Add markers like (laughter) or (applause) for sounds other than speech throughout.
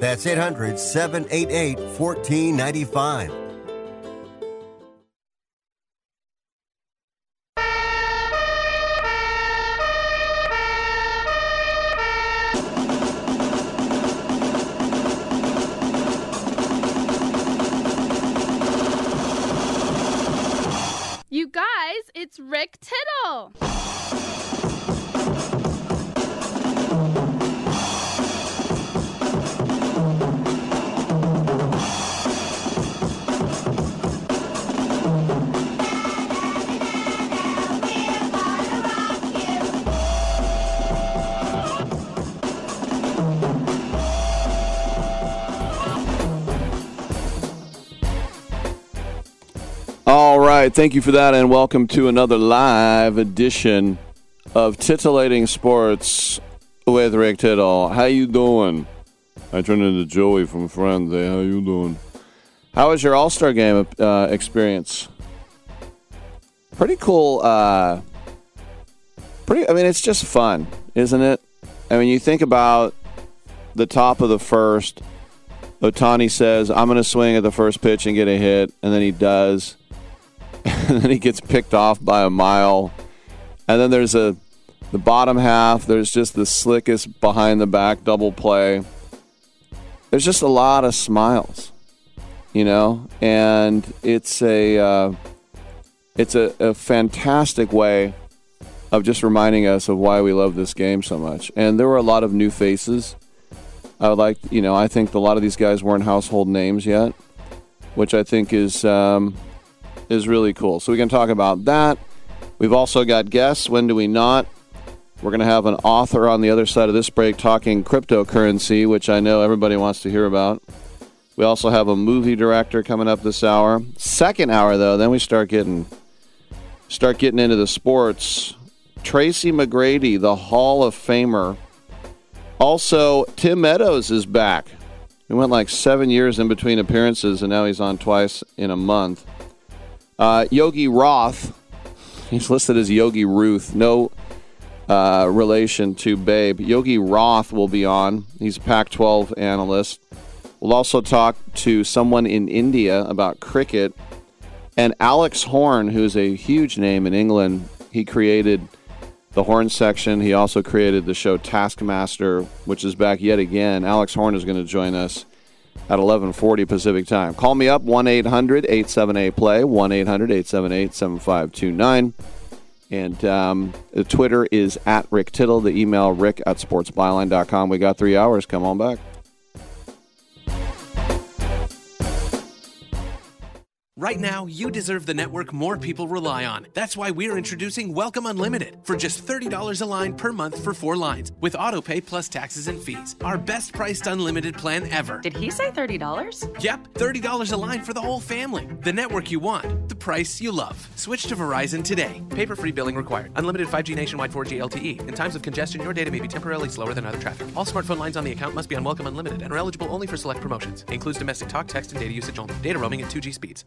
That's 800 788 1495. You guys, it's Rick Tittle. Right, thank you for that, and welcome to another live edition of Titillating Sports with Rick Tittle. How you doing? I turned into Joey from Friends. Hey, how you doing? How was your All Star Game uh, experience? Pretty cool. Uh, pretty. I mean, it's just fun, isn't it? I mean, you think about the top of the first. Otani says, "I'm going to swing at the first pitch and get a hit," and then he does (laughs) and then he gets picked off by a mile. And then there's a the bottom half. There's just the slickest behind the back double play. There's just a lot of smiles, you know, and it's a uh, it's a, a fantastic way of just reminding us of why we love this game so much. And there were a lot of new faces. I would like, you know, I think a lot of these guys weren't household names yet, which I think is um, is really cool. So we can talk about that. We've also got guests. When do we not? We're going to have an author on the other side of this break talking cryptocurrency, which I know everybody wants to hear about. We also have a movie director coming up this hour. Second hour though, then we start getting start getting into the sports. Tracy McGrady, the Hall of Famer. Also, Tim Meadows is back. He went like seven years in between appearances, and now he's on twice in a month. Uh, Yogi Roth, he's listed as Yogi Ruth. No uh, relation to Babe. Yogi Roth will be on. He's a Pac 12 analyst. We'll also talk to someone in India about cricket. And Alex Horne, who's a huge name in England, he created the Horne section. He also created the show Taskmaster, which is back yet again. Alex Horne is going to join us at 11:40 Pacific Time. Call me up 1-800-878-play 1-800-878-7529. And um, the Twitter is at Rick Tittle. The email rick at sportsbyline.com. We got three hours. Come on back. Right now, you deserve the network more people rely on. That's why we're introducing Welcome Unlimited for just $30 a line per month for four lines with autopay plus taxes and fees. Our best priced unlimited plan ever. Did he say $30? Yep, $30 a line for the whole family. The network you want, the price you love. Switch to Verizon today. Paper free billing required. Unlimited 5G nationwide 4G LTE. In times of congestion, your data may be temporarily slower than other traffic. All smartphone lines on the account must be on Welcome Unlimited and are eligible only for select promotions. Includes domestic talk, text, and data usage only. Data roaming at 2G speeds.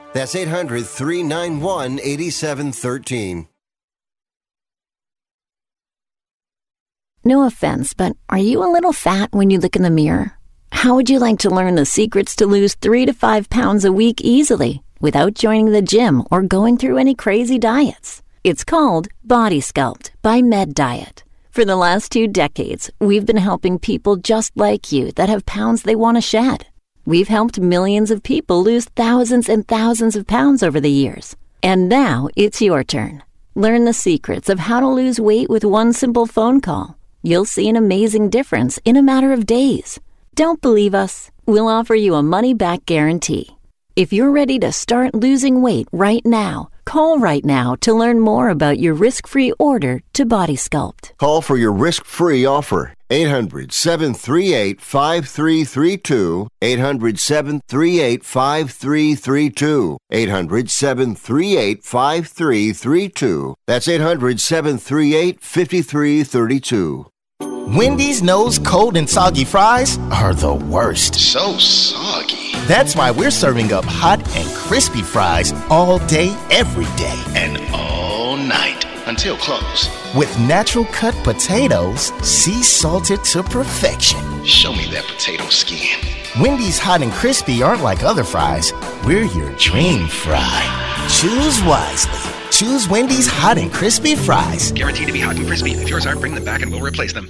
That's 800 391 8713. No offense, but are you a little fat when you look in the mirror? How would you like to learn the secrets to lose three to five pounds a week easily without joining the gym or going through any crazy diets? It's called Body Sculpt by Med Diet. For the last two decades, we've been helping people just like you that have pounds they want to shed. We've helped millions of people lose thousands and thousands of pounds over the years. And now it's your turn. Learn the secrets of how to lose weight with one simple phone call. You'll see an amazing difference in a matter of days. Don't believe us? We'll offer you a money back guarantee. If you're ready to start losing weight right now, call right now to learn more about your risk free order to Body Sculpt. Call for your risk free offer. 800 738 5332. 800 738 5332. 800 738 5332. That's 800 738 5332. Wendy's knows cold and soggy fries are the worst. So soggy. That's why we're serving up hot and crispy fries all day, every day. And all night until close. With natural cut potatoes, sea salted to perfection. Show me that potato skin. Wendy's hot and crispy aren't like other fries. We're your dream fry. Choose wisely. Choose Wendy's hot and crispy fries. Guaranteed to be hot and crispy. If yours aren't, bring them back and we'll replace them.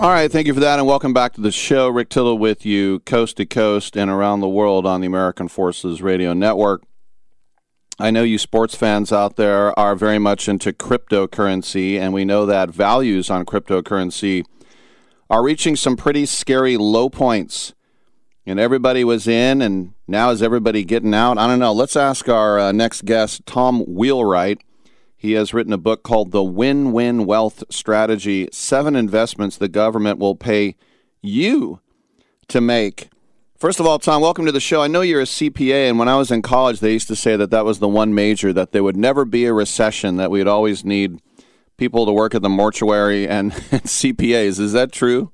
All right, thank you for that, and welcome back to the show. Rick Tittle with you, coast to coast and around the world on the American Forces Radio Network. I know you sports fans out there are very much into cryptocurrency, and we know that values on cryptocurrency are reaching some pretty scary low points. And everybody was in, and now is everybody getting out? I don't know. Let's ask our uh, next guest, Tom Wheelwright. He has written a book called The Win Win Wealth Strategy Seven Investments the Government Will Pay You to Make. First of all, Tom, welcome to the show. I know you're a CPA, and when I was in college, they used to say that that was the one major, that there would never be a recession, that we'd always need people to work at the mortuary and, (laughs) and CPAs. Is that true?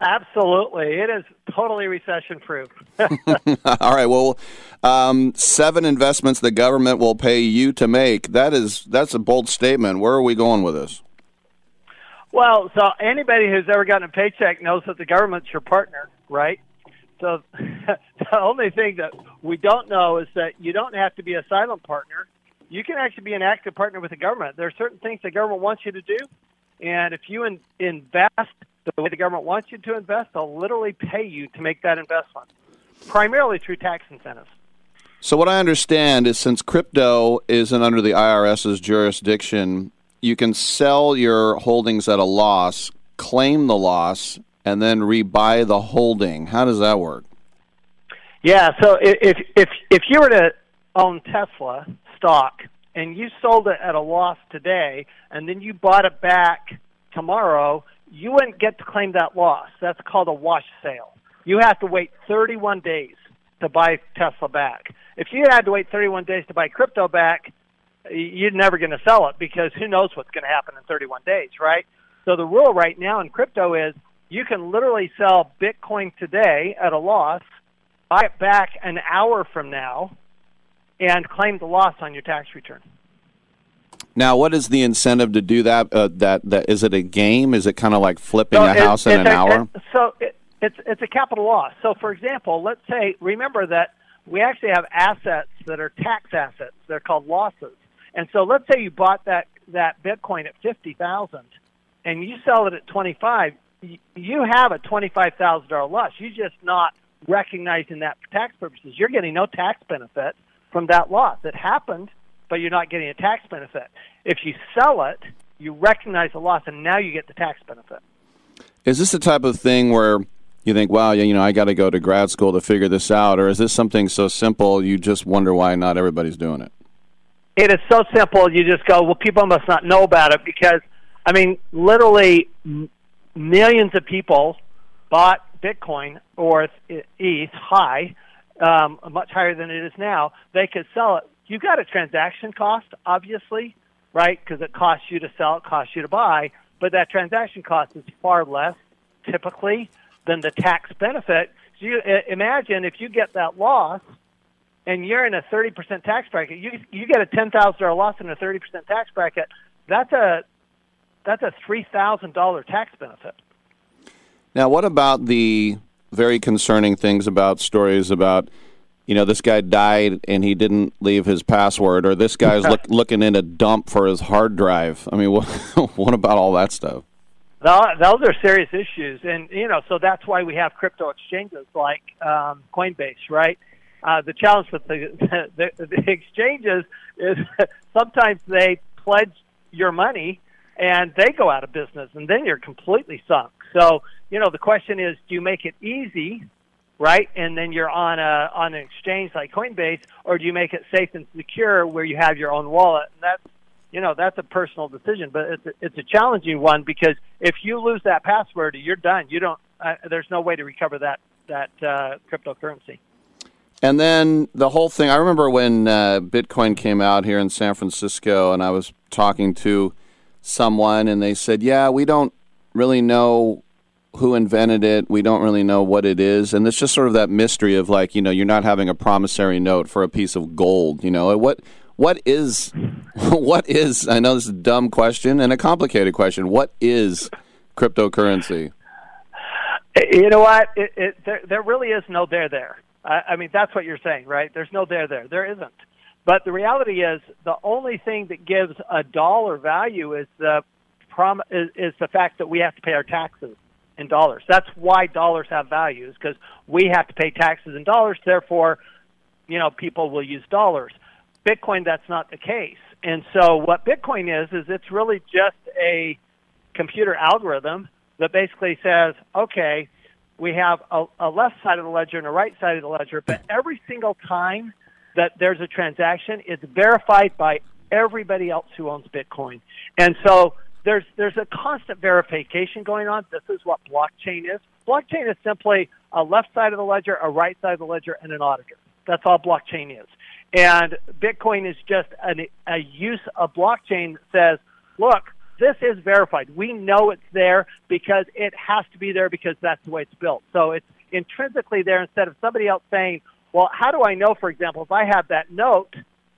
Absolutely. It is totally recession proof. (laughs) (laughs) All right. Well, um, seven investments the government will pay you to make. That is that's a bold statement. Where are we going with this? Well, so anybody who's ever gotten a paycheck knows that the government's your partner, right? So (laughs) the only thing that we don't know is that you don't have to be a silent partner. You can actually be an active partner with the government. There are certain things the government wants you to do, and if you in, invest the way the government wants you to invest, they'll literally pay you to make that investment, primarily through tax incentives. So, what I understand is since crypto isn't under the IRS's jurisdiction, you can sell your holdings at a loss, claim the loss, and then rebuy the holding. How does that work? Yeah, so if if if you were to own Tesla stock and you sold it at a loss today, and then you bought it back tomorrow, you wouldn't get to claim that loss. That's called a wash sale. You have to wait 31 days to buy Tesla back. If you had to wait 31 days to buy crypto back, you're never going to sell it because who knows what's going to happen in 31 days, right? So the rule right now in crypto is you can literally sell Bitcoin today at a loss, buy it back an hour from now, and claim the loss on your tax return. Now, what is the incentive to do that? Uh, that that is it a game? Is it kind of like flipping so a house in an a, hour? It, so it, it's it's a capital loss. So, for example, let's say remember that we actually have assets that are tax assets. They're called losses. And so let's say you bought that that Bitcoin at fifty thousand, and you sell it at twenty five. You have a twenty five thousand dollar loss. You're just not recognizing that for tax purposes. You're getting no tax benefit from that loss. It happened, but you're not getting a tax benefit. If you sell it, you recognize the loss, and now you get the tax benefit. Is this the type of thing where you think, wow, you know, I got to go to grad school to figure this out? Or is this something so simple you just wonder why not everybody's doing it? It is so simple. You just go, well, people must not know about it because, I mean, literally m- millions of people bought Bitcoin or ETH high, um, much higher than it is now. They could sell it. You got a transaction cost, obviously, right? Because it costs you to sell, it costs you to buy, but that transaction cost is far less typically than the tax benefit. So you imagine if you get that loss and you're in a 30% tax bracket, you you get a $10,000 loss in a 30% tax bracket. That's a that's a $3,000 tax benefit. Now, what about the very concerning things about stories about you know, this guy died and he didn't leave his password, or this guy's look, looking in a dump for his hard drive. I mean, (laughs) what, what about all that stuff? those are serious issues, and you know, so that's why we have crypto exchanges like um, Coinbase, right? Uh, the challenge with the, (laughs) the, the exchanges is (laughs) sometimes they pledge your money and they go out of business, and then you're completely sunk. So, you know, the question is, do you make it easy, right? And then you're on a on an exchange like Coinbase, or do you make it safe and secure where you have your own wallet? And that's you know that's a personal decision, but it's a, it's a challenging one because if you lose that password, you're done. You don't. Uh, there's no way to recover that that uh, cryptocurrency. And then the whole thing. I remember when uh, Bitcoin came out here in San Francisco, and I was talking to someone, and they said, "Yeah, we don't really know who invented it. We don't really know what it is, and it's just sort of that mystery of like, you know, you're not having a promissory note for a piece of gold. You know, what what is (laughs) what is I know this is a dumb question and a complicated question. What is cryptocurrency? You know what? It, it, there, there really is no there there. I, I mean, that's what you're saying, right? There's no there there. There isn't. But the reality is, the only thing that gives a dollar value is the prom is, is the fact that we have to pay our taxes in dollars. That's why dollars have values because we have to pay taxes in dollars. Therefore, you know, people will use dollars. Bitcoin, that's not the case. And so what Bitcoin is, is it's really just a computer algorithm that basically says, okay, we have a, a left side of the ledger and a right side of the ledger, but every single time that there's a transaction, it's verified by everybody else who owns Bitcoin. And so there's there's a constant verification going on. This is what blockchain is. Blockchain is simply a left side of the ledger, a right side of the ledger, and an auditor. That's all blockchain is. And Bitcoin is just an, a use of blockchain that says, look, this is verified. We know it's there because it has to be there because that's the way it's built. So it's intrinsically there instead of somebody else saying, well, how do I know, for example, if I have that note,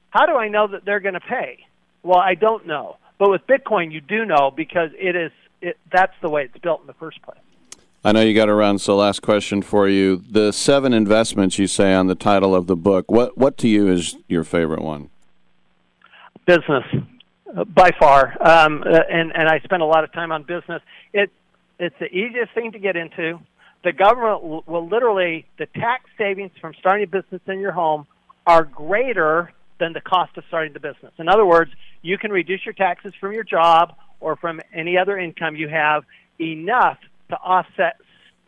how do I know that they're going to pay? Well, I don't know. But with Bitcoin, you do know because it is it, that's the way it's built in the first place. I know you got to run, so last question for you. The seven investments you say on the title of the book, what, what to you is your favorite one? Business, uh, by far. Um, uh, and, and I spend a lot of time on business. It, it's the easiest thing to get into. The government will, will literally, the tax savings from starting a business in your home are greater than the cost of starting the business. In other words, you can reduce your taxes from your job or from any other income you have enough to offset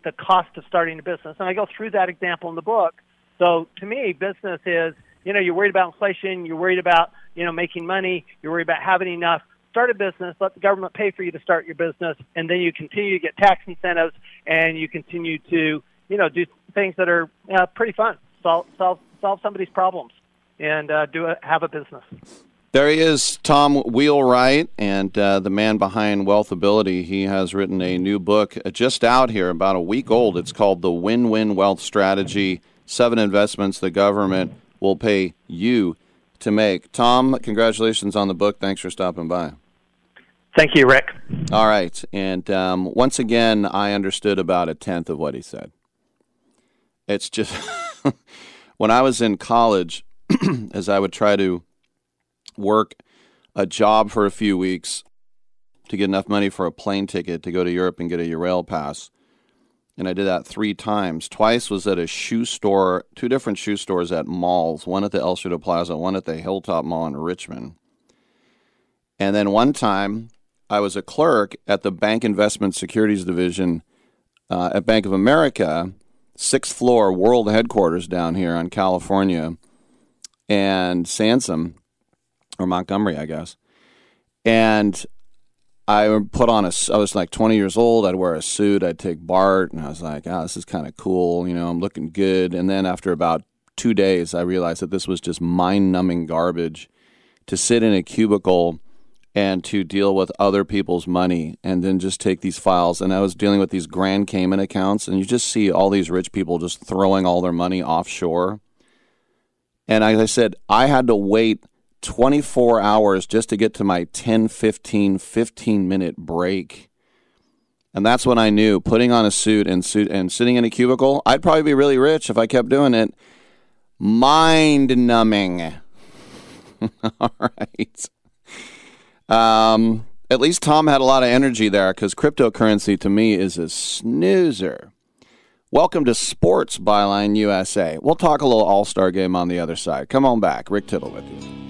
the cost of starting a business. And I go through that example in the book. So to me, business is, you know, you're worried about inflation, you're worried about, you know, making money, you're worried about having enough. Start a business, let the government pay for you to start your business, and then you continue to get tax incentives and you continue to, you know, do things that are uh, pretty fun. Solve, solve, solve somebody's problems and uh, do a, have a business. There he is, Tom Wheelwright, and uh, the man behind Wealthability. He has written a new book uh, just out here, about a week old. It's called The Win Win Wealth Strategy Seven Investments the Government Will Pay You to Make. Tom, congratulations on the book. Thanks for stopping by. Thank you, Rick. All right. And um, once again, I understood about a tenth of what he said. It's just. (laughs) when I was in college, (clears throat) as I would try to work a job for a few weeks to get enough money for a plane ticket to go to Europe and get a Eurail pass. And I did that three times. Twice was at a shoe store, two different shoe stores at malls, one at the El Cerrito Plaza, one at the Hilltop Mall in Richmond. And then one time I was a clerk at the Bank Investment Securities Division uh, at Bank of America, sixth floor world headquarters down here on California and Sansome or Montgomery, I guess. And I put on a, I was like 20 years old. I'd wear a suit. I'd take BART, and I was like, oh, this is kind of cool. You know, I'm looking good. And then after about two days, I realized that this was just mind numbing garbage to sit in a cubicle and to deal with other people's money and then just take these files. And I was dealing with these Grand Cayman accounts, and you just see all these rich people just throwing all their money offshore. And as I said, I had to wait 24 hours just to get to my 10, 15, 15 minute break. And that's when I knew putting on a suit and suit and sitting in a cubicle, I'd probably be really rich if I kept doing it. Mind numbing. (laughs) All right. Um, at least Tom had a lot of energy there because cryptocurrency to me is a snoozer. Welcome to Sports Byline USA. We'll talk a little All Star game on the other side. Come on back. Rick Tittle with you.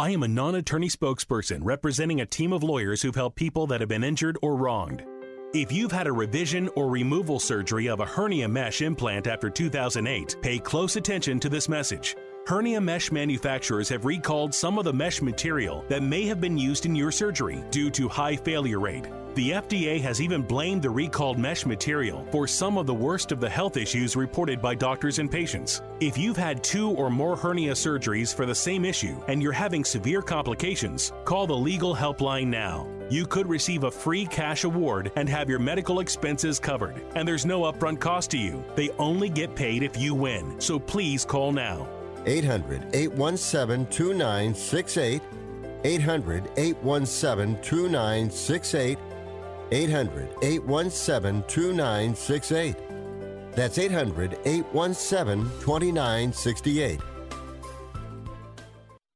I am a non attorney spokesperson representing a team of lawyers who've helped people that have been injured or wronged. If you've had a revision or removal surgery of a hernia mesh implant after 2008, pay close attention to this message. Hernia mesh manufacturers have recalled some of the mesh material that may have been used in your surgery due to high failure rate. The FDA has even blamed the recalled mesh material for some of the worst of the health issues reported by doctors and patients. If you've had two or more hernia surgeries for the same issue and you're having severe complications, call the legal helpline now. You could receive a free cash award and have your medical expenses covered. And there's no upfront cost to you. They only get paid if you win. So please call now. 800 817 2968. 800 817 2968. 800 817 2968. That's 800 817 2968.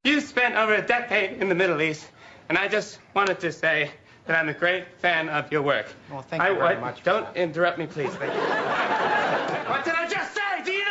You spent over a decade in the Middle East, and I just wanted to say that I'm a great fan of your work. Well, thank I, you very I- much. Don't interrupt me, please. (laughs) What did I just say? Do you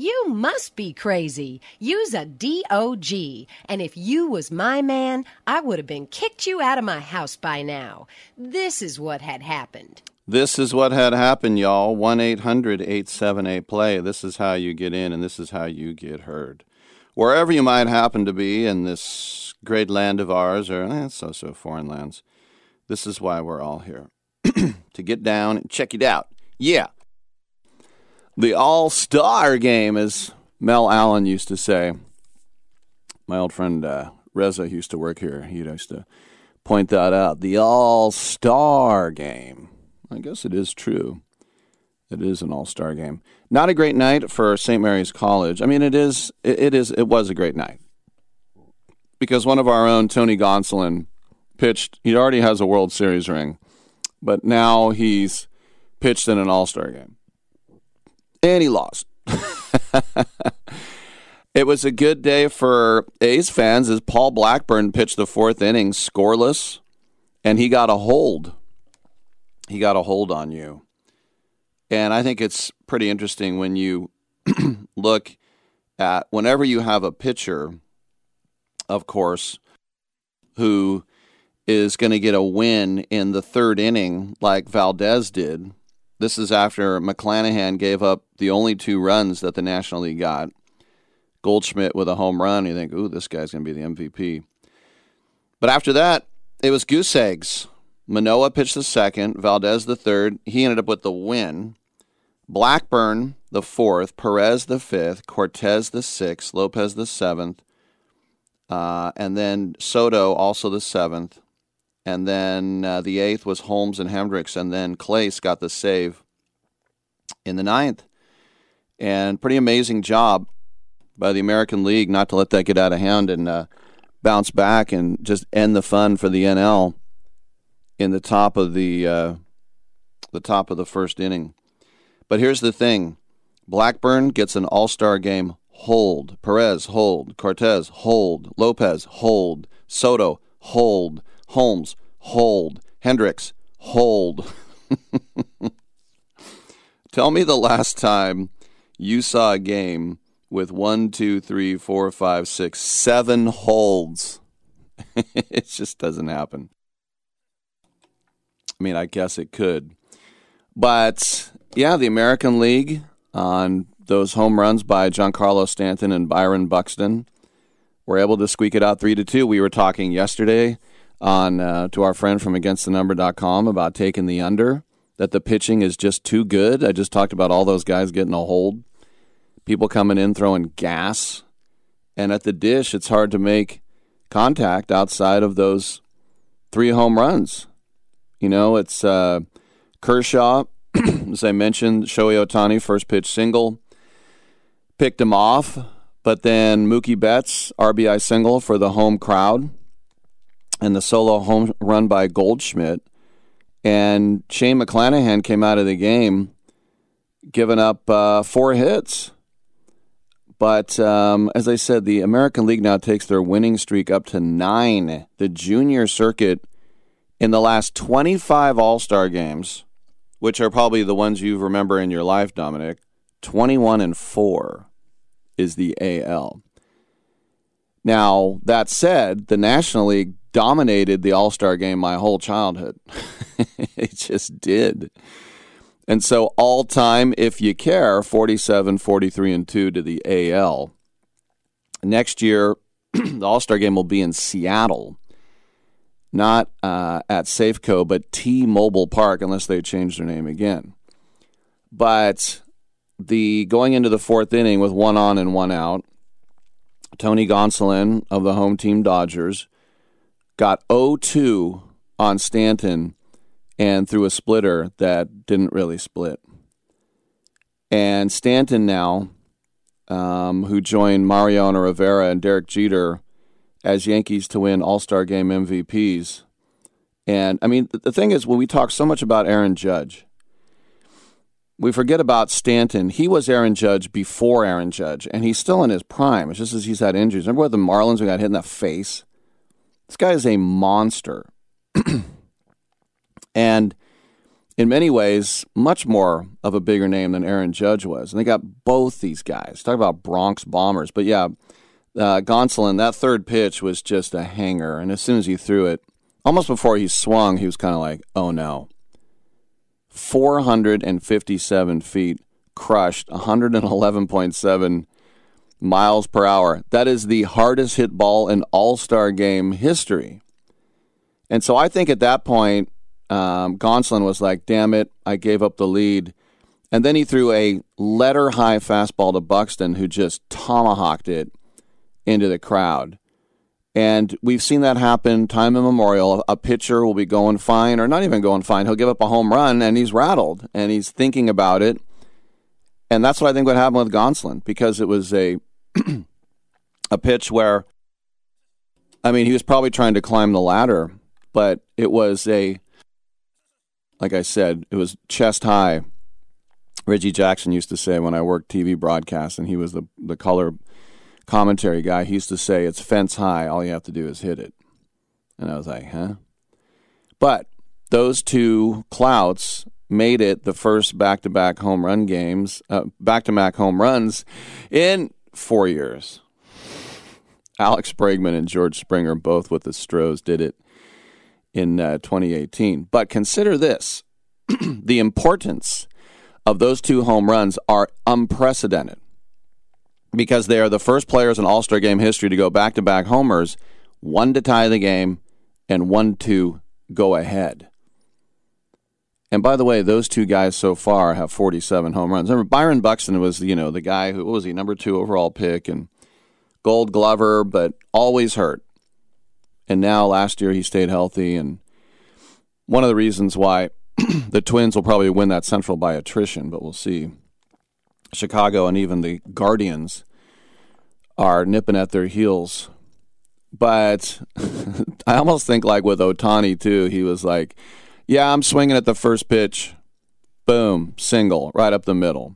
You must be crazy. You's a DOG. And if you was my man, I would have been kicked you out of my house by now. This is what had happened. This is what had happened, y'all. 1 800 878 play. This is how you get in, and this is how you get heard. Wherever you might happen to be in this great land of ours, or eh, so so foreign lands, this is why we're all here (clears throat) to get down and check it out. Yeah. The All Star game, as Mel Allen used to say. My old friend uh, Reza used to work here. He used to point that out. The All Star game. I guess it is true. It is an All Star game. Not a great night for St. Mary's College. I mean, it is. It, it is. It was a great night because one of our own, Tony Gonsolin, pitched. He already has a World Series ring, but now he's pitched in an All Star game, and he lost. it was a good day for A's fans as Paul Blackburn pitched the fourth inning scoreless, and he got a hold. He got a hold on you. And I think it's pretty interesting when you (clears throat) look at whenever you have a pitcher, of course, who is going to get a win in the third inning like Valdez did. This is after McClanahan gave up the only two runs that the National League got. Goldschmidt with a home run. You think, ooh, this guy's going to be the MVP. But after that, it was goose eggs. Manoah pitched the second, Valdez the third. He ended up with the win. Blackburn the fourth, Perez the fifth, Cortes the sixth, Lopez the seventh, uh, and then Soto also the seventh. And then uh, the eighth was Holmes and Hendriks, and then Clase got the save in the ninth. And pretty amazing job by the American League not to let that get out of hand and uh, bounce back and just end the fun for the NL in the top of the uh, the top of the first inning. But here's the thing: Blackburn gets an All Star game hold. Perez hold. Cortes hold. Lopez hold. Soto hold. Holmes hold. Hendriks hold. (laughs) Tell me the last time you saw a game with one, two, three, four, five, six, seven holds. (laughs) it just doesn't happen. I mean, I guess it could. But yeah, the American League on those home runs by Giancarlo Stanton and Byron Buxton were able to squeak it out 3 to 2. We were talking yesterday on uh, to our friend from againstthenumber.com about taking the under that the pitching is just too good. I just talked about all those guys getting a hold. People coming in throwing gas and at the dish it's hard to make contact outside of those three home runs. You know, it's uh, Kershaw, (clears throat) as I mentioned, Shohei Otani, first pitch single, picked him off, but then Mookie Betts, RBI single for the home crowd, and the solo home run by Goldschmidt. And Shane McClanahan came out of the game giving up uh, four hits. But um, as I said, the American League now takes their winning streak up to nine. The junior circuit in the last 25 All Star games, which are probably the ones you remember in your life, Dominic, 21 and 4 is the AL. Now, that said, the National League dominated the All Star game my whole childhood. (laughs) it just did. And so, all time, if you care, 47, 43, and 2 to the AL. Next year, (clears throat) the All Star game will be in Seattle not uh, at Safeco, but T Mobile Park, unless they change their name again. But the going into the fourth inning with one on and one out, Tony Gonsolin of the home team Dodgers got 0-2 on Stanton and threw a splitter that didn't really split. And Stanton now, um, who joined Mariano Rivera and Derek Jeter as Yankees to win All Star Game MVPs. And I mean, the thing is, when we talk so much about Aaron Judge, we forget about Stanton. He was Aaron Judge before Aaron Judge, and he's still in his prime. It's just as he's had injuries. Remember with the Marlins, who got hit in the face? This guy is a monster. (clears throat) and in many ways, much more of a bigger name than Aaron Judge was. And they got both these guys. Talk about Bronx Bombers. But yeah, uh, Gonsolin, that third pitch was just a hanger. And as soon as he threw it, almost before he swung, he was kind of like, oh no. 457 feet, crushed, 111.7 miles per hour. That is the hardest hit ball in All Star game history. And so I think at that point, um, Gonsolin was like, damn it, I gave up the lead. And then he threw a letter high fastball to Buxton, who just tomahawked it into the crowd. And we've seen that happen time immemorial. A pitcher will be going fine, or not even going fine. He'll give up a home run, and he's rattled, and he's thinking about it. And that's what I think would happen with Gonsolin, because it was a (clears throat) a pitch where, I mean, he was probably trying to climb the ladder, but it was a, like I said, it was chest high. Reggie Jackson used to say when I worked TV broadcasts, and he was the the color commentary guy, he used to say, it's fence high. All you have to do is hit it. And I was like, huh? But those two clouts made it the first back to back home run games, back to back home runs in four years. Alex Bregman and George Springer, both with the Stros, did it in uh, 2018. But consider this (clears throat) the importance of those two home runs are unprecedented because they are the first players in All Star game history to go back to back homers, one to tie the game and one to go ahead. And by the way, those two guys so far have 47 home runs. Remember, Byron Buxton was, you know, the guy who was he number two overall pick and Gold Glover, but always hurt. And now last year he stayed healthy, and one of the reasons why (clears throat) the Twins will probably win that Central by attrition, but we'll see. Chicago and even the Guardians are nipping at their heels. But (laughs) I almost think like with Otani, too, he was like, "Yeah, I'm swinging at the first pitch, boom, single right up the middle."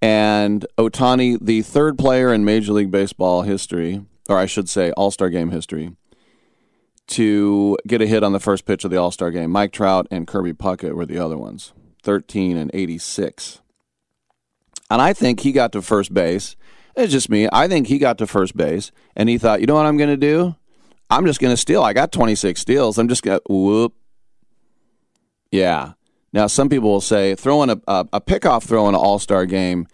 And Otani, the third player in Major League Baseball history, or I should say All Star Game history, to get a hit on the first pitch of the All Star Game. Mike Trout and Kirby Puckett were the other ones, 13 and 86. And I think he got to first base. It's just me. I think he got to first base and he thought, you know what I'm going to do? I'm just going to steal. I got 26 steals. I'm just going to whoop. Yeah. Now, some people will say throwing a, a, a pickoff throw in an all star game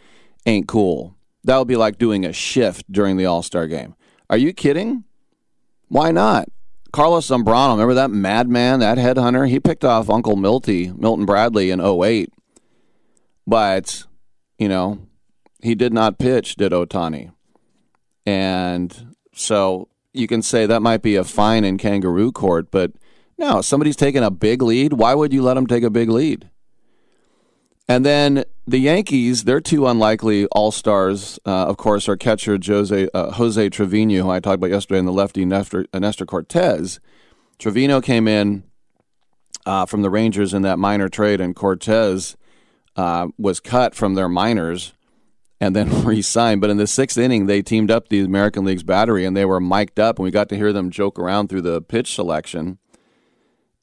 ain't cool. That would be like doing a shift during the all star game. Are you kidding? Why not? Carlos Zambrano, remember that madman, that headhunter? He picked off Uncle Milty, Milton Bradley in 08. But you know, he did not pitch, did Otani. And so you can say that might be a fine in kangaroo court, but no, somebody's taking a big lead. Why would you let them take a big lead? And then the Yankees, their two unlikely all stars, uh, of course, are catcher Jose, uh, Jose Trevino, who I talked about yesterday, and the lefty Nestor, uh, Nestor Cortes. Trevino came in uh, from the Rangers in that minor trade, and Cortes uh, was cut from their minors and then (laughs) re-signed. But in the sixth inning, they teamed up the American League's battery, and they were mic'd up, and we got to hear them joke around through the pitch selection.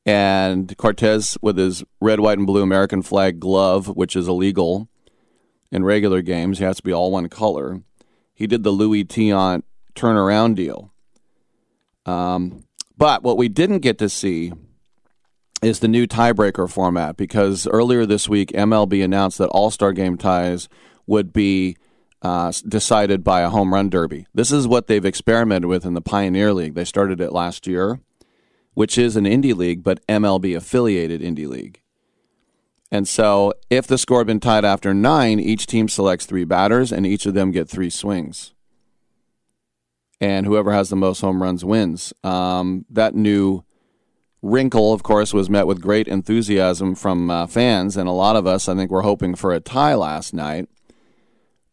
And Cortes with his red, white, and blue American flag glove, which is illegal in regular games, he has to be all one color. He did the Louis Tiant turnaround deal. Um, but what we didn't get to see is the new tiebreaker format because earlier this week MLB announced that All Star Game ties would be uh, decided by a home run derby. This is what they've experimented with in the Pioneer League. They started it last year, which is an indie league, but MLB affiliated indie league. And so, if the score had been tied after nine, each team selects three batters, and each of them get three swings. and whoever has the most home runs wins. Um, that new wrinkle, of course, was met with great enthusiasm from uh, fans, and a lot of us, I think, were hoping for a tie last night.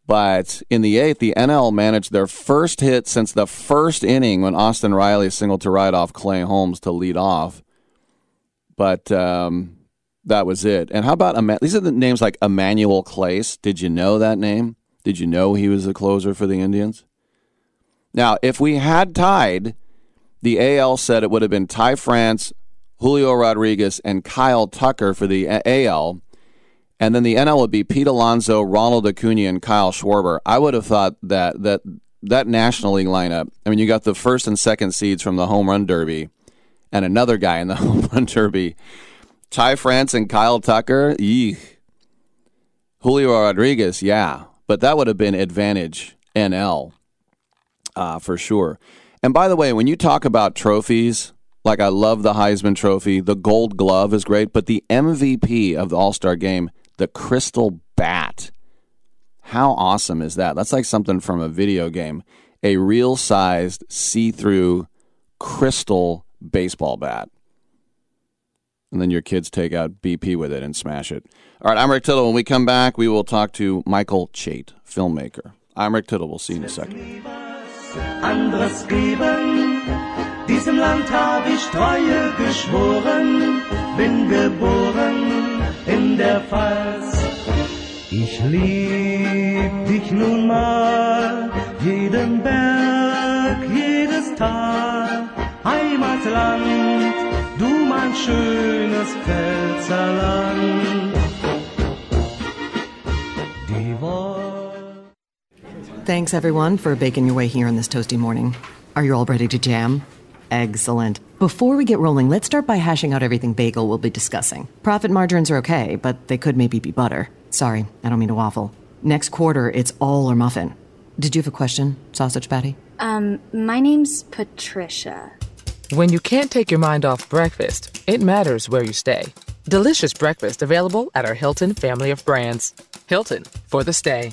But in the eighth, the NL managed their first hit since the first inning when Austin Riley singled to right off Clay Holmes to lead off. But um, that was it. And how about these are the names like Emmanuel Clase? Did you know that name? Did you know he was the closer for the Indians? Now, if we had tied, the AL said it would have been Ty France, Julio Rodriguez, and Kyle Tucker for the AL. And then the NL would be Pete Alonso, Ronald Acuna, and Kyle Schwarber. I would have thought that that that National League lineup. I mean, you got the first and second seeds from the Home Run Derby, and another guy in the (laughs) Home Run Derby. Ty France and Kyle Tucker. Eek. Julio Rodriguez, yeah, but that would have been advantage NL uh, for sure. And by the way, when you talk about trophies, like I love the Heisman Trophy, the Gold Glove is great, but the MVP of the All Star Game, the Crystal Bat. How awesome is that? That's like something from a video game. A real sized, see through crystal baseball bat. And then your kids take out BP with it and smash it. All right, I'm Rick Tittle. When we come back, we will talk to Michael Chait, filmmaker. I'm Rick Tittle. We'll see you in a second. geben. Diesem Land hab ich Treue geschworen, bin geboren in der Pfalz. Ich lieb dich nun mal, jeden Berg, jedes Tal, Heimatland, du mein schönes Pfälzerland. Thanks, everyone, for baking your way here on this toasty morning. Are you all ready to jam? Excellent. Before we get rolling, let's start by hashing out everything bagel will be discussing. Profit margins are okay, but they could maybe be butter. Sorry, I don't mean to waffle. Next quarter, it's all or muffin. Did you have a question, sausage patty? Um, my name's Patricia. When you can't take your mind off breakfast, it matters where you stay. Delicious breakfast available at our Hilton family of brands. Hilton for the stay.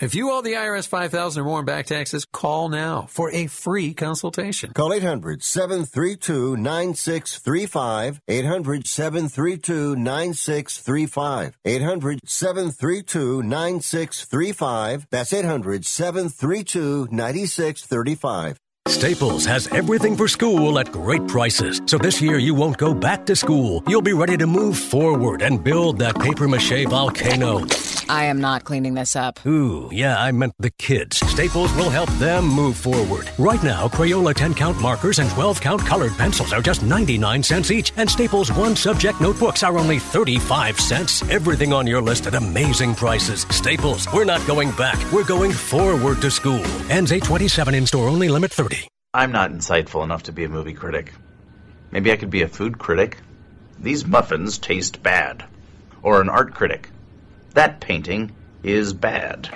If you owe the IRS 5000 or more in back taxes, call now for a free consultation. Call 800-732-9635. 800-732-9635. 800-732-9635. That's 800-732-9635. Staples has everything for school at great prices. So this year you won't go back to school. You'll be ready to move forward and build that paper mache volcano. I am not cleaning this up. Ooh, yeah, I meant the kids. Staples will help them move forward. Right now, Crayola 10 count markers and 12 count colored pencils are just 99 cents each, and Staples 1 subject notebooks are only 35 cents. Everything on your list at amazing prices. Staples, we're not going back, we're going forward to school. Ends 827 in store only, limit 30. I'm not insightful enough to be a movie critic. Maybe I could be a food critic. These muffins taste bad. Or an art critic. That painting is bad.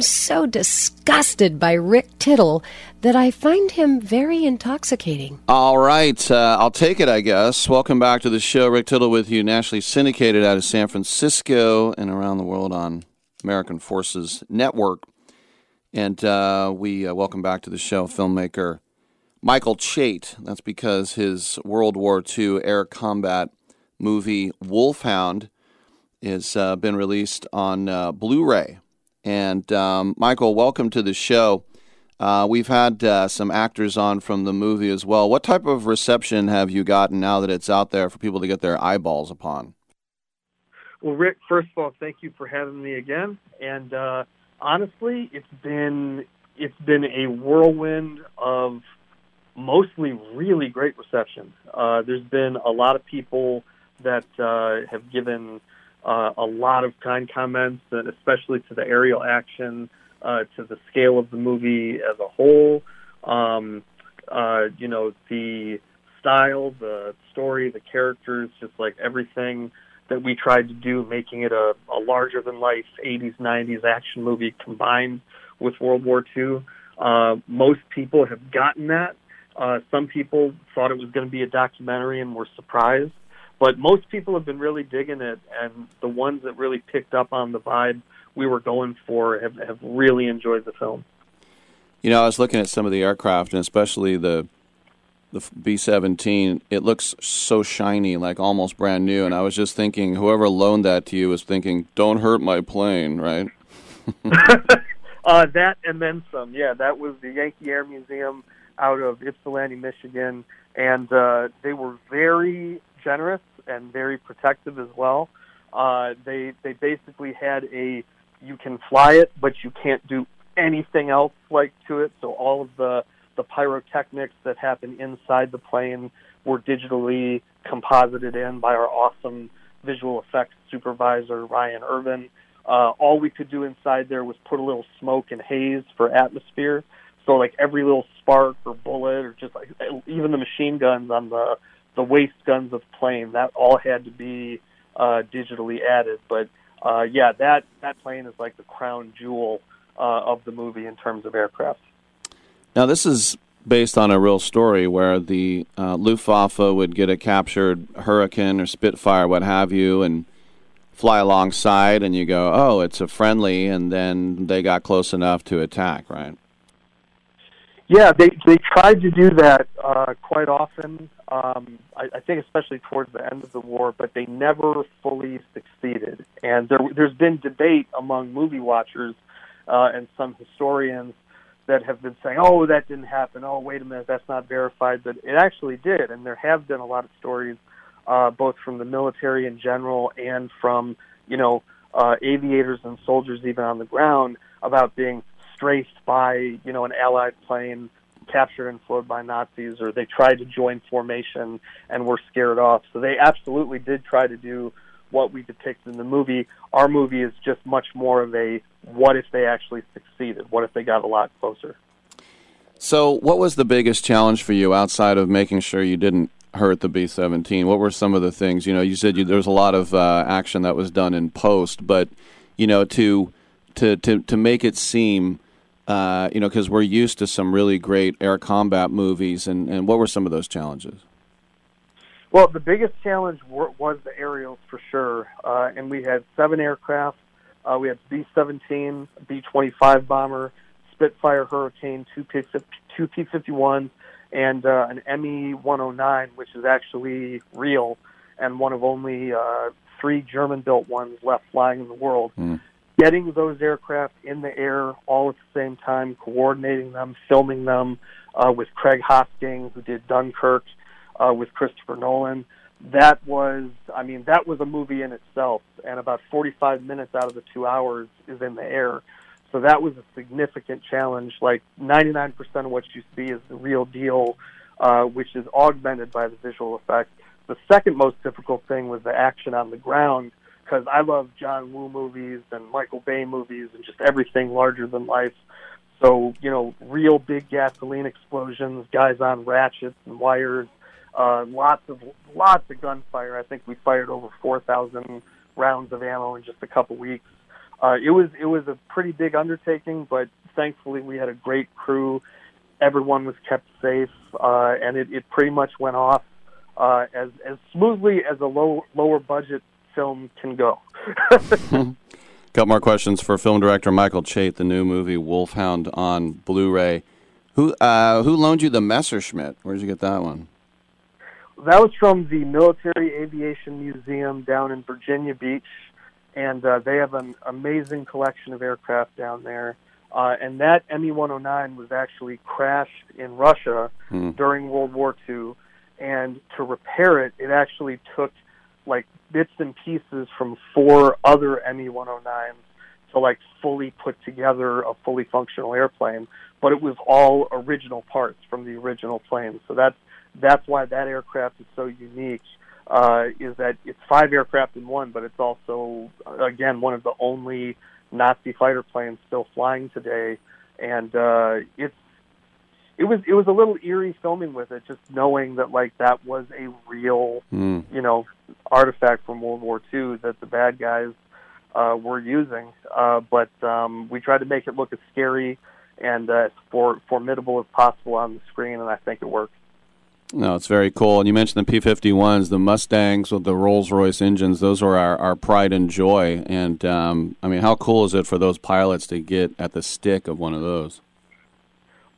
So disgusted by Rick Tittle that I find him very intoxicating. All right, uh, I'll take it, I guess. Welcome back to the show. Rick Tittle with you, nationally syndicated out of San Francisco and around the world on American Forces Network. And uh, we uh, welcome back to the show filmmaker Michael Chait. That's because his World War II air combat movie Wolfhound has uh, been released on uh, Blu-ray. And um, Michael, welcome to the show. Uh, we've had uh, some actors on from the movie as well. What type of reception have you gotten now that it's out there for people to get their eyeballs upon? Well, Rick, first of all, thank you for having me again. And uh, honestly, it's been it's been a whirlwind of mostly really great reception. Uh, there's been a lot of people that uh, have given uh, a lot of kind comments, and especially to the aerial action, uh, to the scale of the movie as a whole. Um, uh, you know, the style, the story, the characters, just like everything that we tried to do, making it a, a larger than life 80s, 90s action movie combined with World War II. Uh, most people have gotten that. Uh, some people thought it was going to be a documentary and were surprised. But most people have been really digging it, and the ones that really picked up on the vibe we were going for have, have really enjoyed the film. You know, I was looking at some of the aircraft, and especially the the B seventeen. It looks so shiny, like almost brand new. And I was just thinking, whoever loaned that to you was thinking, "Don't hurt my plane," right? (laughs) uh, that and then some. Yeah, that was the Yankee Air Museum out of Ypsilanti, Michigan, and uh, they were very generous and very protective as well. Uh, they they basically had a you can fly it, but you can't do anything else like to it. So all of the the pyrotechnics that happen inside the plane were digitally composited in by our awesome visual effects supervisor Ryan Irvin. Uh, all we could do inside there was put a little smoke and haze for atmosphere. So like every little spark or bullet or just like even the machine guns on the the waste guns of plane that all had to be uh, digitally added. But uh, yeah, that that plane is like the crown jewel uh, of the movie in terms of aircraft. Now, this is based on a real story where the uh, Luftwaffe would get a captured Hurricane or Spitfire, what have you, and fly alongside, and you go, "Oh, it's a friendly," and then they got close enough to attack, right? Yeah, they they tried to do that uh, quite often. Um, I, I think especially towards the end of the war, but they never fully succeeded. And there, there's been debate among movie watchers uh, and some historians that have been saying, "Oh, that didn't happen. Oh, wait a minute, that's not verified." But it actually did, and there have been a lot of stories, uh, both from the military in general and from you know uh, aviators and soldiers even on the ground about being strafed by you know an Allied plane captured and flowed by Nazis, or they tried to join formation and were scared off. So they absolutely did try to do what we depict in the movie. Our movie is just much more of a what if they actually succeeded? What if they got a lot closer? So, what was the biggest challenge for you outside of making sure you didn't hurt the B 17? What were some of the things? You know, you said you, there was a lot of uh, action that was done in post, but, you know, to, to, to, to make it seem. Uh, you know, because we're used to some really great air combat movies, and, and what were some of those challenges? Well, the biggest challenge were, was the aerials for sure, uh, and we had seven aircraft. Uh, we had B 17, B 25 bomber, Spitfire Hurricane, two P two P 51s, and uh, an ME 109, which is actually real and one of only uh, three German built ones left flying in the world. Mm. Getting those aircraft in the air all at the same time, coordinating them, filming them uh, with Craig Hosking, who did Dunkirk. uh, with Christopher Nolan. That was, I mean, that was a movie in itself, and about 45 minutes out of the two hours is in the air. So that was a significant challenge. Like 99% of what you see is the real deal, uh, which is augmented by the visual effects. The second most difficult thing was the action on the ground, because I love John Woo movies and Michael Bay movies and just everything larger than life. So you know, real big gasoline explosions, guys on ratchets and wires, uh, lots of lots of gunfire. I think we fired over four thousand rounds of ammo in just a couple weeks. Uh, it was it was a pretty big undertaking, but thankfully we had a great crew. Everyone was kept safe, uh, and it, it pretty much went off uh, as as smoothly as a low lower budget film can go. (laughs) Couple more questions for film director Michael Chait. The new movie Wolfhound on Blu-ray. Who uh, who loaned you the Messerschmitt? Where did you get that one? That was from the Military Aviation Museum down in Virginia Beach, and uh, they have an amazing collection of aircraft down there. Uh, and that ME 109 was actually crashed in Russia Hmm. during World War II. And to repair it, it actually took like bits and pieces from four other ME 109s to like fully put together a fully functional airplane. But it was all original parts from the original plane. So that's that's why that aircraft is so unique. Uh, is that it's five aircraft in one, but it's also again one of the only Nazi fighter planes still flying today, and uh, it's it was it was a little eerie filming with it, just knowing that like that was a real Hmm. you know artifact from World War II that the bad guys uh, were using. Uh, but um, we tried to make it look as scary and uh, as for, formidable as possible on the screen, and I think it worked. No, it's very cool. And you mentioned the P-51s, the Mustangs with the Rolls-Royce engines. Those are our, our pride and joy. And, um, I mean, how cool is it for those pilots to get at the stick of one of those?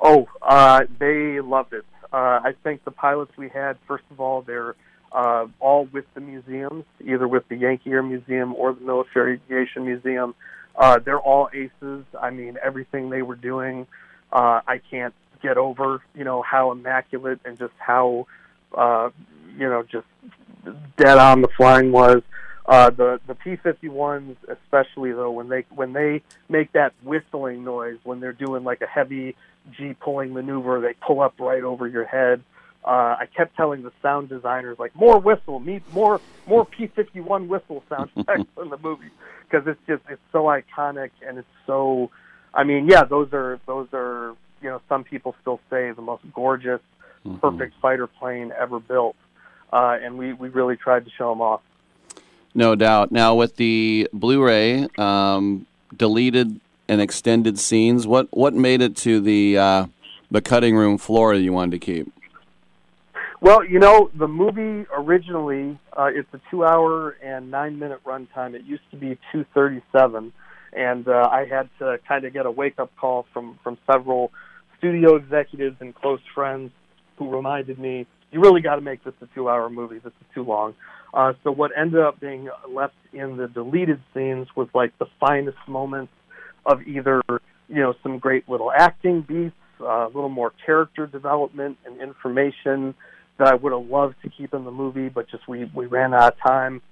Oh, uh, they loved it. Uh, I think the pilots we had, first of all, they're uh, all with the museums, either with the Yankee Air Museum or the Military Aviation Museum. Uh, they're all aces. I mean, everything they were doing, uh, I can't get over. You know how immaculate and just how, uh, you know, just dead on the flying was. Uh, the the P-51s, especially though, when they when they make that whistling noise when they're doing like a heavy G pulling maneuver, they pull up right over your head. I kept telling the sound designers like more whistle, need more more P-51 whistle sound effects (laughs) in the movie because it's just it's so iconic and it's so. I mean, yeah, those are those are you know some people still say the most gorgeous, perfect fighter plane ever built, uh, and we we really tried to show them off. No doubt. Now, with the Blu-ray, um, deleted and extended scenes, what, what made it to the, uh, the cutting room floor that you wanted to keep? Well, you know, the movie originally uh, it's a two-hour and nine-minute runtime. It used to be two thirty-seven, and uh, I had to kind of get a wake-up call from from several studio executives and close friends who reminded me, "You really got to make this a two-hour movie. This is too long." Uh, so what ended up being left in the deleted scenes was like the finest moments of either you know some great little acting beats, uh, a little more character development and information that I would have loved to keep in the movie, but just we we ran out of time.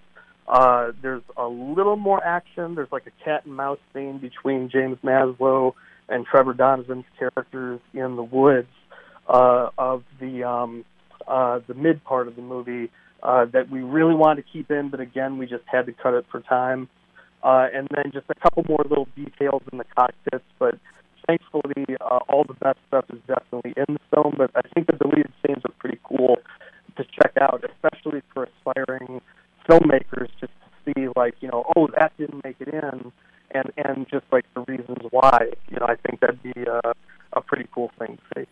Uh, there's a little more action. There's like a cat and mouse scene between James Maslow and Trevor Donovan's characters in the woods uh, of the um, uh, the mid part of the movie uh, that we really wanted to keep in, but again, we just had to cut it for time. Uh, and then just a couple more little details in the cockpits, but thankfully, uh, all the best stuff is definitely in the film. But I think the deleted scenes are pretty cool to check out, especially for aspiring filmmakers, just to see like you know, oh, that didn't make it in, and and just like the reasons why. You know, I think that'd be a, a pretty cool thing to see.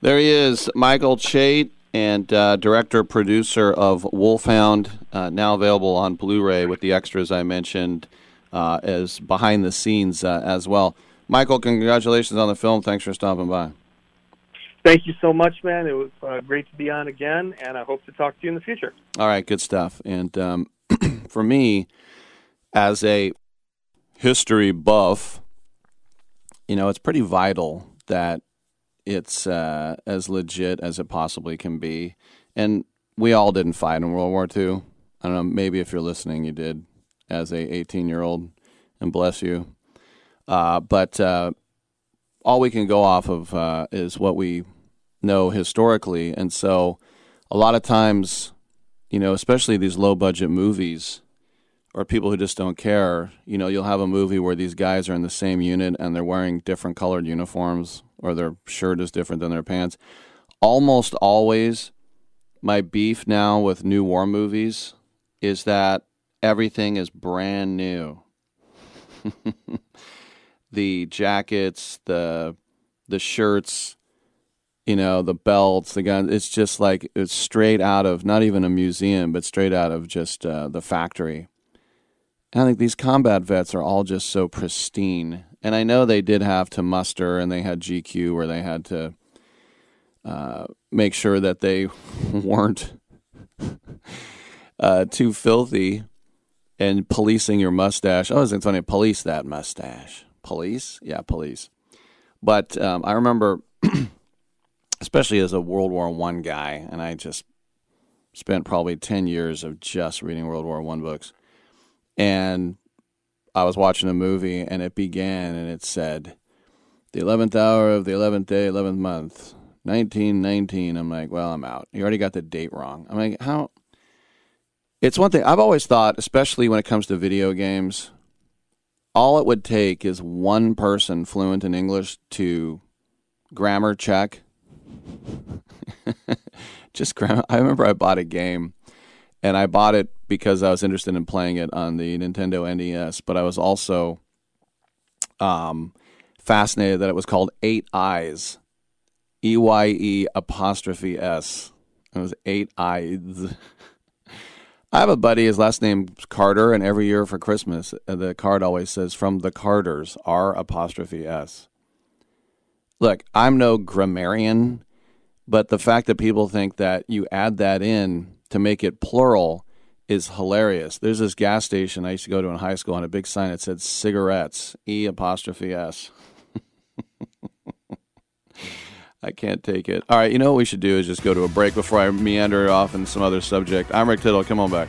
There he is, Michael Chait, and uh, director producer of Wolfhound, uh, now available on Blu-ray with the extras I mentioned uh, as behind the scenes uh, as well. Michael, congratulations on the film. Thanks for stopping by. Thank you so much, man. It was uh, great to be on again, and I hope to talk to you in the future. All right, good stuff. And um, (clears throat) for me, as a history buff, you know, it's pretty vital that it's uh, as legit as it possibly can be. and we all didn't fight in World War II. I don't know. Maybe if you're listening, you did as a 18 year old, and bless you. Uh, but uh, all we can go off of uh, is what we know historically, and so a lot of times, you know, especially these low budget movies or people who just don't care, you know, you'll have a movie where these guys are in the same unit and they're wearing different colored uniforms or their shirt is different than their pants. Almost always, my beef now with new war movies is that everything is brand new. (laughs) the jackets, the the shirts, you know, the belts, the gun. It's just like it's straight out of not even a museum, but straight out of just uh, the factory. And I think these combat vets are all just so pristine. And I know they did have to muster, and they had GQ where they had to uh, make sure that they (laughs) weren't uh, too filthy and policing your mustache. I was thinking funny, police that mustache. Police? Yeah, police. But um, I remember, (clears throat) especially as a World War One guy, and I just spent probably 10 years of just reading World War One books. And I was watching a movie, and it began, and it said, the 11th hour of the 11th day, 11th month, 1919. I'm like, well, I'm out. You already got the date wrong. I'm like, how? It's one thing I've always thought, especially when it comes to video games, all it would take is one person fluent in English to grammar check. (laughs) Just grammar. I remember I bought a game and I bought it because I was interested in playing it on the Nintendo NES, but I was also um, fascinated that it was called Eight Eyes, E Y E apostrophe S. It was Eight Eyes. (laughs) I have a buddy. His last name's Carter, and every year for Christmas, uh, the card always says "From the Carters." R apostrophe S. Look, I'm no grammarian, but the fact that people think that you add that in to make it plural is hilarious. There's this gas station I used to go to in high school, and a big sign that said "cigarettes." E apostrophe S. (laughs) I can't take it. All right, you know what we should do is just go to a break before I meander off in some other subject. I'm Rick Tittle. Come on back.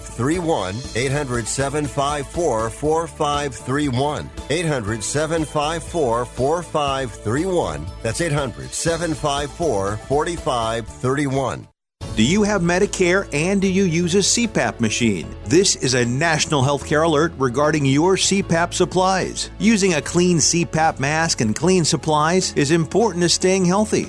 4531. 800 754 4531. 800 754 4531. That's 800 754 4531. Do you have Medicare and do you use a CPAP machine? This is a national healthcare alert regarding your CPAP supplies. Using a clean CPAP mask and clean supplies is important to staying healthy.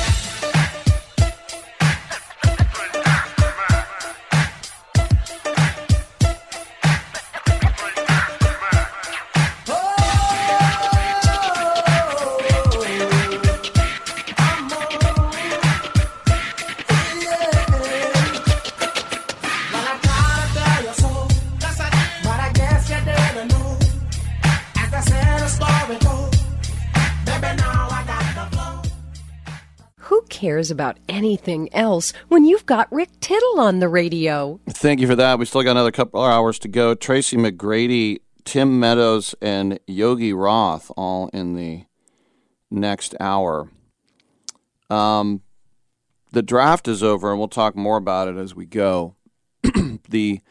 Cares about anything else when you've got Rick Tittle on the radio? Thank you for that. We still got another couple of hours to go. Tracy McGrady, Tim Meadows, and Yogi Roth all in the next hour. Um, the draft is over, and we'll talk more about it as we go. (clears throat) the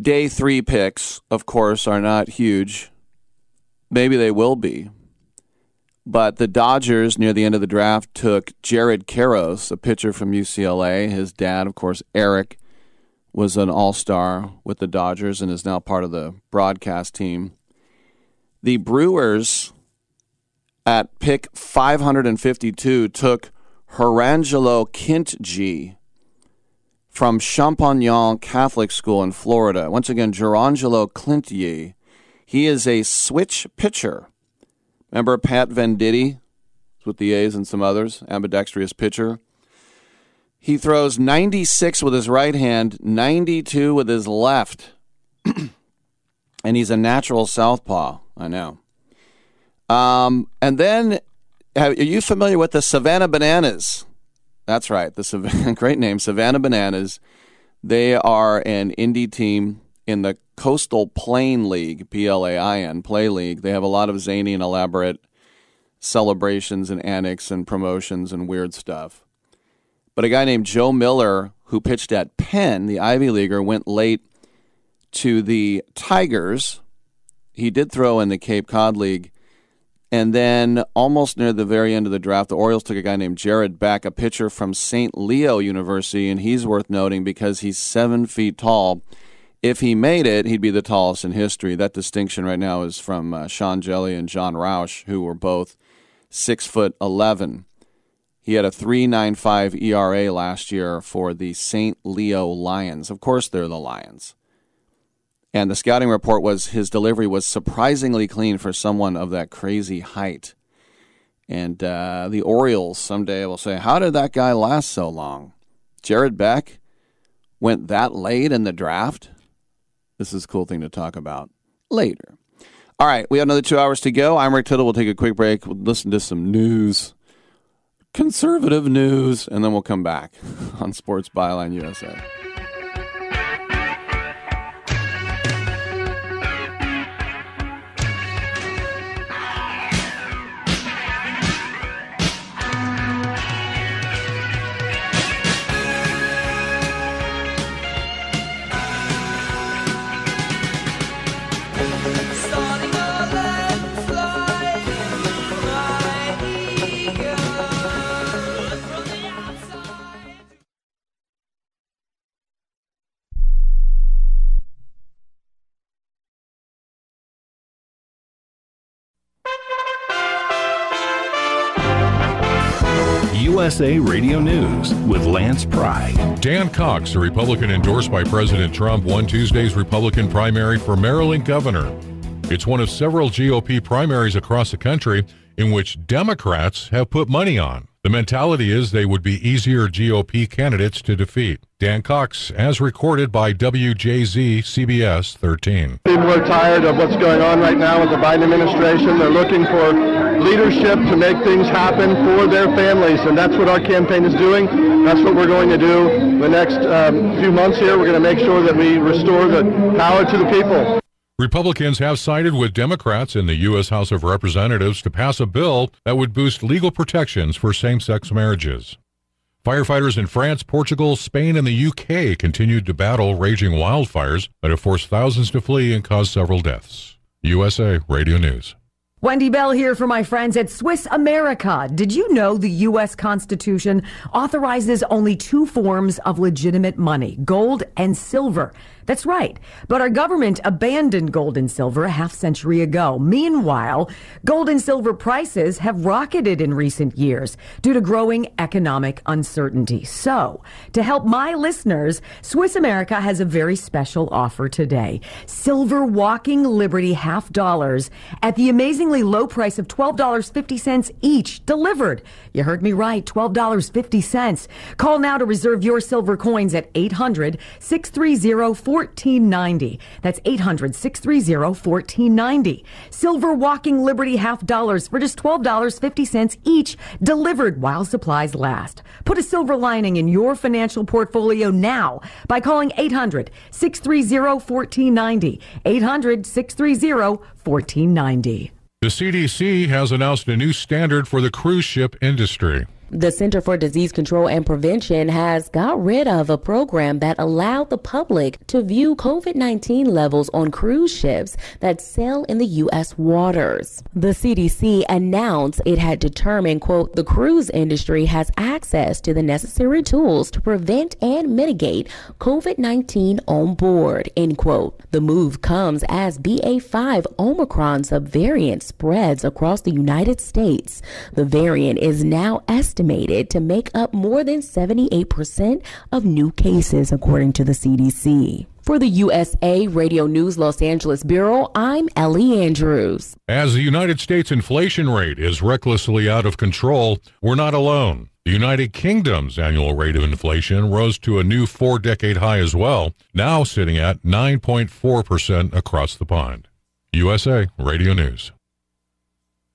day three picks, of course, are not huge. Maybe they will be. But the Dodgers, near the end of the draft, took Jared Karros, a pitcher from UCLA. His dad, of course, Eric, was an all star with the Dodgers and is now part of the broadcast team. The Brewers, at pick 552, took Jurrangelo Cijntje from Champagnat Catholic School in Florida. Once again, Jurrangelo Cijntje. He is a switch pitcher. Remember Pat Venditte with the A's and some others, ambidextrous pitcher. He throws 96 with his right hand, 92 with his left. (clears throat) and he's a natural southpaw, I know. Um, and then, are you familiar with the Savannah Bananas? That's right, the Savannah, (laughs) great name, Savannah Bananas. They are an indie team in the Coastal Plain League, P L A I N, Play League. They have a lot of zany and elaborate celebrations and annex and promotions and weird stuff. But a guy named Joe Miller, who pitched at Penn, the Ivy Leaguer, went late to the Tigers. He did throw in the Cape Cod League. And then, almost near the very end of the draft, the Orioles took a guy named Jared Beck, a pitcher from St. Leo University, and he's worth noting because he's seven feet tall. If he made it, he'd be the tallest in history. That distinction right now is from uh, Sean Hjelle and Jon Rauch, who were both six foot eleven. He had a 3.95 ERA last year for the St. Leo Lions. Of course, they're the Lions. And the scouting report was his delivery was surprisingly clean for someone of that crazy height. And uh, the Orioles someday will say, How did that guy last so long? Jared Beck went that late in the draft? This is a cool thing to talk about later. All right, we have another two hours to go. I'm Rick Tittle. We'll take a quick break. We'll listen to some news, conservative news, and then we'll come back (laughs) on Sports Byline USA. USA Radio News with Lance Pry. Dan Cox, a Republican endorsed by President Trump, won Tuesday's Republican primary for Maryland governor. It's one of several GOP primaries across the country in which Democrats have put money on. The mentality is they would be easier GOP candidates to defeat. Dan Cox, as recorded by WJZ CBS 13. People are tired of what's going on right now with the Biden administration. They're looking for leadership to make things happen for their families, and that's what our campaign is doing. That's what we're going to do the next um, few months here. We're going to make sure that we restore the power to the people. Republicans have sided with Democrats in the U.S. House of Representatives to pass a bill that would boost legal protections for same sex marriages. Firefighters in France, Portugal, Spain, and the UK continued to battle raging wildfires that have forced thousands to flee and caused several deaths. USA Radio News. Wendy Bell here for my friends at Swiss America. Did you know the U.S. Constitution authorizes only two forms of legitimate money, gold and silver? That's right. But our government abandoned gold and silver a half century ago. Meanwhile, gold and silver prices have rocketed in recent years due to growing economic uncertainty. So, to help my listeners, Swiss America has a very special offer today. Silver walking Liberty half dollars at the amazingly low price of $12.50 each delivered. You heard me right, $12.50. Call now to reserve your silver coins at 800 630 1490. That's 800 630 1490. Silver Walking Liberty half dollars for just $12.50 each, delivered while supplies last. Put a silver lining in your financial portfolio now by calling 800 630 1490. 800 630 1490. The CDC has announced a new standard for the cruise ship industry. The Center for Disease Control and Prevention has got rid of a program that allowed the public to view COVID 19 levels on cruise ships that sail in the U.S. waters. The CDC announced it had determined, quote, the cruise industry has access to the necessary tools to prevent and mitigate COVID 19 on board, end quote. The move comes as BA5 Omicron subvariant spreads across the United States. The variant is now estimated estimated to make up more than 78% of new cases, according to the CDC. For the USA Radio News Los Angeles Bureau, I'm Ellie Andrews. As the United States inflation rate is recklessly out of control, we're not alone. The United Kingdom's annual rate of inflation rose to a new four decade high as well, now sitting at 9.4% across the pond. USA Radio News.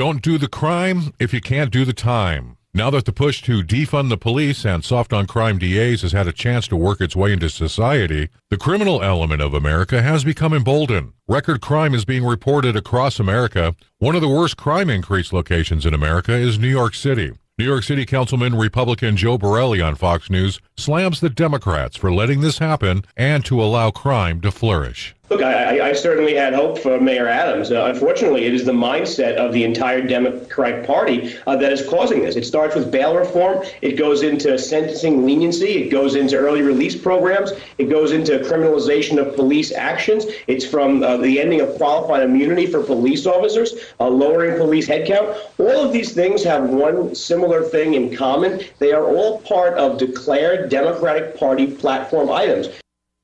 Don't do the crime if you can't do the time. Now that the push to defund the police and soft on crime DAs has had a chance to work its way into society, the criminal element of America has become emboldened. Record crime is being reported across America. One of the worst crime increase locations in America is New York City. New York City Councilman Republican Joe Borelli on Fox News slams the Democrats for letting this happen and to allow crime to flourish. Look, I, I, certainly had hope for Mayor Adams. Uh, unfortunately, it is the mindset of the entire Democratic Party uh, that is causing this. It starts with bail reform. It goes into sentencing leniency. It goes into early release programs. It goes into criminalization of police actions. It's from uh, the ending of qualified immunity for police officers, uh, lowering police headcount. All of these things have one similar thing in common. They are all part of declared Democratic Party platform items.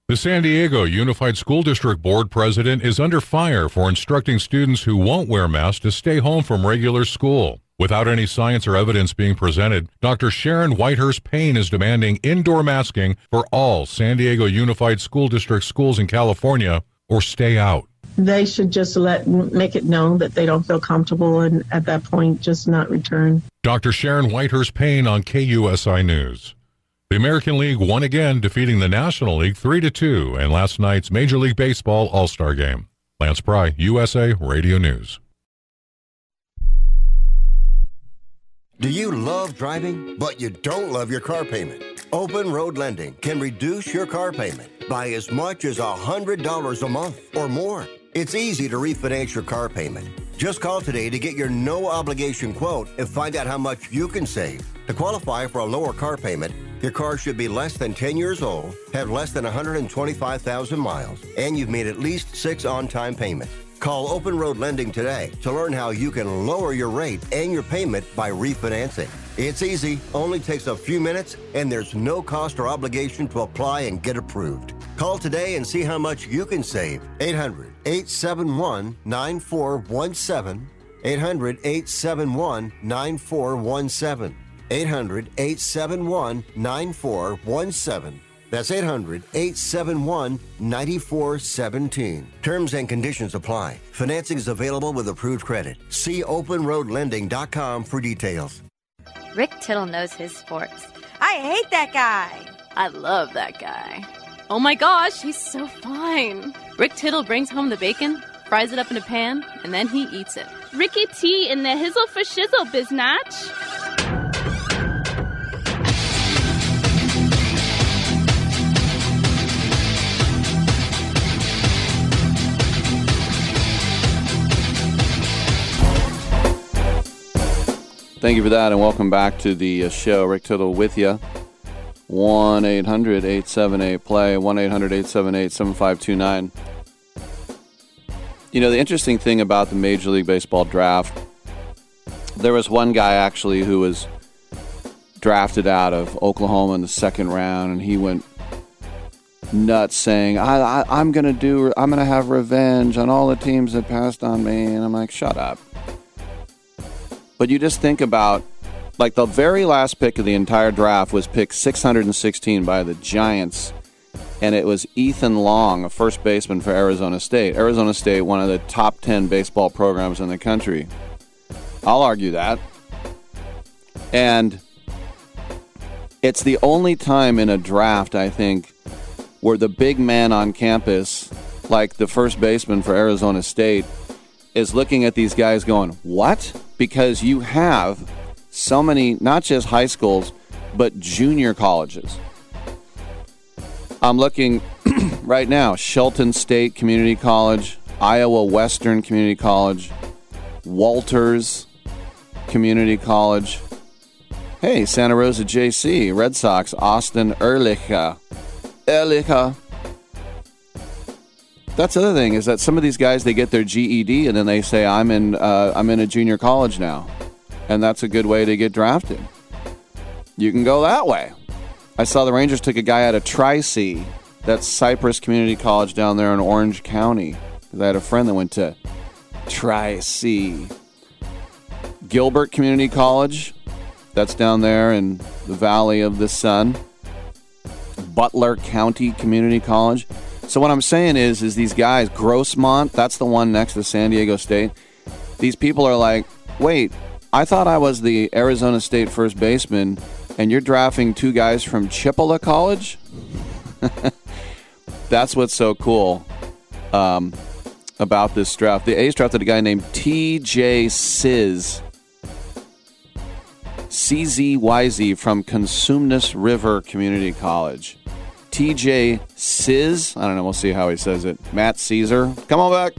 The San Diego Unified School District Board president is under fire for instructing students who won't wear masks to stay home from regular school. Without any science or evidence being presented, Dr. Sharon Whitehurst Payne is demanding indoor masking for all San Diego Unified School District schools in California or stay out. They should just let make it known that they don't feel comfortable and at that point just not return. Dr. Sharon Whitehurst Payne on KUSI News. The American League won again, defeating the National League 3 to 2 in last night's Major League Baseball All Star game. Lance Pry, USA Radio News. Do you love driving, but you don't love your car payment? Open Road Lending can reduce your car payment by as much as $100 a month or more. It's easy to refinance your car payment. Just call today to get your no obligation quote and find out how much you can save. To qualify for a lower car payment, your car should be less than 10 years old, have less than 125,000 miles, and you've made at least six on time payments. Call Open Road Lending today to learn how you can lower your rate and your payment by refinancing. It's easy, only takes a few minutes, and there's no cost or obligation to apply and get approved. Call today and see how much you can save. 800 871 9417. 800 871 9417. 800 871 9417. That's 800 871 9417. Terms and conditions apply. Financing is available with approved credit. See openroadlending.com for details. Rick Tittle knows his sports. I hate that guy. I love that guy. Oh my gosh, he's so fine. Rick Tittle brings home the bacon, fries it up in a pan, and then he eats it. Ricky T in the hizzle for shizzle, biznatch. Thank you for that, and welcome back to the uh, show. Rick Tittle with you. 1 800 878 play, 1 800 878 7529. You know, the interesting thing about the Major League Baseball draft, there was one guy actually who was drafted out of Oklahoma in the second round, and he went nuts saying, I, I, I'm going to do, I'm going to have revenge on all the teams that passed on me. And I'm like, shut up. But you just think about like the very last pick of the entire draft was picked 616 by the Giants, and it was Ethan Long, a first baseman for Arizona State. Arizona State, one of the top 10 baseball programs in the country. I'll argue that. And it's the only time in a draft, I think, where the big man on campus, like the first baseman for Arizona State, is looking at these guys going, What? Because you have so many, not just high schools, but junior colleges. I'm looking (clears throat) right now Shelton State Community College, Iowa Western Community College, Walters Community College. Hey, Santa Rosa JC, Red Sox, Austin Ehrlicha. Ehrlicha. That's the other thing is that some of these guys they get their GED and then they say I'm in uh, I'm in a junior college now, and that's a good way to get drafted. You can go that way. I saw the Rangers took a guy out of Tri C, that's Cypress Community College down there in Orange County. I had a friend that went to Tri C. Gilbert Community College, that's down there in the Valley of the Sun. Butler County Community College. So what I'm saying is, is these guys, Grossmont, that's the one next to San Diego State. These people are like, wait, I thought I was the Arizona State first baseman, and you're drafting two guys from Chipola College. (laughs) that's what's so cool um, about this draft. The A's drafted a guy named T.J. Sizz. CZYZ from Cosumnes River Community College. TJ Sizz. I don't know. We'll see how he says it. Matt Caesar. Come on back.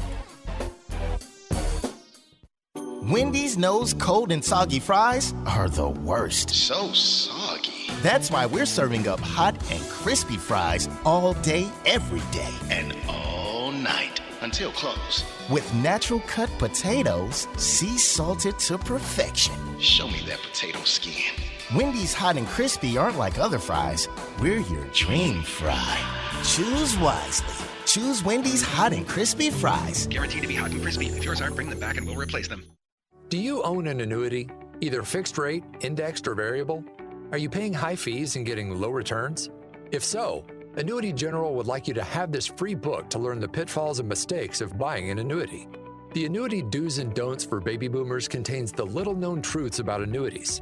Wendy's knows cold and soggy fries are the worst. So soggy. That's why we're serving up hot and crispy fries all day, every day. And all night until close. With natural cut potatoes, sea salted to perfection. Show me that potato skin. Wendy's hot and crispy aren't like other fries. We're your dream fry. Choose wisely. Choose Wendy's hot and crispy fries. Guaranteed to be hot and crispy. If yours aren't, bring them back and we'll replace them. Do you own an annuity, either fixed rate, indexed, or variable? Are you paying high fees and getting low returns? If so, Annuity General would like you to have this free book to learn the pitfalls and mistakes of buying an annuity. The Annuity Do's and Don'ts for Baby Boomers contains the little known truths about annuities,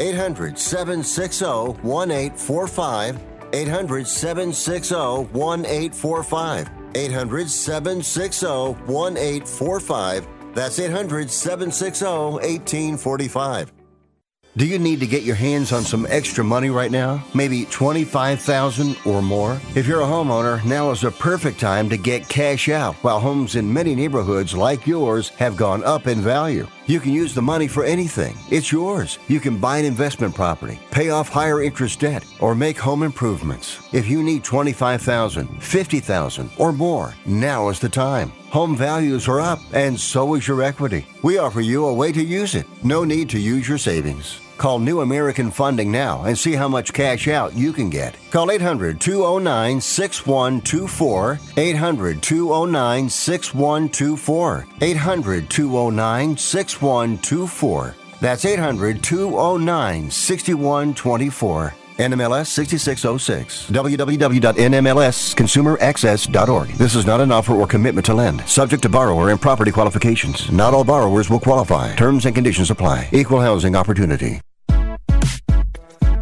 800 760 1845. 800 760 1845. 800 760 1845. That's 800 760 1845. Do you need to get your hands on some extra money right now? Maybe 25,000 or more? If you're a homeowner, now is a perfect time to get cash out while homes in many neighborhoods like yours have gone up in value. You can use the money for anything. It's yours. You can buy an investment property, pay off higher interest debt, or make home improvements. If you need 25,000, 50,000 or more, now is the time. Home values are up and so is your equity. We offer you a way to use it. No need to use your savings. Call New American Funding now and see how much cash out you can get. Call 800 209 6124. 800 209 6124. 800 209 6124. That's 800 209 6124. NMLS 6606. www.nmlsconsumeraccess.org. This is not an offer or commitment to lend. Subject to borrower and property qualifications. Not all borrowers will qualify. Terms and conditions apply. Equal housing opportunity.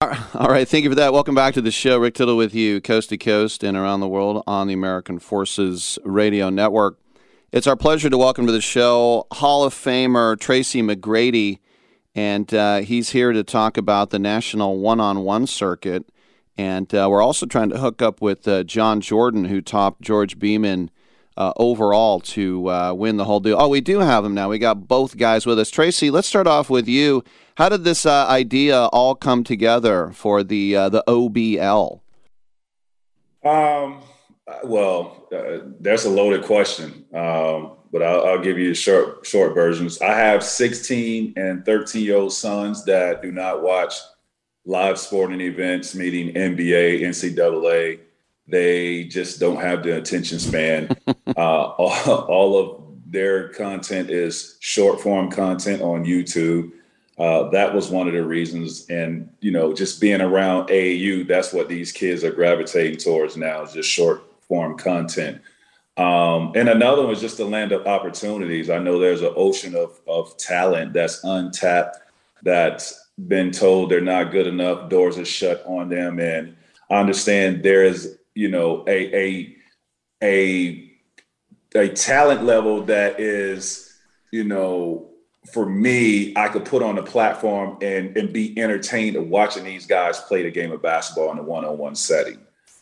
All right, thank you for that. Welcome back to the show. Rick Tittle with you, coast to coast and around the world on the American Forces Radio Network. It's our pleasure to welcome to the show Hall of Famer Tracy McGrady, and uh, he's here to talk about the National One on One Circuit. And uh, we're also trying to hook up with uh, John Jordan, who topped George Beeman uh, overall to uh, win the whole deal. Oh, we do have him now. We got both guys with us. Tracy, let's start off with you. How did this uh, idea all come together for the uh, the OBL? Um, well, uh, that's a loaded question, um, but I'll, I'll, give you the short short versions. I have 16 and 13 year old sons that do not watch live sporting events, meaning NBA, NCAA. They just don't have the attention span. (laughs) Uh, all, all of their content is short form content on YouTube uh, that was one of the reasons. And, you know, just being around AAU, that's what these kids are gravitating towards now is just short form content. Um, and another one is just the land of opportunities. I know there's an ocean of, of talent that's untapped, that's been told they're not good enough, doors are shut on them. And I understand there is, you know, a, a, a, a talent level that is, you know, for me, I could put on a platform and, and be entertained of watching these guys play the game of basketball in a one on one setting.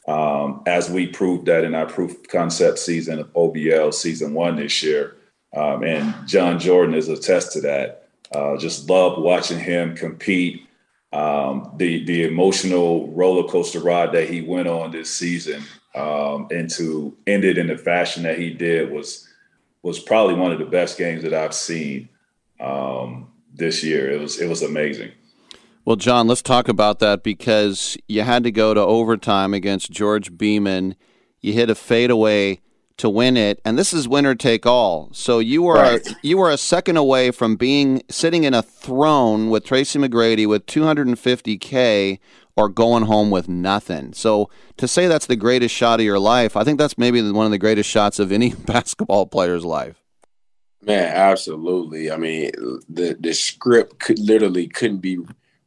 Um, as we proved that in our proof concept season of OBL season one this year. Um, and John Jordan is a test to that. Uh, just love watching him compete. Um, the the emotional roller coaster ride that he went on this season um, and to end it in the fashion that he did was was probably one of the best games that I've seen um, this year. It was it was amazing. Well, John, let's talk about that because you had to go to overtime against George Beeman. You hit a fadeaway to win it, and this is winner take all. So you were right. you were a second away from being sitting in a throne with Tracy McGrady with 250k or going home with nothing. So to say that's the greatest shot of your life, I think that's maybe one of the greatest shots of any (laughs) basketball player's life. Man, absolutely. I mean, the the script could literally couldn't be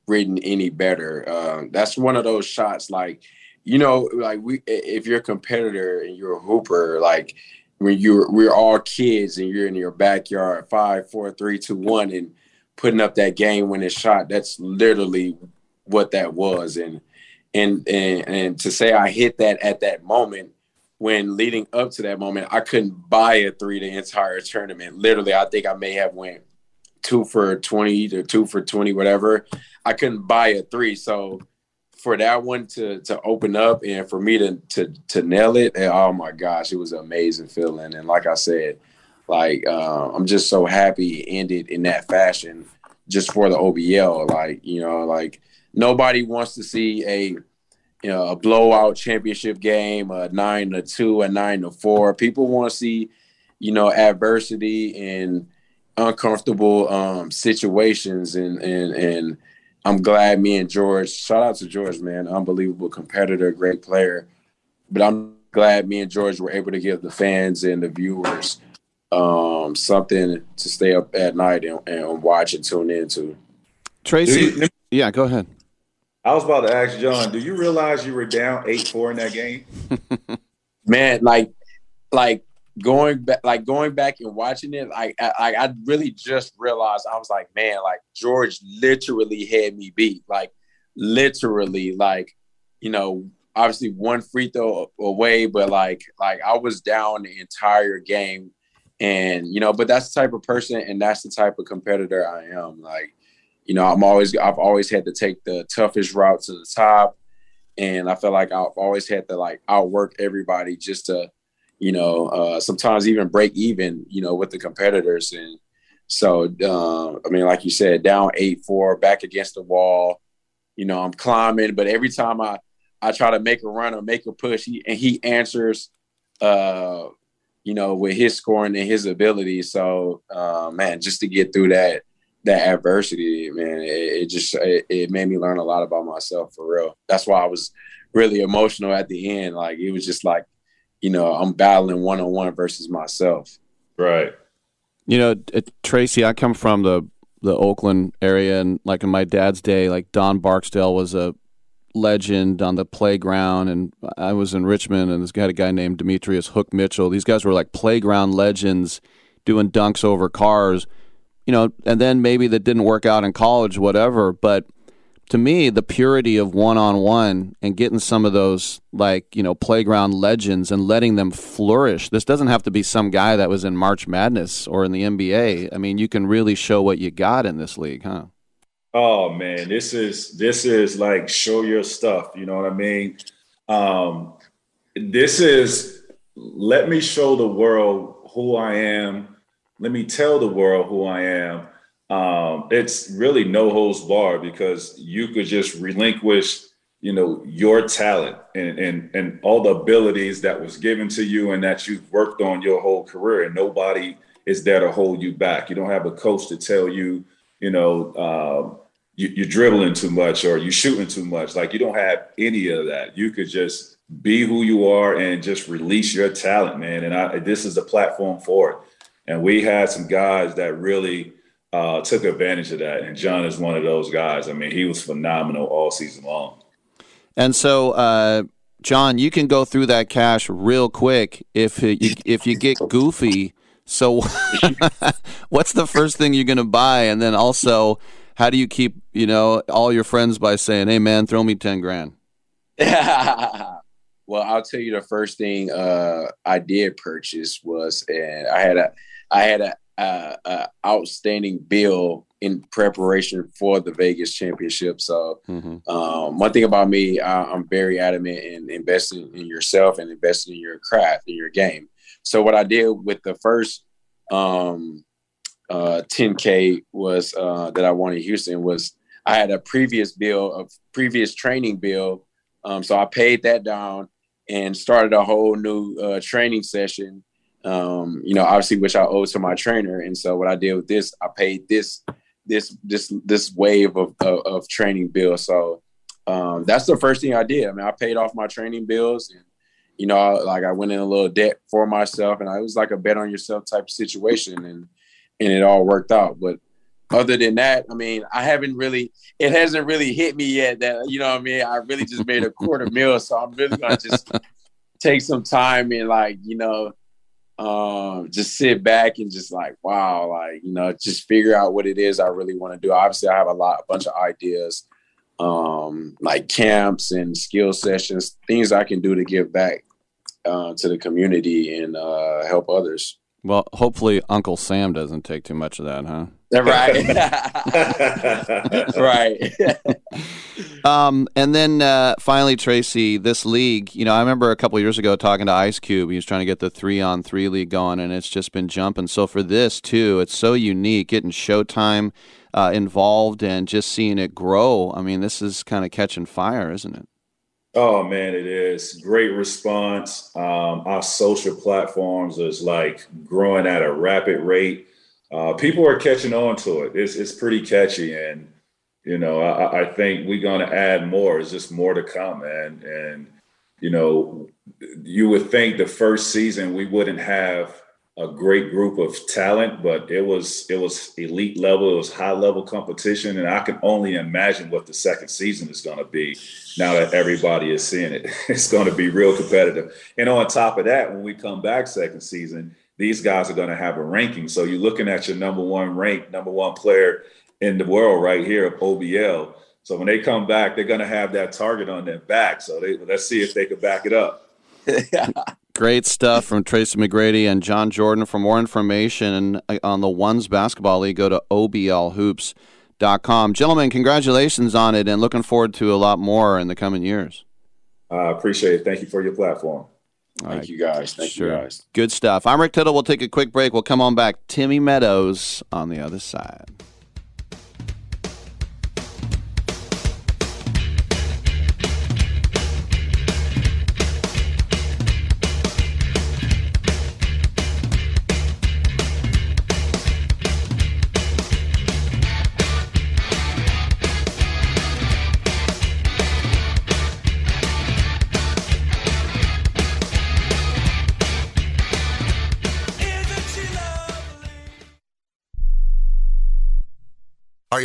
written any better. Um, that's one of those shots, like you know, like we if you're a competitor and you're a hooper, like when you're we're all kids and you're in your backyard, five, four, three, two, one, and putting up that game winning shot. That's literally what that was, and and and and to say I hit that at that moment when leading up to that moment, I couldn't buy a three the entire tournament. Literally, I think I may have went two for 20 or two for 20, whatever. I couldn't buy a three. So for that one to to open up and for me to to to nail it, and, oh my gosh, it was an amazing feeling. And like I said, like uh, I'm just so happy it ended in that fashion, just for the OBL. Like you know, like nobody wants to see a you know a blowout championship game, a nine to two, a nine to four. People want to see you know adversity and uncomfortable um, situations and and and I'm glad me and George, shout out to George, man, unbelievable competitor, great player. But I'm glad me and George were able to give the fans and the viewers um, something to stay up at night and, and watch and tune into. Tracy, you, yeah, go ahead. I was about to ask John, do you realize you were down eight four in that game? (laughs) man, like, like going back like going back and watching it like I, I really just realized i was like man like george literally had me beat like literally like you know obviously one free throw away but like like i was down the entire game and you know but that's the type of person and that's the type of competitor i am like you know i'm always i've always had to take the toughest route to the top and i feel like i've always had to like outwork everybody just to you know, uh, sometimes even break even, you know, with the competitors. And so, uh, I mean, like you said, down eight four, back against the wall. You know, I'm climbing, but every time I I try to make a run or make a push, he, and he answers, uh, you know, with his scoring and his ability. So, uh, man, just to get through that that adversity, man, it, it just it, it made me learn a lot about myself for real. That's why I was really emotional at the end. Like it was just like you know, I'm battling one on one versus myself. Right. You know, uh, Tracy, I come from the the Oakland area, and like in my dad's day, like Don Barksdale was a legend on the playground, and I was in Richmond, and this guy had a guy named Demetrius Hook Mitchell. These guys were like playground legends, doing dunks over cars, you know, and then maybe that didn't work out in college, whatever. But to me, the purity of one on one and getting some of those like, you know, playground legends and letting them flourish. This doesn't have to be some guy that was in March Madness or in the NBA. I mean, you can really show what you got in this league, huh? Oh man, this is this is like show your stuff, you know what I mean? Um this is let me show the world who I am. Let me tell the world who I am um, it's really no holds bar because you could just relinquish, you know, your talent and, and and all the abilities that was given to you and that you've worked on your whole career, and nobody is there to hold you back. You don't have a coach to tell you, you know, um, you, are dribbling too much or you're shooting too much. Like you don't have any of that. You could just be who you are and just release your talent, man. And I, this is a platform for it. And we had some guys that really uh, took advantage of that. And John is one of those guys. I mean, he was phenomenal all season long. And so, uh, John, you can go through that cash real quick if you, if you get goofy. So, (laughs) what's the first thing you're going to buy? And then also, how do you keep you know all your friends by saying, "Hey, man, throw me ten grand"? (laughs) well, I'll tell you the first thing uh, I did purchase was, and I had a I had a uh, uh, outstanding bill in preparation for the Vegas championship. So, mm-hmm. um, one thing about me, I, am very adamant in investing in yourself and investing in your craft, in your game. So, what I did with the first um, uh, 10K was uh, that I won in Houston was I had a previous bill, a previous training bill. Um, so, I paid that down and started a whole new uh, training session um, you know, obviously which I owe to my trainer. And so what I did with this, I paid this this this this wave of of, of training bills. So um, that's the first thing I did. I mean, I paid off my training bills and you know, like I went in a little debt for myself and I was like a bet on yourself type of situation and and it all worked out. But other than that, I mean, I haven't really it hasn't really hit me yet that you know what I mean, I really just made a quarter mil. So I'm really gonna just (laughs) take some time and like, you know, um, just sit back and just like, wow, like, you know, just figure out what it is I really want to do. Obviously, I have a lot, a bunch of ideas, um, like camps and skill sessions, things I can do to give back uh, to the community and uh, help others. Well, hopefully Uncle Sam doesn't take too much of that, huh? Right. (laughs) (laughs) right. (laughs) Um, and then uh, finally, Tracy, this league, you know, I remember a couple years ago talking to Ice Cube. He was trying to get the three on three league going, and it's just been jumping. So for this, too, it's so unique getting Showtime uh, involved and just seeing it grow. I mean, this is kind of catching fire, isn't it? Oh man, it is great response. Um, our social platforms is like growing at a rapid rate. Uh, people are catching on to it. It's it's pretty catchy, and you know I, I think we're gonna add more. It's just more to come, and and you know you would think the first season we wouldn't have a great group of talent, but it was it was elite level. It was high level competition, and I can only imagine what the second season is going to be. Now that everybody is seeing it, (laughs) it's going to be real competitive. And on top of that, when we come back second season, these guys are going to have a ranking. So you're looking at your number one ranked, number one player in the world right here of OBL. So when they come back, they're going to have that target on their back. So they, let's see if they can back it up. (laughs) Great stuff from Tracy McGrady and John Jordan. For more information on the Ones Basketball League, go to oblhoops.com. Gentlemen, congratulations on it and looking forward to a lot more in the coming years. I uh, appreciate it. Thank you for your platform. All Thank right. you guys. Thank sure. you guys. Good stuff. I'm Rick Tittle. We'll take a quick break. We'll come on back. Timmy Meadows on the other side.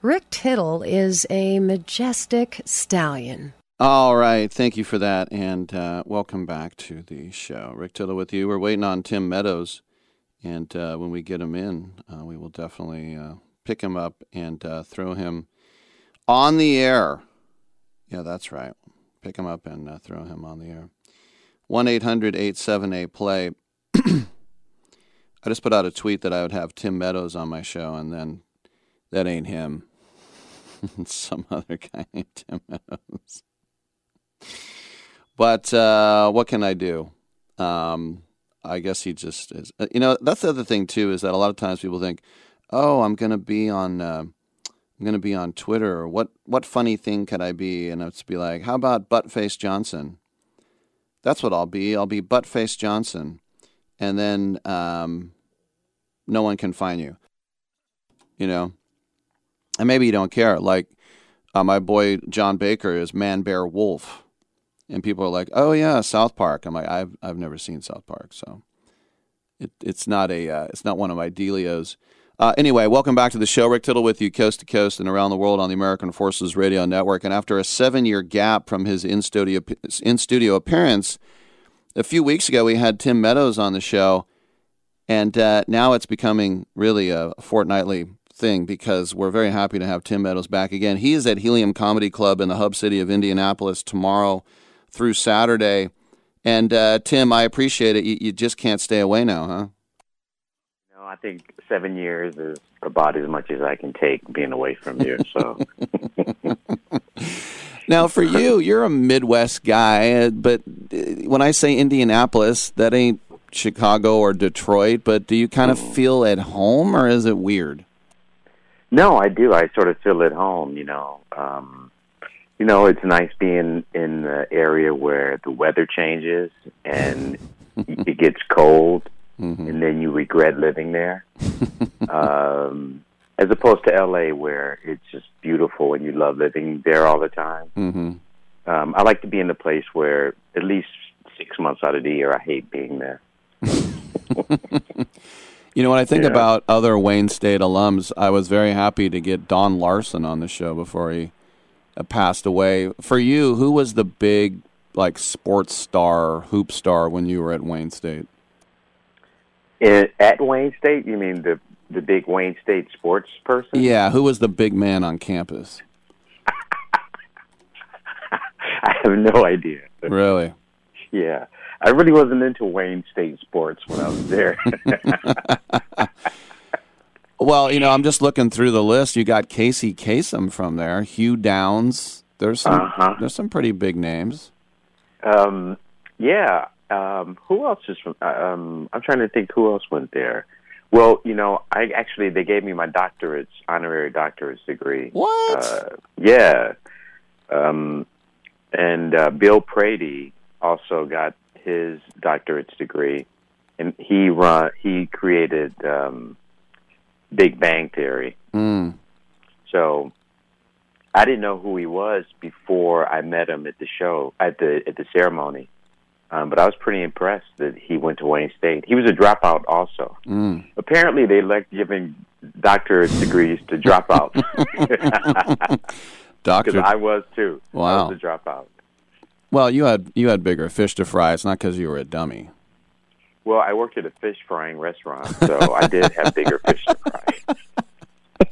Rick Tittle is a majestic stallion. All right, thank you for that, and uh, welcome back to the show. Rick Tittle with you. We're waiting on Tim Meadows, and uh, when we get him in, uh, we will definitely uh, pick him up and uh, throw him on the air. Yeah, that's right. Pick him up and uh, throw him on the air. 1 800 878 play. (clears throat) I just put out a tweet that I would have Tim Meadows on my show, and then that ain't him. (laughs) Some other named Tim Meadows. But uh, what can I do? Um, I guess he just is. uh, You know, that's the other thing too is that a lot of times people think, "Oh, I'm going to be on, uh, I'm going to be on Twitter. What what funny thing could I be?" And it's be like, "How about Buttface Johnson?" That's what I'll be. I'll be Buttface Johnson, and then um, no one can find you. You know, and maybe you don't care. Like uh, my boy John Baker is Man Bear Wolf, and people are like, "Oh yeah, South Park." I'm like, "I've I've never seen South Park, so it it's not a uh, it's not one of my delios." Uh, anyway, welcome back to the show. Rick Tittle with you, coast to coast and around the world on the American Forces Radio Network. And after a seven year gap from his in studio in studio appearance, a few weeks ago we had Tim Meadows on the show, and uh, now it's becoming really a fortnightly thing because we're very happy to have Tim Meadows back again. He is at Helium Comedy Club in the hub city of Indianapolis tomorrow through Saturday. And uh, Tim, I appreciate it. You, you just can't stay away now, huh? No, I think seven years is about as much as I can take being away from you. So (laughs) Now, for you, you're a Midwest guy, but uh, when I say Indianapolis, that ain't Chicago or Detroit. But do you kind of feel at home, or is it weird? No, I do. I sort of feel at home. You know, um, you know, it's nice being in the area where the weather changes and (laughs) it gets cold, and then you regret living there. (laughs) um, as opposed to LA, where it's just beautiful and you love living there all the time. Mm-hmm. Um, I like to be in a place where at least six months out of the year I hate being there. (laughs) You know, when I think Yeah. about other Wayne State alums, I was very happy to get Don Larson on the show before he uh, passed away. For you, who was the big like sports star, hoop star when you were at Wayne State? In, at Wayne State, you mean the the big Wayne State sports person? Yeah, who was the big man on campus? (laughs) I have no idea. Really? Yeah, I really wasn't into Wayne State sports when I was there. (laughs) Well, you know, I'm just looking through the list. You got Casey Kasem from there, Hugh Downs. There's some Uh-huh. there's some pretty big names. um, yeah. Um, who else is from? Um, I'm trying to think who else went there. Well, you know, I actually they gave me my doctorate's honorary doctorate's degree. What? Uh, yeah. Um, and uh, Bill Prady also got his doctorate's degree, and he run he created um, Big Bang Theory. Mm. So I didn't know who he was before I met him at the show at the at the ceremony. Um, but I was pretty impressed that he went to Wayne State. He was a dropout also. Mm. Apparently, they like giving doctorate degrees to dropouts. (laughs) (laughs) (laughs) Doctor- I was too. I Wow. was a dropout. Well, you had you had bigger fish to fry. It's not because you were a dummy. Well, I worked at a fish frying restaurant, so I did have bigger fish to fry.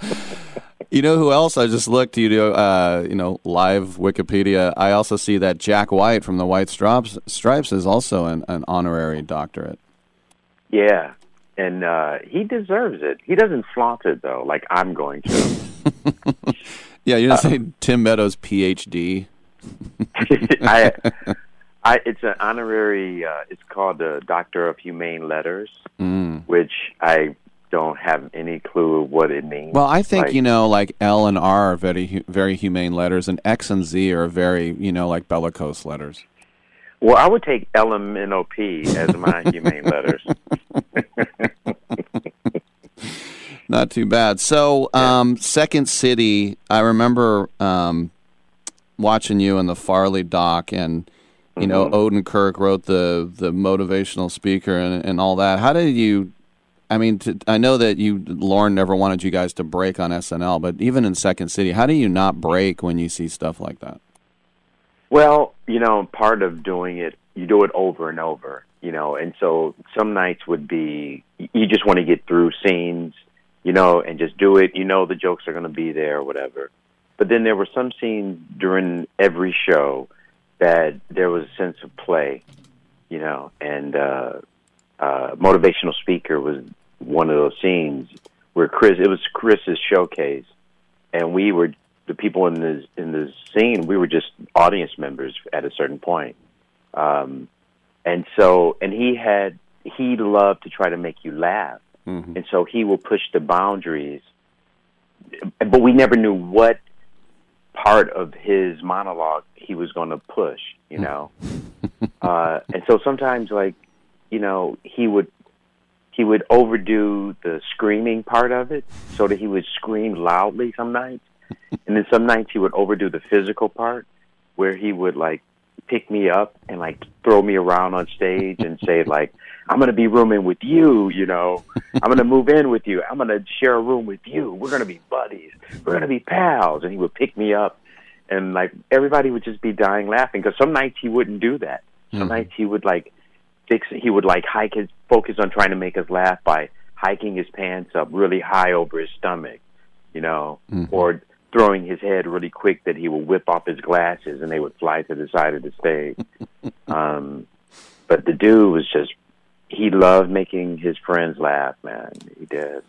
(laughs) You know who else? I just looked. You know, uh, you know, live Wikipedia. I also see that Jack White from the White Stripes, Stripes is also an, an honorary doctorate. Yeah, and uh, he deserves it. He doesn't flaunt it though, like I'm going to. (laughs) Yeah, you didn't say Tim Meadows PhD. (laughs) I, I, it's an honorary. Uh, it's called the Doctor of Humane Letters, Mm. which I don't have any clue what it means. Well, I think Like, you know, like L and R are very very humane letters, and X and Z are very you know like bellicose letters. Well, I would take LMNOP as my (laughs) humane letters. (laughs) Not too bad. So, um, Second City, I remember um, watching you in the Farley doc, and you know, mm-hmm. Odenkirk wrote the the motivational speaker and, and all that. How did you? I mean, to, I know that you, Lorne, never wanted you guys to break on SNL, but even in Second City, how do you not break when you see stuff like that? Well, you know, part of doing it, you do it over and over, you know, and so some nights would be you just want to get through scenes, you know, and just do it. You know, the jokes are going to be there or whatever. But then there were some scenes during every show that there was a sense of play, you know, and uh, uh, motivational speaker was one of those scenes where Chris, it was Chris's showcase, and we were the people in the in this scene. We were just audience members at a certain point, um, and so and he had he loved to try to make you laugh, and so he will push the boundaries, but we never knew what part of his monologue he was going to push, you know. (laughs) uh, and so sometimes, like, you know, he would he would overdo the screaming part of it, so that he would scream loudly some nights, and then some nights he would overdo the physical part, where he would like pick me up and like throw me around on stage and say like I'm going to be rooming with you, you know. I'm going to move in with you. I'm going to share a room with you. We're going to be buddies. We're going to be pals. And he would pick me up and like everybody would just be dying laughing because some nights he wouldn't do that. Some nights he would like fix he would like hike his focus on trying to make us laugh by hiking his pants up really high over his stomach, you know, or throwing his head really quick that he would whip off his glasses and they would fly to the side of the stage. (laughs) um, but the dude was just he loved making his friends laugh, man. He did.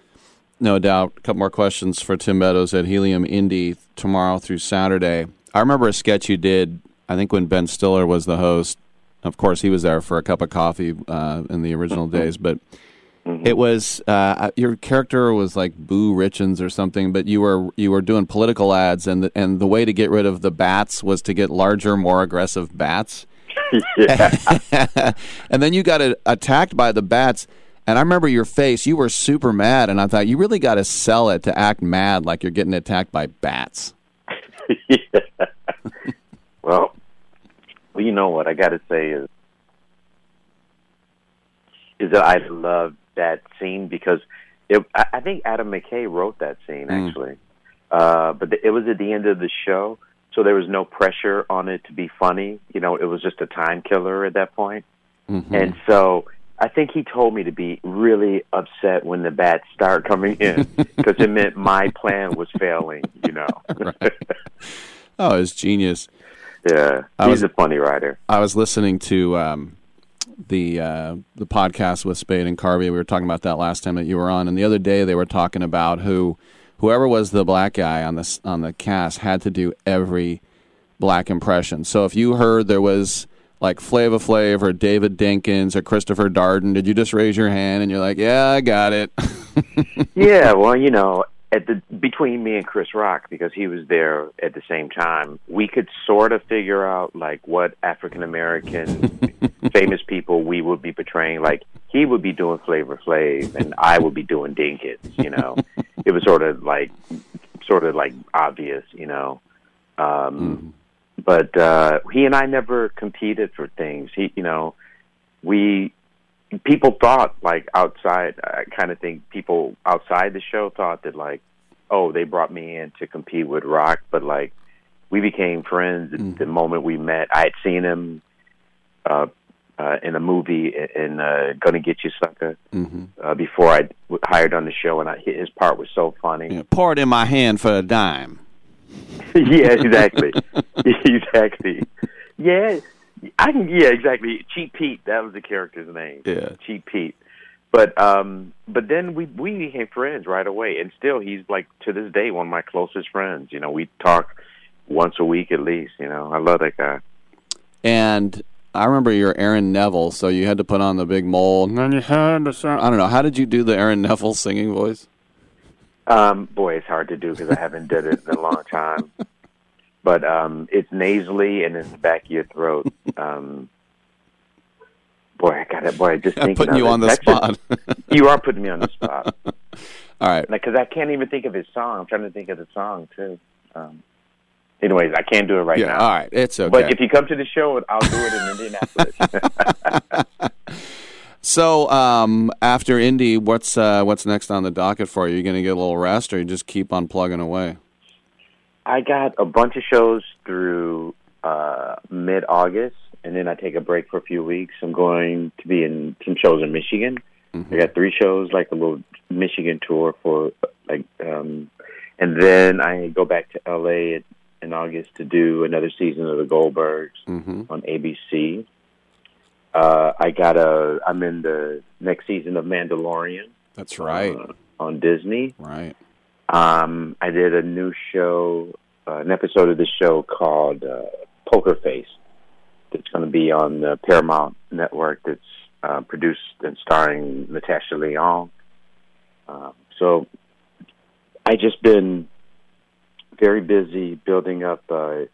No doubt. A couple more questions for Tim Meadows at Helium Indy tomorrow through Saturday. I remember a sketch you did, I think when Ben Stiller was the host. Of course, he was there for a cup of coffee uh, in the original days, but it was uh, your character was like Boo Richens or something, but you were you were doing political ads, and the, and the way to get rid of the bats was to get larger, more aggressive bats. (laughs) (laughs) and then you got attacked by the bats. And I remember your face. You were super mad, and I thought you really got to sell it to act mad like you're getting attacked by bats. (laughs) Well, well, you know what I got to say is is that I love that scene because it, I, I think Adam McKay wrote that scene Mm. actually, uh, but the, it was at the end of the show, so there was no pressure on it to be funny. You know, it was just a time killer at that point, and so. I think he told me to be really upset when the bats start coming in (laughs) because it meant my plan was failing. You know. (laughs) Oh, it's genius. Yeah, I he's was- a funny writer. I was listening to um, the uh, the podcast with Spade and Carvey. We were talking about that last time that you were on, and the other day they were talking about who whoever was the black guy on this on the cast had to do every black impression. So if you heard there was like Flavor Flav or David Dinkins or Christopher Darden, did you just raise your hand and you're like, yeah, I got it? (laughs) yeah, well, you know, at the between me and Chris Rock because he was there at the same time, we could sort of figure out like what African American (laughs) famous people we would be portraying. Like he would be doing Flavor Flav and I would be doing Dinkins, you know. (laughs) it was sort of like sort of like obvious, you know. Um but uh he and I never competed for things. He you know, we people thought like outside I kind of think people outside the show thought that like oh they brought me in to compete with rock but like we became friends the moment we met i had seen him uh uh in a movie in uh gonna get you sucker mm-hmm. uh before i w- hired on the show and I, his part was so funny Pour it in my hand for a dime. (laughs) yeah, exactly. (laughs) (laughs) exactly. Yeah, I can. Yeah, exactly. Cheap Pete. That was the character's name. Yeah. Cheap Pete. But um, but then we we became friends right away, and still he's like to this day one of my closest friends. You know, we talk once a week at least. You know, I love that guy. And I remember you're Aaron Neville, so you had to put on the big mole. And then you had to sound. I don't know. How did you do the Aaron Neville singing voice? Um, boy, it's hard to do because I haven't done it in a long time. (laughs) But um, it's nasally and in the back of your throat. (laughs) Um, boy, I got it. Boy, I just I'm putting you it. on the That's spot. just- (laughs) you are putting me on the spot. (laughs) All right. Because I can't even think of his song. I'm trying to think of the song too. Um, anyways, I can't do it right yeah. now. All right. It's okay. But if you come to the show, I'll do it in Indianapolis. so um, after Indy, what's uh, what's next on the docket for you? Are You going to get a little rest, or you just keep on plugging away? I got a bunch of shows through uh, mid August, and then I take a break for a few weeks. I'm going to be in some shows in Michigan. Mm-hmm. I got three shows, like a little Michigan tour for like, um, and then I go back to LA in, in August to do another season of the Goldbergs Mm-hmm. on ABC. Uh, I got a. I'm in the next season of Mandalorian. That's right. uh, on Disney. Right. Um, I did a new show, uh, an episode of the show called uh, Poker Face. That's going to be on the Paramount Network. That's uh, produced and starring Natasha Lyonne. Um, so I just been very busy building up, uh,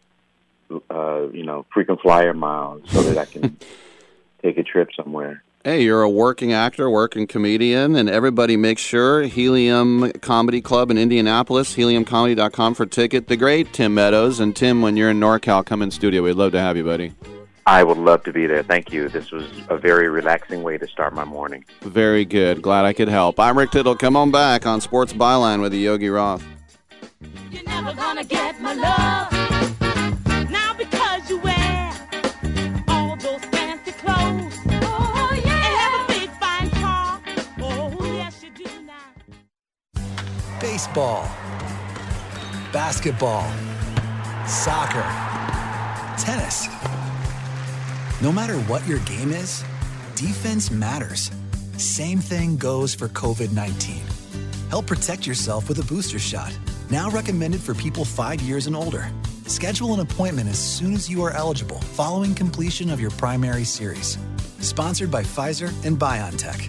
uh, you know, frequent flyer miles so that I can (laughs) take a trip somewhere. Hey, you're a working actor, working comedian, and everybody make sure Helium Comedy Club in Indianapolis, heliumcomedy.com for ticket. The great Tim Meadows. And Tim, when you're in NorCal, come in studio. We'd love to have you, buddy. I would love to be there. Thank you. This was a very relaxing way to start my morning. Very good. Glad I could help. I'm Rick Tittle. Come on back on Sports Byline with the Yogi Roth. Baseball, basketball, soccer, tennis. No matter what your game is, defense matters. Same thing goes for COVID 19. Help protect yourself with a booster shot, now recommended for people five years and older. Schedule an appointment as soon as you are eligible following completion of your primary series. Sponsored by Pfizer and BioNTech.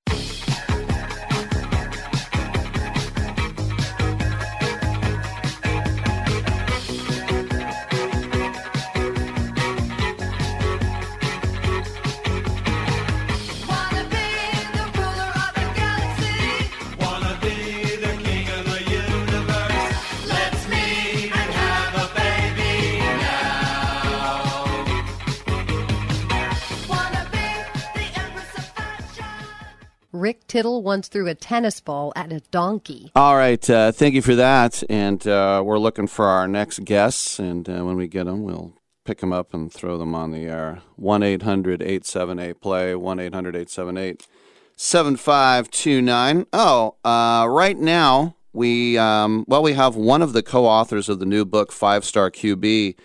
Rick Tittle once threw a tennis ball at a donkey. All right, uh, thank you for that. And uh, we're looking for our next guests. And uh, when we get them, we'll pick them up and throw them on the air. 1 800 878 play, 1 800 878 7529. Oh, uh, right now, we, um, well, we have one of the co authors of the new book, Five Star QB.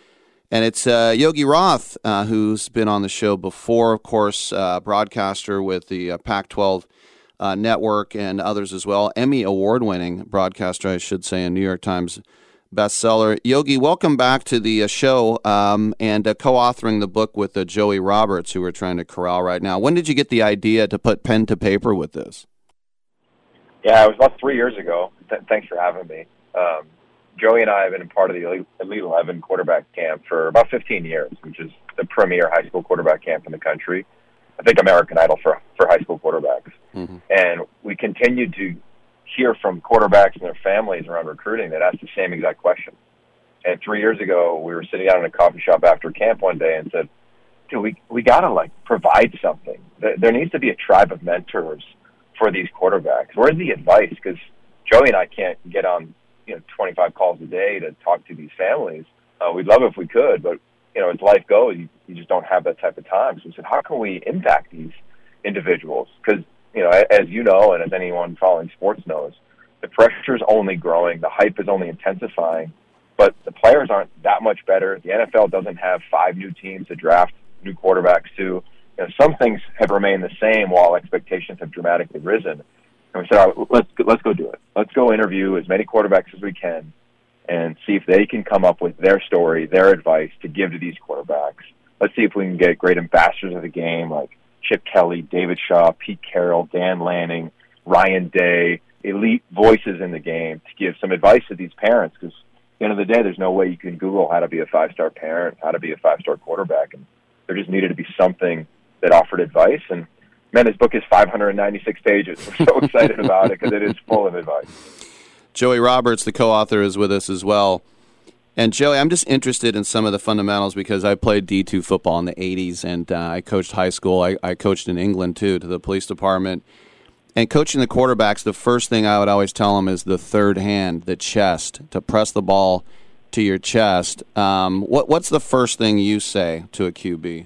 And it's uh, Yogi Roth, uh, who's been on the show before, of course, uh, broadcaster with the uh, Pac 12 uh, network and others as well. Emmy award winning broadcaster, I should say, and New York Times bestseller. Yogi, welcome back to the uh, show um, and uh, co authoring the book with uh, Joey Roberts, who we're trying to corral right now. When did you get the idea to put pen to paper with this? Yeah, it was about three years ago. Th- thanks for having me. Um, Joey and I have been a part of the Elite 11 quarterback camp for about 15 years, which is the premier high school quarterback camp in the country. I think American Idol for for high school quarterbacks. And we continue to hear from quarterbacks and their families around recruiting that ask the same exact question. And three years ago, we were sitting out in a coffee shop after camp one day and said, "Dude, we we gotta like provide something. There, there needs to be a tribe of mentors for these quarterbacks. Where's the advice? Because Joey and I can't get on you know 25 calls a day to talk to these families. Uh, we'd love if we could, but you know, as life goes, you, you just don't have that type of time. So we said, how can we impact these individuals? Because you know, as you know, and as anyone following sports knows, the pressure is only growing, the hype is only intensifying, but the players aren't that much better. The NFL doesn't have five new teams to draft new quarterbacks to. You know, some things have remained the same while expectations have dramatically risen. And we said, All right, let's let's go do it. Let's go interview as many quarterbacks as we can, and see if they can come up with their story, their advice to give to these quarterbacks. Let's see if we can get great ambassadors of the game like Chip Kelly, David Shaw, Pete Carroll, Dan Lanning, Ryan Day, elite voices in the game to give some advice to these parents. Because at the end of the day, there's no way you can Google how to be a five star parent, how to be a five star quarterback, and there just needed to be something that offered advice. And man, his book is 596 pages. We're so (laughs) excited about it because it is full of advice. Joey Roberts, the co author, is with us as well. And Joey, I'm just interested in some of the fundamentals because I played D2 football in the 80s and uh, I coached high school. I, I coached in England too, to the police department. And coaching the quarterbacks, the first thing I would always tell them is the third hand, the chest, to press the ball to your chest. Um, what, what's the first thing you say to a QB?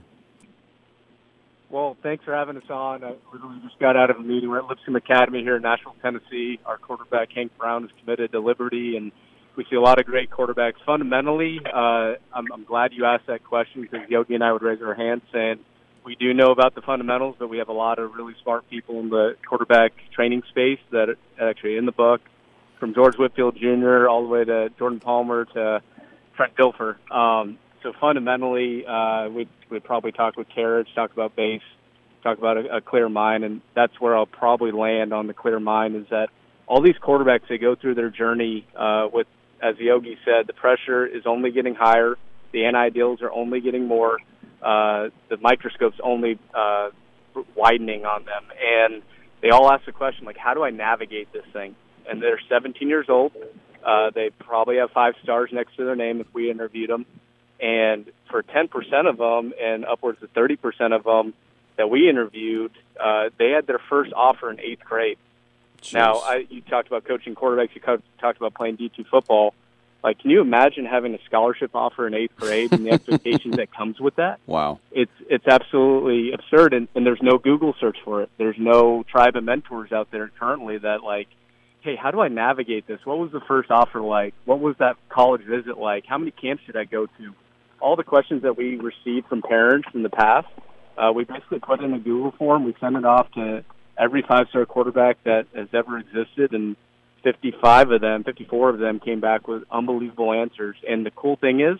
Well, thanks for having us on. Uh, we literally just got out of a meeting. We're at Lipscomb Academy here in Nashville, Tennessee. Our quarterback Hank Brown is committed to Liberty, and we see a lot of great quarterbacks. Fundamentally, uh, I'm, I'm glad you asked that question because Yogi and I would raise our hands saying we do know about the fundamentals, but we have a lot of really smart people in the quarterback training space that are actually in the book, from George Whitfield Jr. all the way to Jordan Palmer to Trent Dilfer. Um, so fundamentally, uh, we'd, we'd probably talk with Carriage, talk about base, talk about a, a clear mind, and that's where I'll probably land on the clear mind is that all these quarterbacks, they go through their journey uh, with, as Yogi said, the pressure is only getting higher, the NIL deals are only getting more, uh, the microscope's only uh, widening on them, and they all ask the question, like, how do I navigate this thing? And they're 17 years old. Uh, they probably have five stars next to their name if we interviewed them. And for 10% of them and upwards of 30% of them that we interviewed, uh, they had their first offer in eighth grade. Now, I, you talked about coaching quarterbacks. You co- talked about playing D2 football. Like, can you imagine having a scholarship offer in eighth grade and the (laughs) expectations that comes with that? Wow. It's it's absolutely absurd, and, and there's no Google search for it. There's no tribe of mentors out there currently that like hey, how do I navigate this? What was the first offer like? What was that college visit like? How many camps should I go to? All the questions that we received from parents in the past, uh, we basically put in a Google form. We send it off to every five-star quarterback that has ever existed, and 55 of them, 54 of them came back with unbelievable answers. And the cool thing is,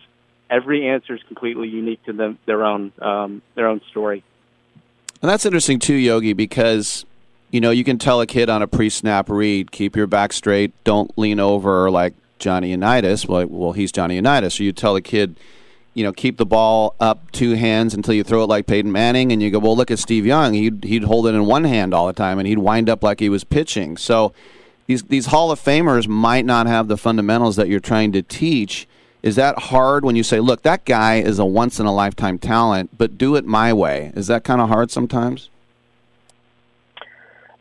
every answer is completely unique to them, their own um, their own story. And that's interesting too, Yogi, because you know you can tell a kid on a pre-snap read, keep your back straight, don't lean over like Johnny Unitas. Well, well, he's Johnny Unitas. So you tell a kid, you know, keep the ball up two hands until you throw it like Peyton Manning, and you go, well, look at Steve Young. He'd he'd hold it in one hand all the time, and he'd wind up like he was pitching. So these these Hall of Famers might not have the fundamentals that you're trying to teach. Is that hard when you say, look, that guy is a once in a lifetime talent, but do it my way? Is that kind of hard sometimes?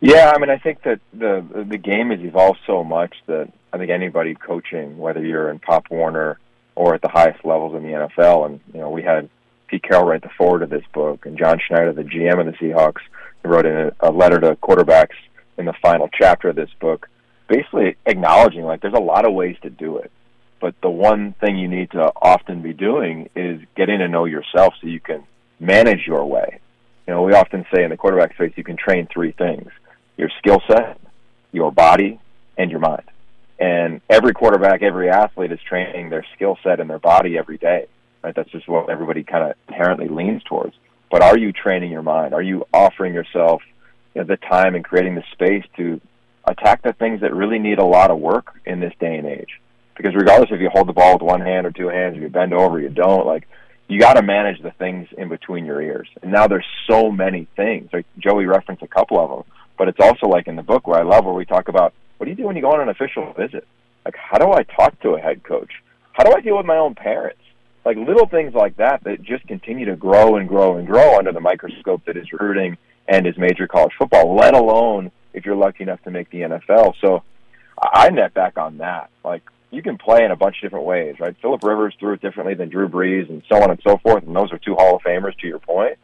Yeah, I mean, I think that the the game has evolved so much that I think anybody coaching, whether you're in Pop Warner or at the highest levels in the NFL, and you know, we had Pete Carroll write the forward of this book, and John Schneider, the GM of the Seahawks, wrote in a, a letter to quarterbacks in the final chapter of this book, basically acknowledging like there's a lot of ways to do it, but the one thing you need to often be doing is getting to know yourself so you can manage your way. You know, we often say in the quarterback space, you can train three things your skill set, your body, and your mind. And every quarterback, every athlete is training their skill set and their body every day. Right? That's just what everybody kind of inherently leans towards. But are you training your mind? Are you offering yourself you know, the time and creating the space to attack the things that really need a lot of work in this day and age? Because regardless if you hold the ball with one hand or two hands, if you bend over, you don't, like you got to manage the things in between your ears. And now there's so many things. Like Joey referenced a couple of them but it's also like in the book where I love where we talk about what do you do when you go on an official visit? Like how do I talk to a head coach? How do I deal with my own parents? Like little things like that that just continue to grow and grow and grow under the microscope that is recruiting and is major college football, let alone if you're lucky enough to make the NFL. So I net back on that. Like you can play in a bunch of different ways, right? Philip Rivers threw it differently than Drew Brees and so on and so forth, and those are two Hall of Famers to your point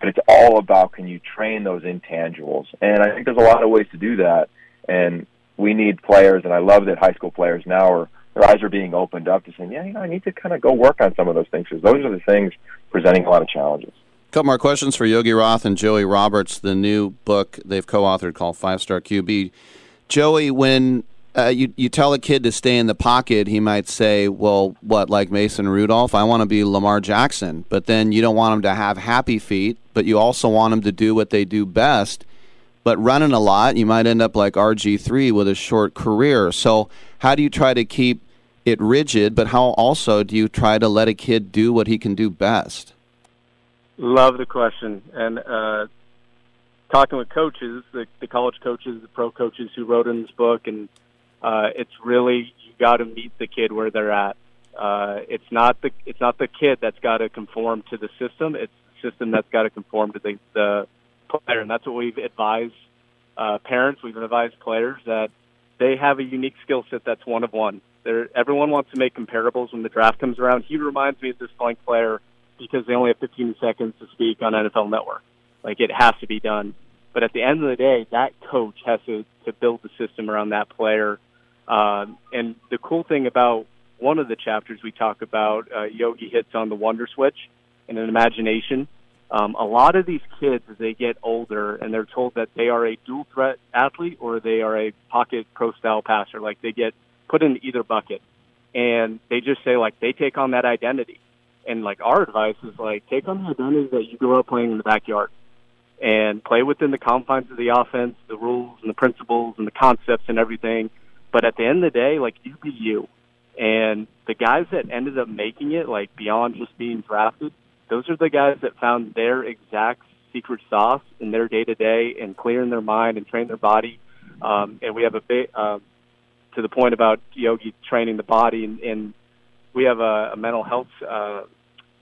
but it's all about can you train those intangibles and i think there's a lot of ways to do that and we need players and i love that high school players now are their eyes are being opened up to saying yeah you know i need to kind of go work on some of those things because those are the things presenting a lot of challenges a couple more questions for yogi roth and joey roberts the new book they've co-authored called five star qb joey when uh, you you tell a kid to stay in the pocket, he might say, "Well, what like Mason Rudolph? I want to be Lamar Jackson." But then you don't want him to have happy feet, but you also want him to do what they do best. But running a lot, you might end up like RG three with a short career. So how do you try to keep it rigid? But how also do you try to let a kid do what he can do best? Love the question, and uh, talking with coaches, the, the college coaches, the pro coaches who wrote in this book, and uh, it's really you got to meet the kid where they're at. Uh, it's not the it's not the kid that's got to conform to the system. It's the system that's got to conform to the, the player, and that's what we've advised uh, parents. We've advised players that they have a unique skill set that's one of one. They're, everyone wants to make comparables when the draft comes around. He reminds me of this blank player because they only have 15 seconds to speak on NFL Network. Like it has to be done. But at the end of the day, that coach has to, to build the system around that player um, and the cool thing about one of the chapters we talk about, uh, Yogi hits on the wonder switch and an imagination. Um, a lot of these kids, as they get older and they're told that they are a dual threat athlete or they are a pocket pro style passer, like they get put in either bucket. And they just say, like, they take on that identity. And, like, our advice is, like, take on the identity that you grew up playing in the backyard and play within the confines of the offense, the rules and the principles and the concepts and everything but at the end of the day, like you be you. And the guys that ended up making it, like beyond just being drafted, those are the guys that found their exact secret sauce in their day to day and clearing their mind and train their body. Um, and we have a bit um, to the point about yogi training the body, and, and we have a, a mental health. Uh,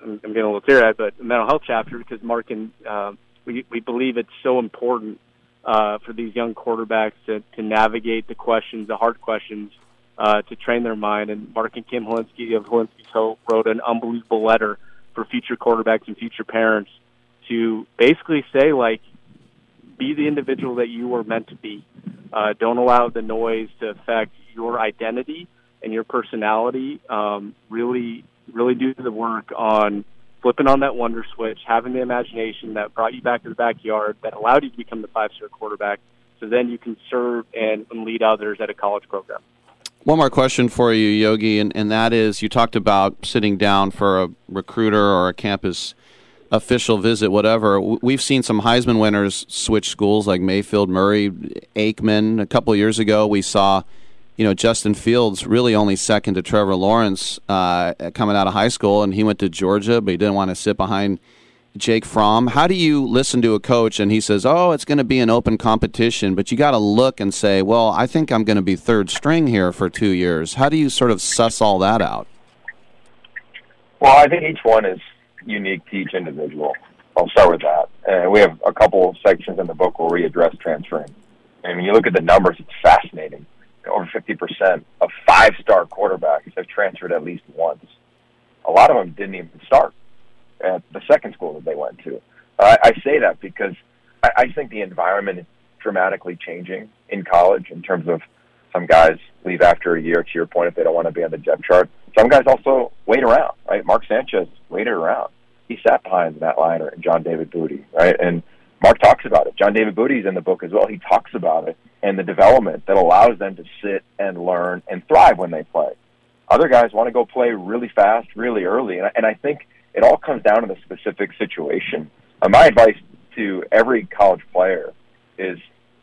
I'm, I'm getting a little teary-eyed, but a mental health chapter because Mark and uh, we we believe it's so important uh, for these young quarterbacks to, to navigate the questions, the hard questions, uh, to train their mind. And Mark and Kim Hilinski of Hilinski's Hope wrote an unbelievable letter for future quarterbacks and future parents to basically say, like, be the individual that you were meant to be. Uh, don't allow the noise to affect your identity and your personality. Um, really, really do the work on flipping on that wonder switch, having the imagination that brought you back to the backyard, that allowed you to become the five-star quarterback, so then you can serve and, and lead others at a college program. One more question for you, Yogi, and, and that is you talked about sitting down for a recruiter or a campus official visit, whatever. We've seen some Heisman winners switch schools like Mayfield, Murray, Aikman. A couple years ago, we saw, you know, Justin Fields really only second to Trevor Lawrence uh, coming out of high school, and he went to Georgia, but he didn't want to sit behind Jake Fromm. How do you listen to a coach and he says, "Oh, it's going to be an open competition," but you got to look and say, "Well, I think I'm going to be third string here for two years." How do you sort of suss all that out? Well, I think each one is unique to each individual. I'll start with that. And we have a couple of sections in the book where we address transferring. And when you look at the numbers, it's fascinating. Over 50% of five-star quarterbacks have transferred at least once. A lot of them didn't even start at the second school that they went to. I, I say that because I, I think the environment is dramatically changing in college in terms of some guys leave after a year, to your point, if they don't want to be on the depth chart. Some guys also wait around, right? Mark Sanchez waited around. He sat behind Matt Leinart and John David Booty, right? And Mark talks about it. John David Booty's in the book as well. He talks about it and the development that allows them to sit and learn and thrive when they play. Other guys want to go play really fast, really early, and I, and I think it all comes down to the specific situation. Uh, my advice to every college player is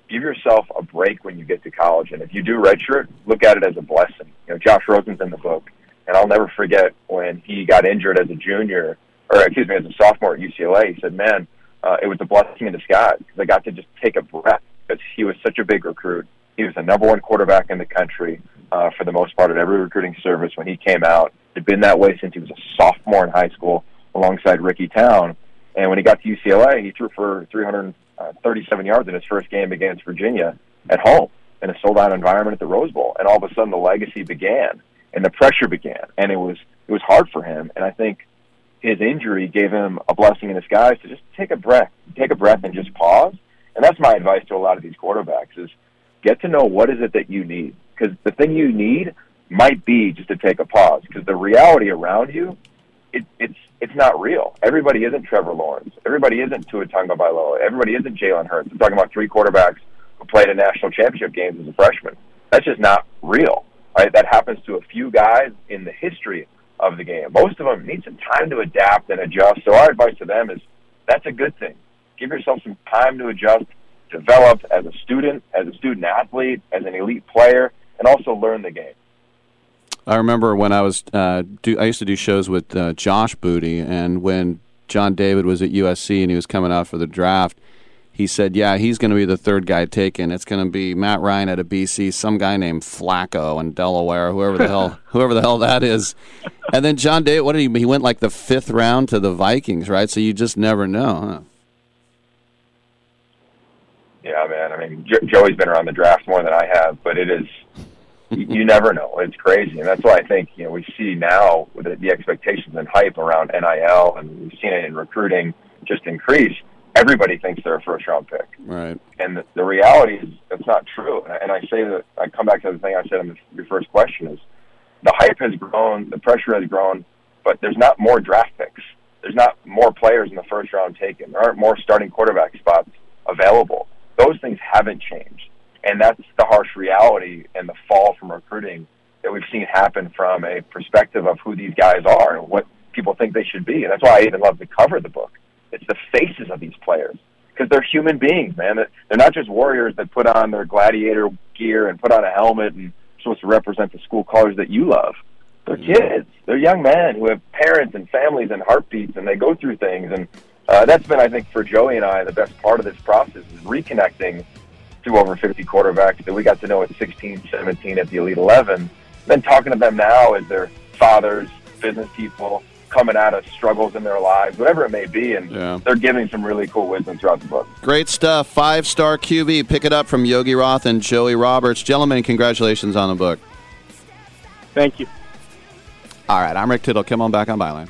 give yourself a break when you get to college, and if you do redshirt, look at it as a blessing. You know, Josh Rosen's in the book, and I'll never forget when he got injured as a junior, or excuse me, as a sophomore at UCLA. He said, "Man, uh, it was a blessing in disguise because I got to just take a breath because he was such a big recruit. He was the number one quarterback in the country uh, for the most part at every recruiting service when he came out. Had been that way since he was a sophomore in high school, alongside Ricky Town. And when he got to UCLA, he threw for 337 yards in his first game against Virginia at home in a sold-out environment at the Rose Bowl. And all of a sudden, the legacy began and the pressure began, and it was it was hard for him. And I think his injury gave him a blessing in disguise to just take a breath, take a breath, and just pause. And that's my advice to a lot of these quarterbacks: is get to know what is it that you need, because the thing you need might be just to take a pause, because the reality around you, it, it's it's not real. Everybody isn't Trevor Lawrence. Everybody isn't Tua Tagovailoa. Everybody isn't Jalen Hurts. I'm talking about three quarterbacks who played in national championship games as a freshman. That's just not real. Right? That happens to a few guys in the history of the game. Most of them need some time to adapt and adjust. So our advice to them is that's a good thing. Give yourself some time to adjust, develop as a student, as a student athlete, as an elite player, and also learn the game. I remember when I was uh, do, I used to do shows with uh, Josh Booty, and when John David was at USC and he was coming out for the draft, he said, "Yeah, he's going to be the third guy taken. It's going to be Matt Ryan out of BC, some guy named Flacco in Delaware, whoever the hell, (laughs) whoever the hell that is." And then John David, what did he? He went like the fifth round to the Vikings, right? So you just never know, huh? Yeah, man. I mean, Joey's been around the draft more than I have, but it is you, you never know. It's crazy, and that's why I think you know we see now with the, the expectations and hype around NIL, and we've seen it in recruiting just increase. Everybody thinks they're a first round pick, right? and the, the reality is that's not true. And I, and I say that I come back to the thing I said in the, your first question is the hype has grown, the pressure has grown, but there's not more draft picks. There's not more players in the first round taken. There aren't more starting quarterback spots available. Those things haven't changed. And that's the harsh reality and the fall from recruiting that we've seen happen from a perspective of who these guys are and what people think they should be. And that's why I even love to cover the book. It's the faces of these players because they're human beings, man. They're not just warriors that put on their gladiator gear and put on a helmet and supposed to represent the school colors that you love. They're kids. They're young men who have parents and families and heartbeats, and they go through things. And uh, that's been, I think, for Joey and I, the best part of this process is reconnecting to over 50 quarterbacks that we got to know at 16, 17 at the Elite 11. Then talking to them now as their fathers, business people, coming out of struggles in their lives, whatever it may be, and Yeah. they're giving some really cool wisdom throughout the book. Great stuff. Five star QB. Pick it up from Yogi Roth and Joey Roberts. Gentlemen, congratulations on the book. Thank you. All right, I'm Rick Tittle. Come on back on Byline.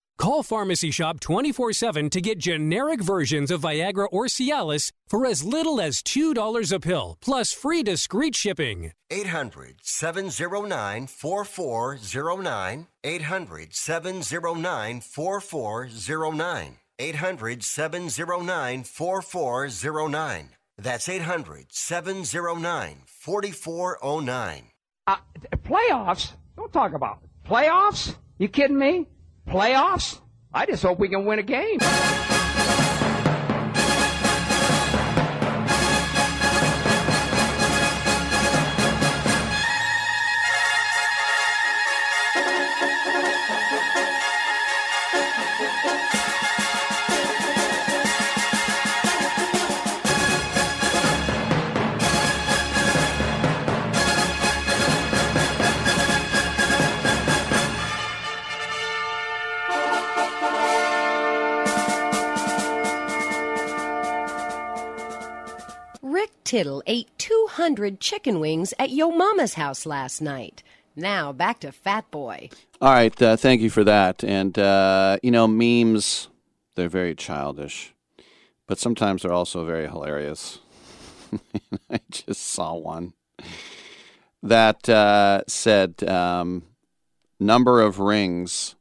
Call Pharmacy Shop 24 7 to get generic versions of Viagra or Cialis for as little as $2 a pill, plus free discreet shipping. 800 709 4409. 800 709 4409. 800 709 4409. That's 800 709 4409. Uh, playoffs? Don't talk about it. Playoffs? You kidding me? Playoffs? I just hope we can win a game. Tittle ate 200 chicken wings at Yo Mama's house last night. Now back to Fat Boy. All right, uh, thank you for that. And uh, you know, memes they're very childish, but sometimes they're also very hilarious. (laughs) I just saw one that uh, said um, number of rings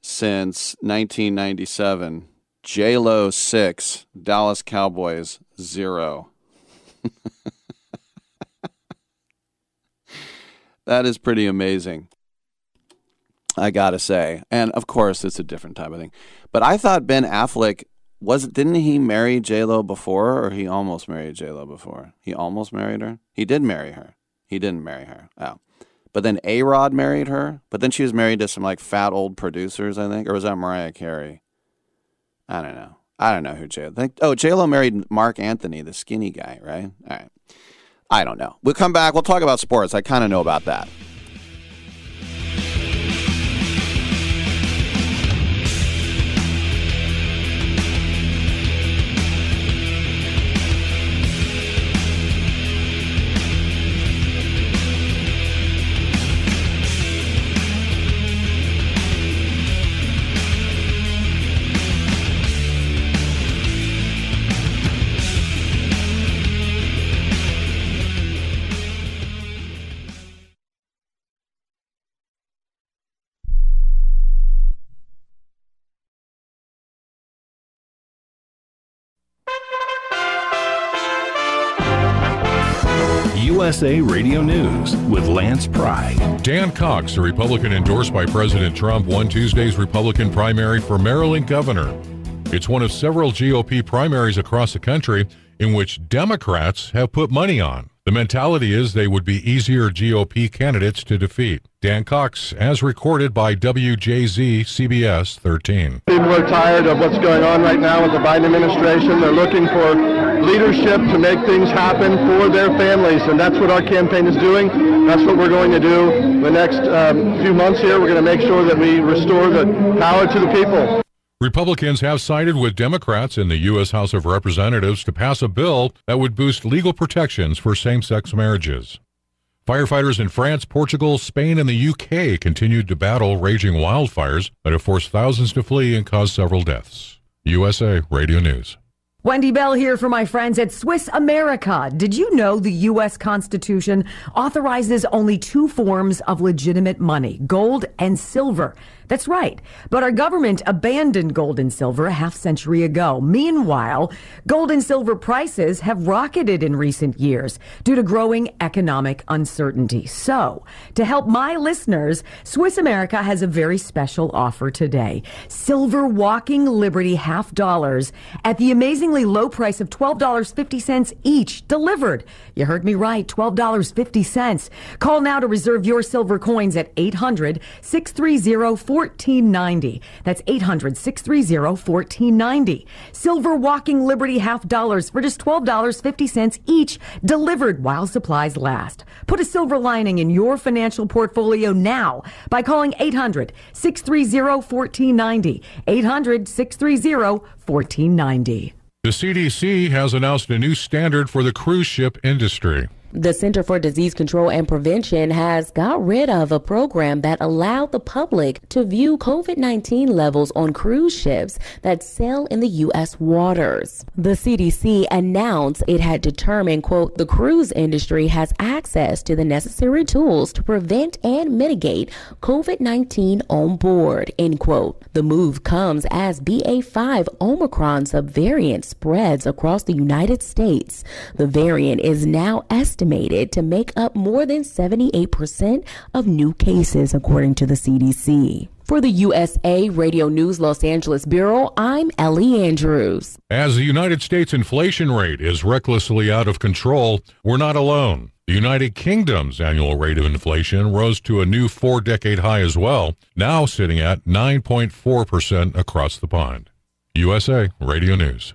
since 1997. J Lo six, Dallas Cowboys zero. (laughs) that is pretty amazing. I gotta say, and of course, it's a different type of thing. But I thought Ben Affleck was didn't he marry J Lo before, or he almost married J Lo before? He almost married her. He did marry her. He didn't marry her. Oh, but then A Rod married her. But then she was married to some like fat old producers, I think, or was that Mariah Carey? I don't know. I don't know who J. Oh, J Lo married Marc Anthony, the skinny guy, right? All right. I don't know. We'll come back. We'll talk about sports. I kind of know about that. USA Radio News with Lance Pry. Dan Cox, a Republican endorsed by President Trump, won Tuesday's Republican primary for Maryland governor. It's one of several GOP primaries across the country in which Democrats have put money on. The mentality is they would be easier GOP candidates to defeat. Dan Cox, as recorded by WJZ CBS 13. People are tired of what's going on right now with the Biden administration. They're looking for leadership to make things happen for their families, and that's what our campaign is doing. That's what we're going to do the next um, few months here. We're going to make sure that we restore the power to the people. Republicans have sided with Democrats in the U.S. House of Representatives to pass a bill that would boost legal protections for same sex marriages. Firefighters in France, Portugal, Spain, and the UK continued to battle raging wildfires that have forced thousands to flee and caused several deaths. USA Radio News. Wendy Bell here for my friends at Swiss America. Did you know the U.S. Constitution authorizes only two forms of legitimate money, gold and silver? That's right. But our government abandoned gold and silver a half century ago. Meanwhile, gold and silver prices have rocketed in recent years due to growing economic uncertainty. So, to help my listeners, Swiss America has a very special offer today. Silver walking Liberty half dollars at the amazingly low price of $12.50 each delivered. You heard me right, $12.50. Call now to reserve your silver coins at 800 630 1490. That's 800 630 1490. Silver Walking Liberty half dollars for just $12.50 each, delivered while supplies last. Put a silver lining in your financial portfolio now by calling 800 630 1490. 800 630 1490. The CDC has announced a new standard for the cruise ship industry. The Center for Disease Control and Prevention has got rid of a program that allowed the public to view COVID 19 levels on cruise ships that sail in the U.S. waters. The CDC announced it had determined, quote, the cruise industry has access to the necessary tools to prevent and mitigate COVID 19 on board, end quote. The move comes as BA5 Omicron subvariant spreads across the United States. The variant is now estimated estimated to make up more than 78% of new cases, according to the CDC. For the USA Radio News Los Angeles Bureau, I'm Ellie Andrews. As the United States inflation rate is recklessly out of control, we're not alone. The United Kingdom's annual rate of inflation rose to a new four decade high as well, now sitting at 9.4% across the pond. USA Radio News.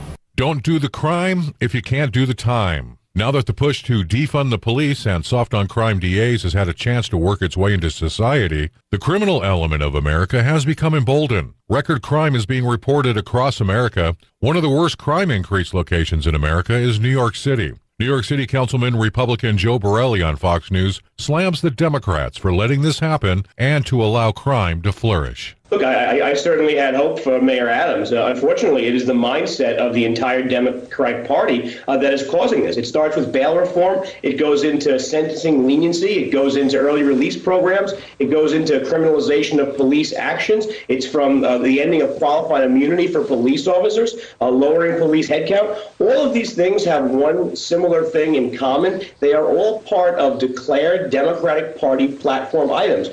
Don't do the crime if you can't do the time. Now that the push to defund the police and soft on crime DAs has had a chance to work its way into society, the criminal element of America has become emboldened. Record crime is being reported across America. One of the worst crime increase locations in America is New York City. New York City Councilman Republican Joe Borelli on Fox News slams the Democrats for letting this happen and to allow crime to flourish. Look, I, I, certainly had hope for Mayor Adams. Uh, unfortunately, it is the mindset of the entire Democratic Party uh, that is causing this. It starts with bail reform. It goes into sentencing leniency. It goes into early release programs. It goes into criminalization of police actions. It's from uh, the ending of qualified immunity for police officers, uh, lowering police headcount. All of these things have one similar thing in common. They are all part of declared Democratic Party platform items.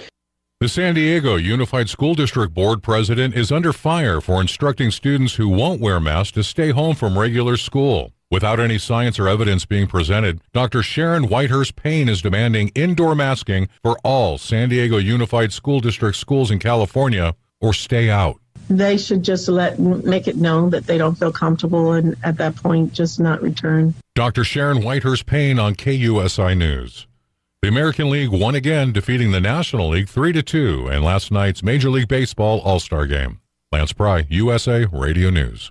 The San Diego Unified School District Board president is under fire for instructing students who won't wear masks to stay home from regular school. Without any science or evidence being presented, Dr. Sharon Whitehurst Payne is demanding indoor masking for all San Diego Unified School District schools in California or stay out. They should just let make it known that they don't feel comfortable and at that point just not return. Dr. Sharon Whitehurst Payne on KUSI News. The American League won again, defeating the National League 3 to 2 in last night's Major League Baseball All Star game. Lance Pry, USA Radio News.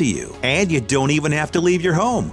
to you. And you don't even have to leave your home.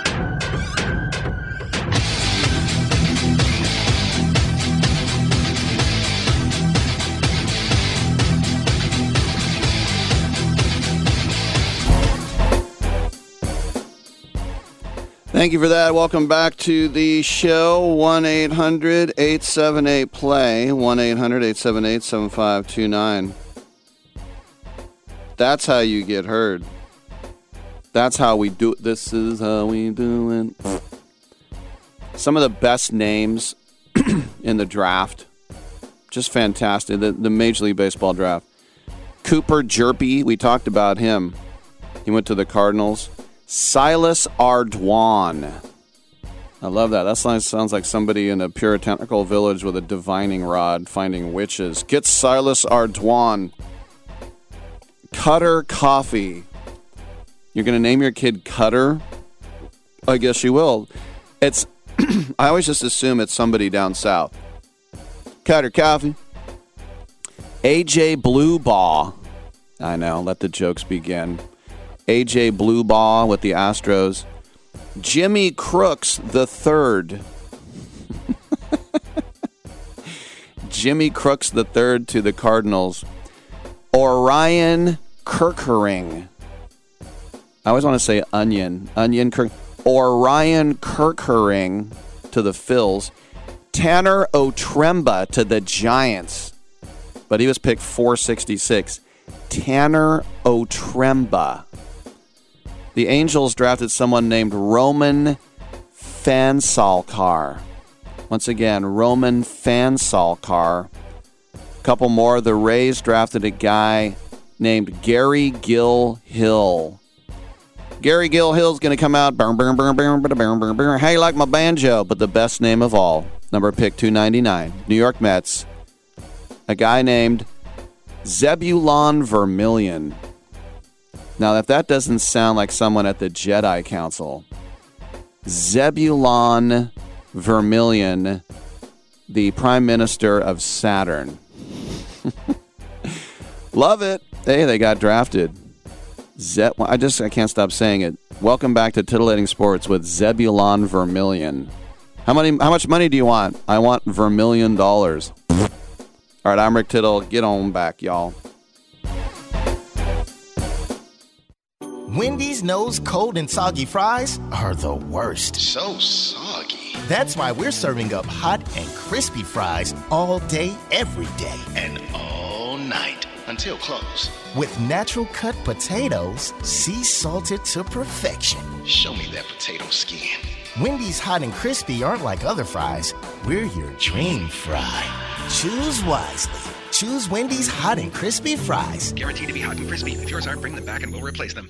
Thank you for that. Welcome back to the show. 1 800 878 play. 1 800 878 7529. That's how you get heard. That's how we do it. This is how we do it. Some of the best names (clears throat) in the draft. Just fantastic. The, the Major League Baseball draft. Cooper Hjerpe, we talked about him. He went to the Cardinals. Silas Ardoin. I love that. That sounds, like somebody in a puritanical village with a divining rod finding witches. Get Silas Ardoin. Cutter Coffey. You're going to name your kid Cutter? I guess you will. It's. (clears throat) I always just assume it's somebody down south. Cutter Coffey. AJ Blubaugh. I know. Let the jokes begin. AJ Blubaugh with the Astros. Jimmy Crooks the third. (laughs) Jimmy Crooks the third to the Cardinals. Orion Kerkering. I always want to say onion. Onion Kirk. Orion Kerkering to the Phils. Tanner Otremba to the Giants. But he was picked 466. Tanner Otremba. The Angels drafted someone named Roman Phansalkar. Once again, Roman Phansalkar. A couple more. The Rays drafted a guy named Gary Gill Hill. Gary Gill Hill's going to come out. You like my banjo? But the best name of all, number pick 299, New York Mets. A guy named Zebulon Vermillion. Now, if that doesn't sound like someone at the Jedi Council, Zebulon Vermillion, the Prime Minister of Saturn. (laughs) Love it. Hey, they got drafted. Ze- I just I can't stop saying it. Welcome back to Titillating Sports with Zebulon Vermillion. How many? How much money do you want? I want Vermillion dollars. All right, I'm Rick Tittle. Get on back, y'all. Wendy's knows cold and soggy fries are the worst. So soggy. That's why we're serving up hot and crispy fries all day, every day. And all night until close. With natural cut potatoes, sea salted to perfection. Show me that potato skin. Wendy's hot and crispy aren't like other fries. We're your dream fry. Choose wisely. Choose Wendy's hot and crispy fries. Guaranteed to be hot and crispy. If yours aren't, bring them back and we'll replace them.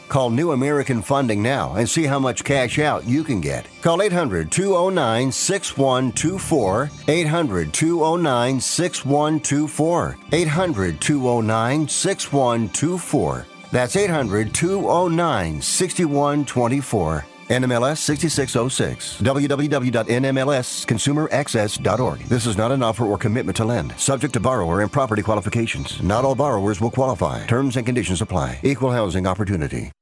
Call New American Funding now and see how much cash out you can get. Call 800 209 6124. 800 209 6124. 800 209 6124. That's 800 209 6124. NMLS 6606. www.nmlsconsumeraccess.org. This is not an offer or commitment to lend. Subject to borrower and property qualifications. Not all borrowers will qualify. Terms and conditions apply. Equal housing opportunity.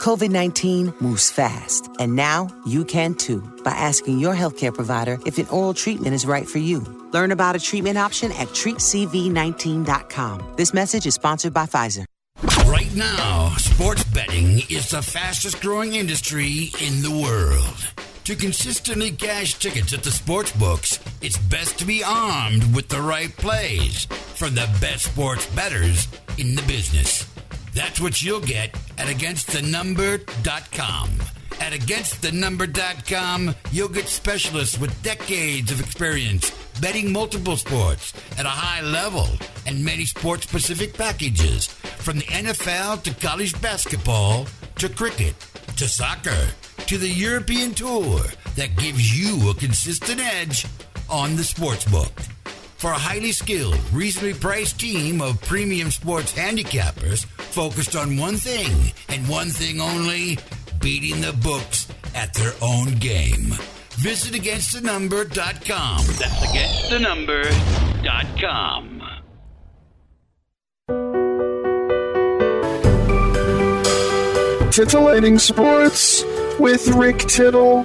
COVID 19 moves fast, and now you can too by asking your healthcare provider if an oral treatment is right for you. Learn about a treatment option at treatcv19.com. This message is sponsored by Pfizer. Right now, sports betting is the fastest growing industry in the world. To consistently cash tickets at the sports books, it's best to be armed with the right plays from the best sports bettors in the business. That's what you'll get at againstthenumber.com. At againstthenumber.com, you'll get specialists with decades of experience betting multiple sports at a high level and many sports specific packages from the NFL to college basketball to cricket to soccer to the European tour that gives you a consistent edge on the sports book. For a highly skilled, reasonably priced team of premium sports handicappers focused on one thing and one thing only beating the books at their own game. Visit againstthenumber.com. That's againstthenumber.com. Titillating Sports with Rick Tittle.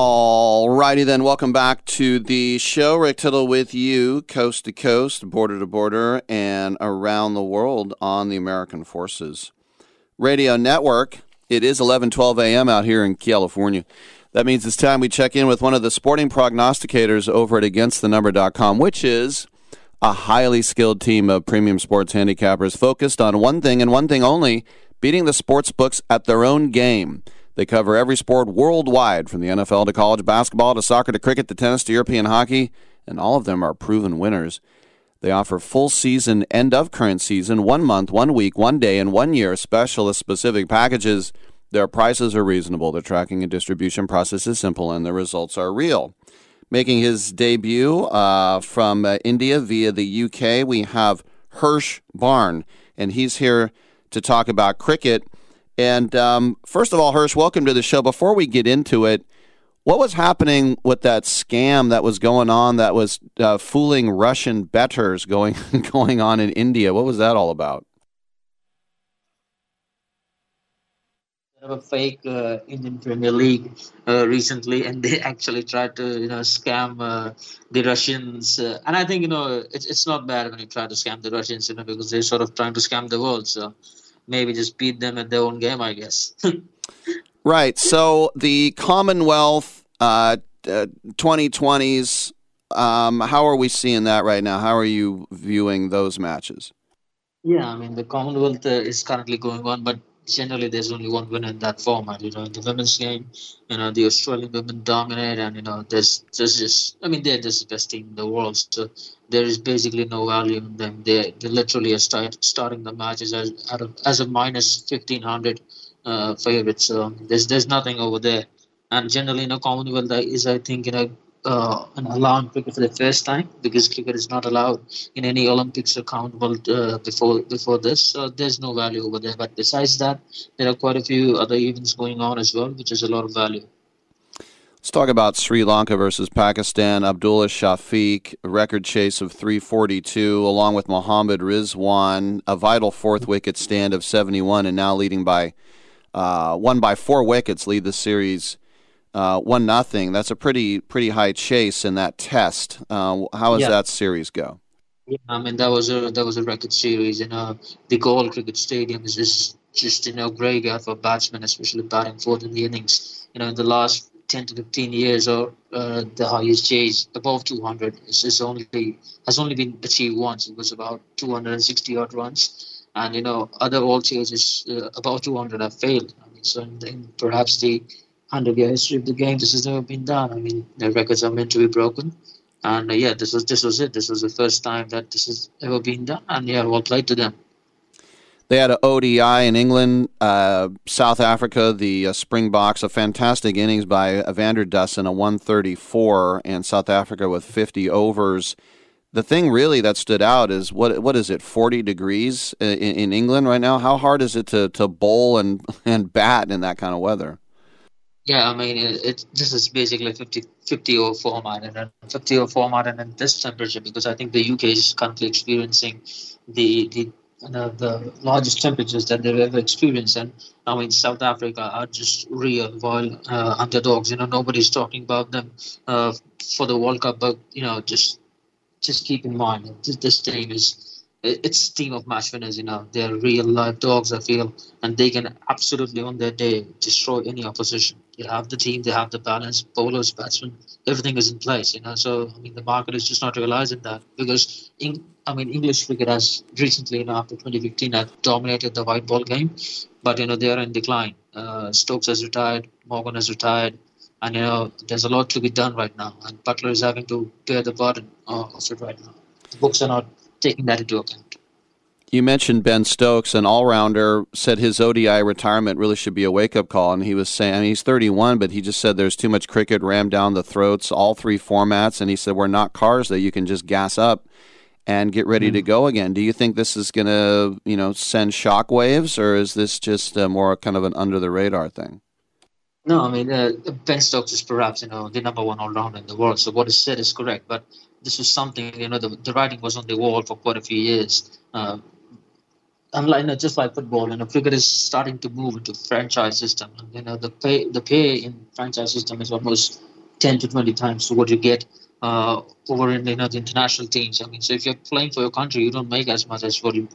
Alrighty then, welcome back to the show. Rick Tittle with you, coast to coast, border to border, and around the world on the American Forces Radio Network. It is 11:12 a.m. out here in California. That means it's time we check in with one of the sporting prognosticators over at AgainstTheNumber.com, which is a highly skilled team of premium sports handicappers focused on one thing and one thing only: beating the sports books at their own game. They cover every sport worldwide, from the NFL to college basketball to soccer to cricket to tennis to European hockey, and all of them are proven winners. They offer full season end of current season, one month, one week, one day, and one year specialist specific packages. Their prices are reasonable, their tracking and distribution process is simple, and the results are real. Making his debut uh, from uh, India via the UK, we have Hirsch Barn, and he's here to talk about cricket. And um, first of all, Hirsch, welcome to the show. Before we get into it, what was happening with that scam that was going on that was uh, fooling Russian bettors going (laughs) going on in India? What was that all about? a fake uh, Indian Premier League uh, recently, and they (laughs) actually tried to you know scam uh, the Russians. Uh, and I think you know it's it's not bad when you try to scam the Russians, you know, because they're sort of trying to scam the world. So maybe just beat them at their own game, I guess. (laughs) right. So the Commonwealth uh, 2020s. Um, how are we seeing that right now? How are you viewing those matches? Yeah, I mean the Commonwealth uh, is currently going on, but generally there's only one winner in that format. You know, in the women's game, you know, the Australian women dominate, and you know, there's there's just, I mean, they're just the best team in the world. So there is basically no value in them. They they literally are start, starting the matches as as a minus fifteen hundred uh, favorite. So there's there's nothing over there. And generally, you know, Commonwealth is I think you know uh, an allowing cricket for the first time because cricket is not allowed in any Olympics accountable uh, before before this. So there's no value over there. But besides that, there are quite a few other events going on as well, which is a lot of value. Let's talk about Sri Lanka versus Pakistan. Abdullah Shafiq, a record chase of 342, along with Mohammad Rizwan, a vital fourth wicket stand of 71, and now leading by uh, one by four wickets, lead the series uh, one nothing. That's a pretty pretty high chase in that test. Uh, how does Yeah. that series go? Yeah, I mean that was a that was a record series. You know, the Galle Cricket Stadium is just just you know graveyard for batsmen, especially batting fourth in the innings. You know, in the last ten to fifteen years, or uh, the highest chase above two hundred is is only has only been achieved once. It was about two hundred and sixty odd runs, and you know other all chases uh, above two hundred have failed. I mean, so in, in perhaps the hundred year history of the game, this has never been done. I mean, the records are meant to be broken. And uh, yeah, this was this was it. This was the first time that this has ever been done. And yeah, well played to them. They had an ODI in England, uh, South Africa, the uh, Springboks, a fantastic innings by Evander Dussen, a 134, and South Africa with 50 overs. The thing really that stood out is what what is it, 40 degrees in, in England right now? How hard is it to, to bowl and, and bat in that kind of weather? Yeah, I mean, it, it this is basically 50 50 over format and a 50 over format and in this temperature because I think the UK is currently experiencing the the the, the largest temperatures that they've ever experienced. And now in South Africa are just real wild uh, underdogs. You know, nobody's talking about them uh, for the World Cup, but you know, just just keep in mind this, this team is it's team of match winners. You know, they're real live dogs. I feel, and they can absolutely on their day destroy any opposition. They have the team, they have the balance, bowlers, batsmen, everything is in place. You know, so I mean, the market is just not realizing that because in, I mean, English cricket has recently, you know, after 2015, have dominated the white ball game, but you know they are in decline. Uh, Stokes has retired, Morgan has retired, and you know there's a lot to be done right now, and Buttler is having to bear the burden uh, of it right now. The books are not taking that into account. You mentioned Ben Stokes, an all-rounder, said his ODI retirement really should be a wake-up call, and he was saying, I mean, he's 31, but he just said there's too much cricket rammed down the throats, all three formats, and he said we're not cars that you can just gas up and get ready to go again. Do you think this is going to, you know, send shockwaves, or is this just uh, more kind of an under-the-radar thing? No, I mean uh, Ben Stokes is perhaps you know the number one all-rounder in the world. So what is said is correct, but this was something you know the, the writing was on the wall for quite a few years. Uh, unlike you know, just like football, you know, cricket is starting to move into franchise system. And, you know, the pay the pay in franchise system is almost ten to twenty times what you get uh, over in you know the international teams. I mean, so if you're playing for your country, you don't make as much as what you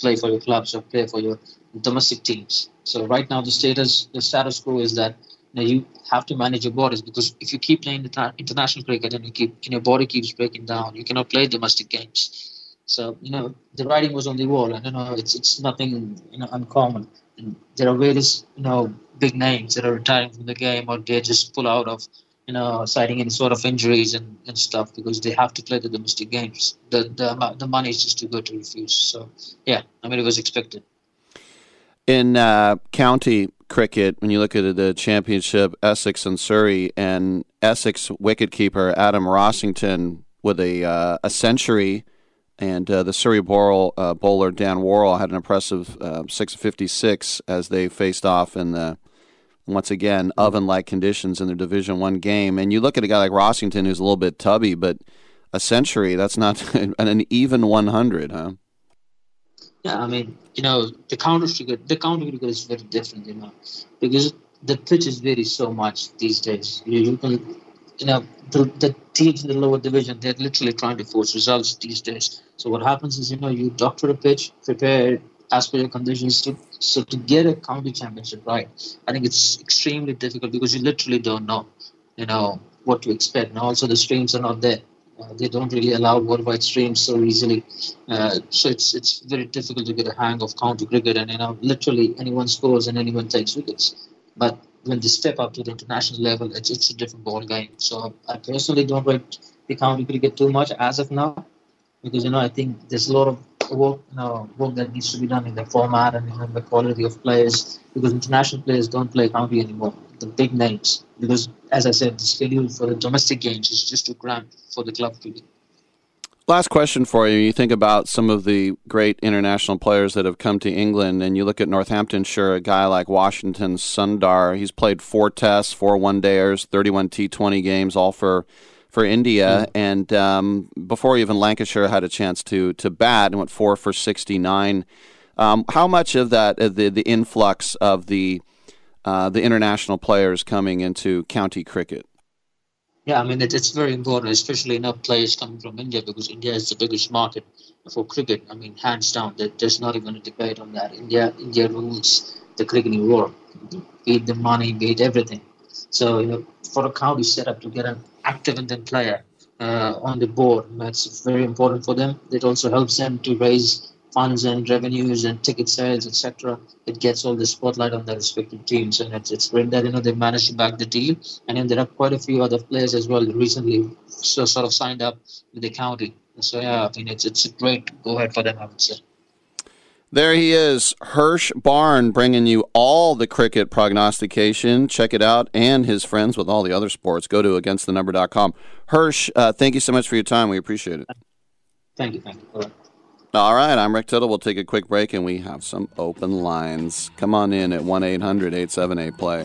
play for your clubs or play for your domestic teams. So right now, the status the status quo is that you, know, you have to manage your bodies because if you keep playing international cricket and you keep and your body keeps breaking down, you cannot play domestic games. So you know the writing was on the wall, and you know it's it's nothing you know uncommon. And there are various you know big names that are retiring from the game, or they just pull out of you know citing any sort of injuries and, and stuff because they have to play the domestic games. The the the money is just too good to refuse. So yeah, I mean it was expected. In uh, county cricket, when you look at the championship, Essex and Surrey, and Essex wicketkeeper Adam Rossington with a uh, a century, and uh, the Surrey bowler, uh, bowler Dan Worrall had an impressive uh, 656 as they faced off in the once again oven-like conditions in their Division One game. And you look at a guy like Rossington, who's a little bit tubby, but a century that's not (laughs) an even 100, huh? Yeah, I mean, you know, the counter cricket, the counter cricket is very different, you know, because the pitches vary so much these days. You, you can, you know, the, the teams in the lower division, they're literally trying to force results these days. So what happens is, you know, you doctor a pitch, prepare as per your conditions to so to get a county championship right. I think it's extremely difficult because you literally don't know, you know, what to expect. And also the streams are not there. Uh, they don't really allow worldwide streams so easily, uh, so it's it's very difficult to get a hang of county cricket. And you know, literally anyone scores and anyone takes wickets. But when they step up to the international level, it's it's a different ball game. So I personally don't rate the county cricket too much as of now, because you know I think there's a lot of work, know, work that needs to be done in the format and in the quality of players. Because international players don't play county anymore. The big names, because as I said, the schedule for the domestic games is just too cramped for the club cricket. Last question for you. You think about some of the great international players that have come to England, and you look at Northamptonshire, a guy like Washington Sundar. He's played four tests, four one dayers, 31 T20 games, all for for India. And um, before even Lancashire had a chance to to bat and went four for 69. Um, how much of that, uh, the, the influx of the uh, the international players coming into county cricket? Yeah, I mean it, it's very important, especially enough players coming from India because India is the biggest market for cricket. I mean, hands down, there, there's not even a debate on that. India, India rules the cricketing world, be it the money, be it everything. So you know, for a county setup to get an active Indian player uh, on the board, that's very important for them. It also helps them to raise funds and revenues and ticket sales, etc. It gets all the spotlight on their respective teams, and it's, it's great that you know they've managed to back the deal. And then there are quite a few other players as well recently so sort of signed up with the county. So yeah, I mean it's it's a great go ahead for them, I would say. There he is, Hirsch Barn, bringing you all the cricket prognostication. Check it out, and his friends with all the other sports. Go to againstthenumber.com. Hirsch, uh, thank you so much for your time. We appreciate it. Thank you, thank you. All right. All right, I'm Rick Tittle. We'll take a quick break, and we have some open lines. Come on in at 1 800 878 play.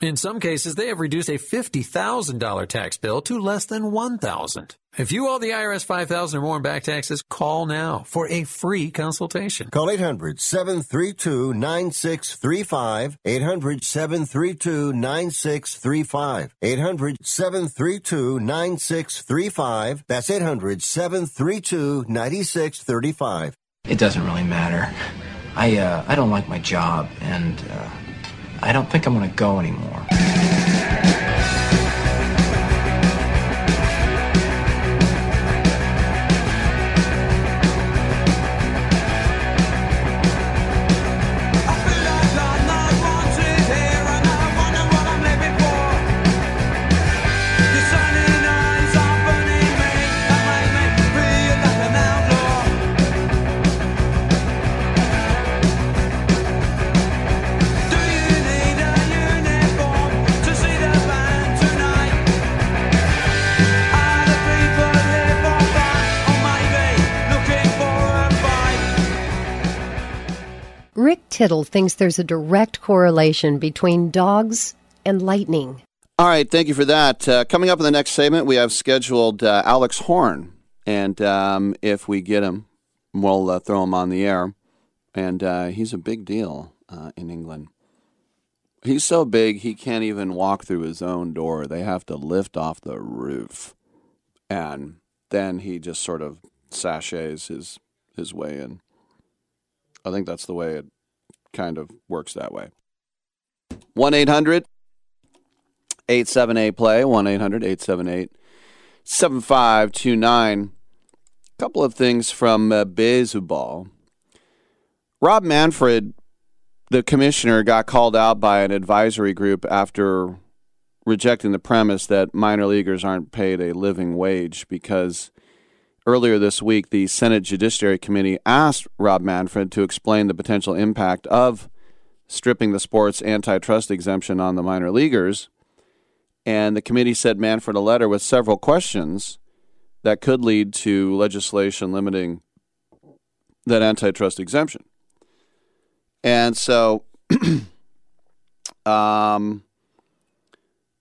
In some cases, they have reduced a $50,000 tax bill to less than 1,000. If you owe the IRS 5000 or more in back taxes, call now for a free consultation. Call 800 732 9635. 800 732 9635. 800 732 9635. That's 800 732 9635. It doesn't really matter. I uh, I don't like my job, and uh, I don't think I'm going to go anymore. Rick Tittle thinks there's a direct correlation between dogs and lightning. All right, thank you for that. Uh, coming up in the next segment, we have scheduled uh, Alex Horne, and um, if we get him, we'll uh, throw him on the air. And uh, he's a big deal uh, in England. He's so big he can't even walk through his own door. They have to lift off the roof, and then he just sort of sashays his his way in. I think that's the way it kind of works that way. 1 800 878 play, 1 800 878 7529. A couple of things from uh, Baseball. Rob Manfred, the commissioner, got called out by an advisory group after rejecting the premise that minor leaguers aren't paid a living wage because Earlier this week, the Senate Judiciary Committee asked Rob Manfred to explain the potential impact of stripping the sport's antitrust exemption on the minor leaguers. And the committee sent Manfred a letter with several questions that could lead to legislation limiting that antitrust exemption. And so, (clears throat) um,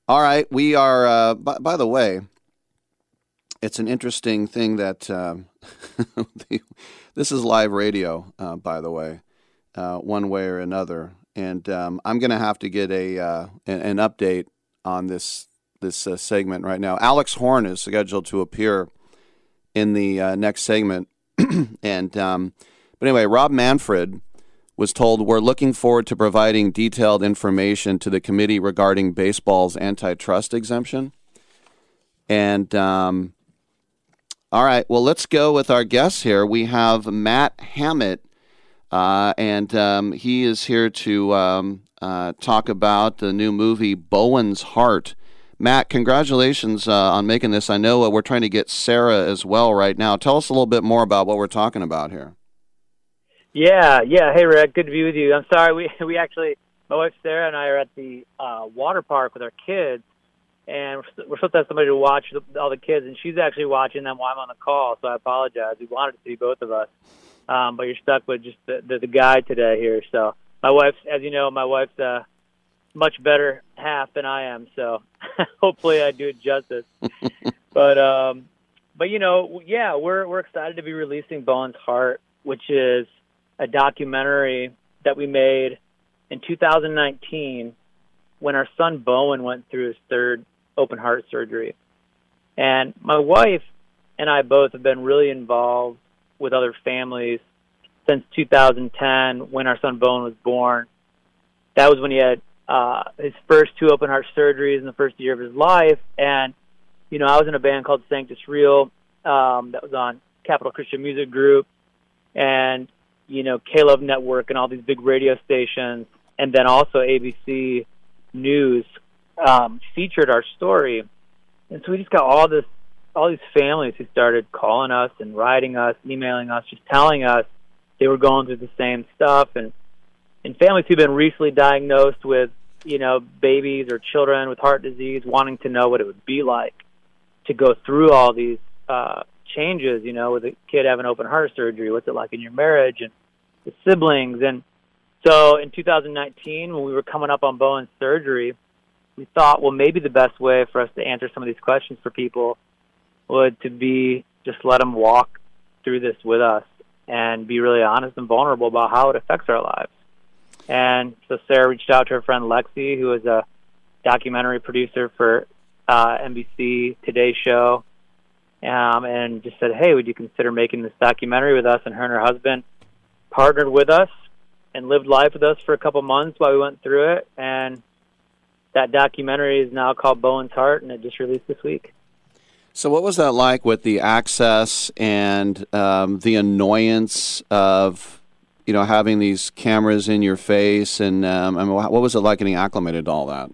all right, we are, uh, by, by the way, it's an interesting thing that um, (laughs) the, this is live radio, uh, by the way, uh, one way or another. And um, I'm going to have to get a uh, an, an, update on this this uh, segment right now. Alex Horne is scheduled to appear in the uh, next segment, (clears throat) and um, but anyway, Rob Manfred was told we're looking forward to providing detailed information to the committee regarding baseball's antitrust exemption. And um, all right. Well, let's go with our guests here. We have Matt Hammitt, uh, and um, he is here to um, uh, talk about the new movie Bowen's Heart. Matt, congratulations uh, on making this. I know uh, we're trying to get Sarah as well right now. Tell us a little bit more about what we're talking about here. Yeah, yeah. Hey, Rick, good to be with you. I'm sorry, we (laughs) we actually, my wife Sarah and I are at the uh, water park with our kids, and we're supposed to have somebody to watch all the kids, and she's actually watching them while I'm on the call. So I apologize. We wanted to see both of us, um, but you're stuck with just the, the the guy today here. So my wife's, as you know, my wife's a much better half than I am. So (laughs) hopefully I do it justice. (laughs) but um, but you know, yeah, we're we're excited to be releasing Bowen's Heart, which is a documentary that we made in 2019 when our son Bowen went through his third open heart surgery. And my wife and I both have been really involved with other families since 2010 when our son Bowen was born. That was when he had uh, his first two open heart surgeries in the first year of his life. And, you know, I was in a band called Sanctus Real um, that was on Capitol Christian Music Group and, you know, K-Love Network and all these big radio stations. And then also ABC News um, featured our story, and so we just got all this, all these families who started calling us and writing us, emailing us, just telling us they were going through the same stuff, and and families who've been recently diagnosed with, you know, babies or children with heart disease, wanting to know what it would be like to go through all these uh, changes, you know, with a kid having open heart surgery, what's it like in your marriage and the siblings, and so in 2019 when we were coming up on Bowen's surgery we thought, well, maybe the best way for us to answer some of these questions for people would to be just let them walk through this with us and be really honest and vulnerable about how it affects our lives. And so Sarah reached out to her friend Lexi, who is a documentary producer for uh, NBC Today Show, um, and just said, "Hey, would you consider making this documentary with us?" And her and her husband partnered with us and lived life with us for a couple months while we went through it, and that documentary is now called Bowen's Heart, and it just released this week. So, what was that like with the access and um, the annoyance of, you know, having these cameras in your face, and um, I mean, what was it like getting acclimated to all that?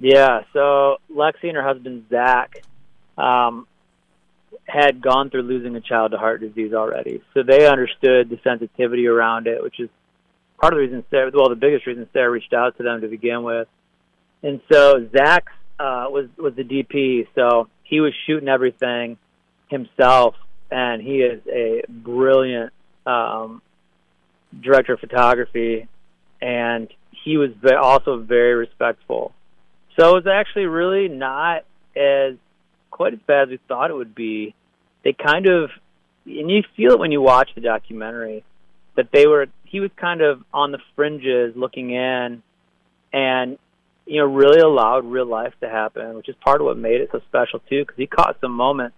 Yeah, so Lexi and her husband Zach um, had gone through losing a child to heart disease already, so they understood the sensitivity around it, which is part of the reason Sarah, well, the biggest reason Sarah reached out to them to begin with and so Zach uh, was was the DP, so he was shooting everything himself, and he is a brilliant um, director of photography, and he was ve- also very respectful. So it was actually really not as quite as bad as we thought it would be. They kind of, and you feel it when you watch the documentary, that they were. He was kind of on the fringes, looking in, and you know, really allowed real life to happen, which is part of what made it so special too. Because he caught some moments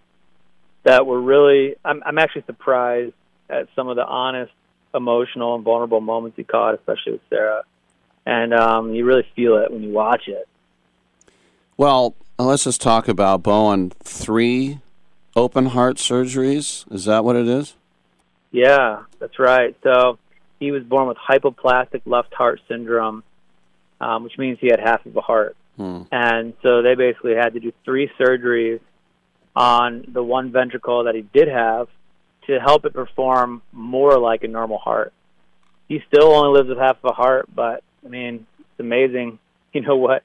that were really. I'm, I'm actually surprised at some of the honest, emotional, and vulnerable moments he caught, especially with Sarah. And um, you really feel it when you watch it. Well, let's just talk about Bowen. Three open heart surgeries. Is that what it is? Yeah, that's right. So he was born with hypoplastic left heart syndrome, um, which means he had half of a heart. Hmm. And so they basically had to do three surgeries on the one ventricle that he did have to help it perform more like a normal heart. He still only lives with half of a heart, but I mean, it's amazing, (laughs) you know what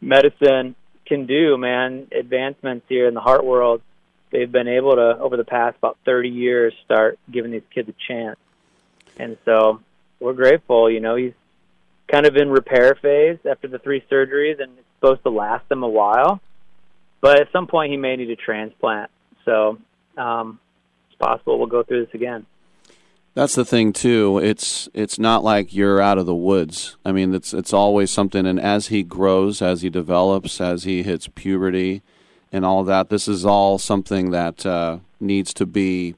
medicine can do, man. Advancements here in the heart world, they've been able to over the past about 30 years start giving these kids a chance. And so we're grateful, you know, he's kind of in repair phase after the three surgeries and it's supposed to last him a while. But at some point he may need a transplant. So um it's possible we'll go through this again. That's the thing too. It's it's not like you're out of the woods. I mean, it's it's always something. And as he grows, as he develops, as he hits puberty, and all that, this is all something that uh, needs to be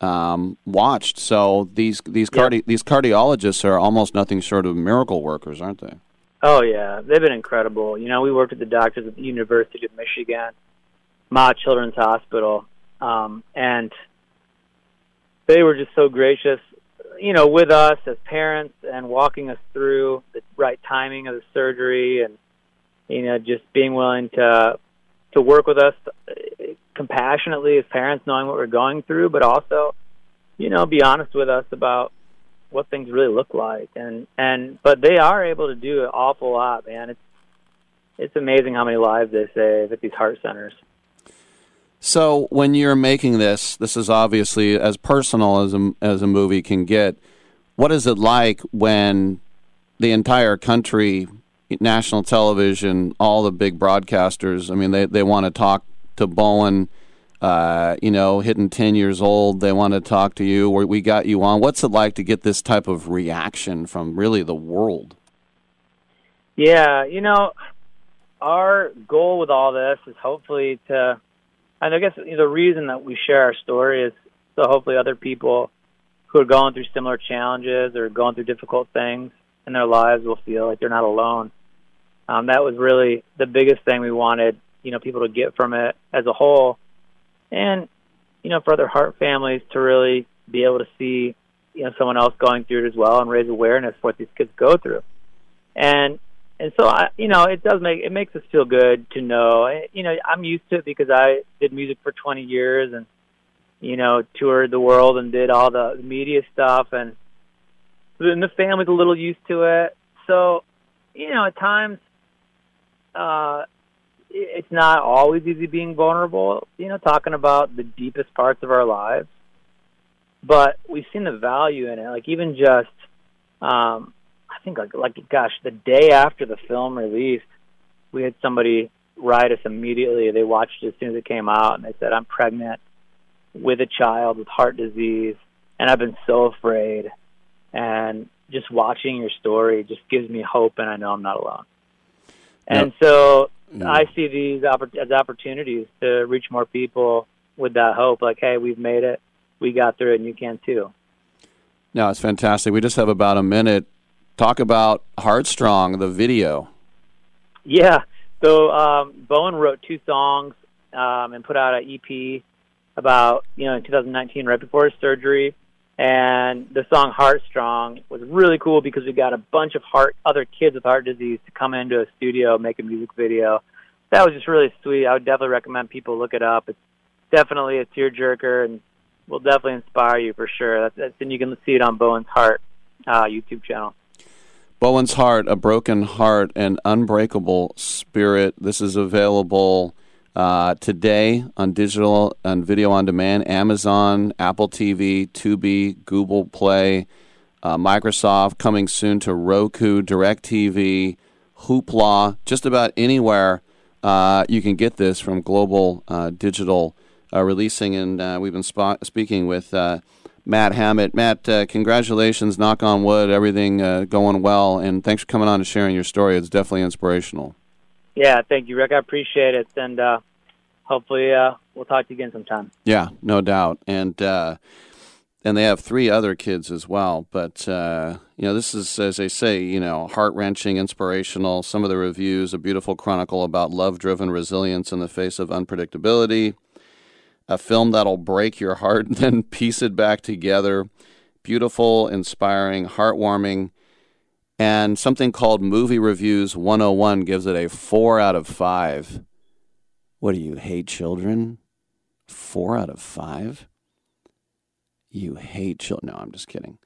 um, watched. So these these cardi- these cardiologists are almost nothing short of miracle workers, aren't they? Oh yeah, they've been incredible. You know, we worked with the doctors at the University of Michigan, Mott Children's Hospital, um, and they were just so gracious, you know, with us as parents and walking us through the right timing of the surgery, and you know, just being willing to to work with us compassionately as parents, knowing what we're going through, but also, you know, be honest with us about what things really look like. And and but they are able to do an awful lot man. It's it's amazing how many lives they save at these heart centers. So when you're making this, this is obviously as personal as a, as a movie can get. What is it like when the entire country, national television, all the big broadcasters, I mean, they, they want to talk to Bowen, uh, you know, hitting 10 years old. They want to talk to you. We got you on. What's it like to get this type of reaction from really the world? yeah you know our goal with all this is hopefully to and i guess the reason that we share our story is so hopefully other people who are going through similar challenges or going through difficult things in their lives will feel like they're not alone um, that was really the biggest thing we wanted you know people to get from it as a whole. And you know for other heart families to really be able to see you know someone else going through it as well and raise awareness for what these kids go through. And and so I you know it does make it makes us feel good to know. You know I'm used to it because I did music for 20 years and you know toured the world and did all the media stuff and and the family's a little used to it. So you know at times uh it's not always easy being vulnerable you know talking about the deepest parts of our lives but we've seen the value in it like even just um I think like like gosh, the day after the film released, we had somebody write us immediately. They watched it as soon as it came out, and they said, "I'm pregnant with a child with heart disease, and I've been so afraid." And just watching your story just gives me hope, and I know I'm not alone. And so I see these oppor- as opportunities to reach more people with that hope. Like, hey, we've made it, we got through it, and you can too. No, it's fantastic. We just have about a minute. Talk about Heartstrong, the video. Yeah. So um, Bowen wrote two songs um, and put out an EP about you know in 2019, right before his surgery. And the song "Heartstrong" was really cool because we got a bunch of heart other kids with heart disease to come into a studio make a music video. That was just really sweet. I would definitely recommend people look it up. It's definitely a tearjerker and will definitely inspire you for sure. That's, that's and you can see it on Bowen's Heart uh, YouTube channel. Bowen's Heart, A Broken Heart, and Unbreakable Spirit. This is available uh, today on digital and video on demand, Amazon, Apple TV, Tubi, Google Play. uh, Microsoft, coming soon to Roku, DirecTV, Hoopla, just about anywhere uh, you can get this from Global uh, Digital uh, Releasing. And uh, we've been sp- speaking with Matt Hammitt. Matt, congratulations, knock on wood, everything going well. And thanks for coming on and sharing your story. It's definitely inspirational. Yeah, thank you, Rick. I appreciate it. And uh, hopefully uh, we'll talk to you again sometime. Yeah, no doubt. And uh, and they have three other kids as well. But uh, you know, this is as they say, you know, heart wrenching, inspirational. Some of the reviews, a beautiful chronicle about love driven resilience in the face of unpredictability. A film that'll break your heart and (laughs) then piece it back together. Beautiful, inspiring, heartwarming. And something called Movie Reviews 101 gives it a four out of five. What do you hate children? Four out of five? You hate children. No, I'm just kidding.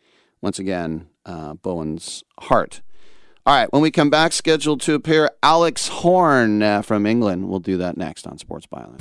Once again, uh, Bowen's heart. All right, when we come back, scheduled to appear Alex Horne uh, from England. We'll do that next on Sports Byline.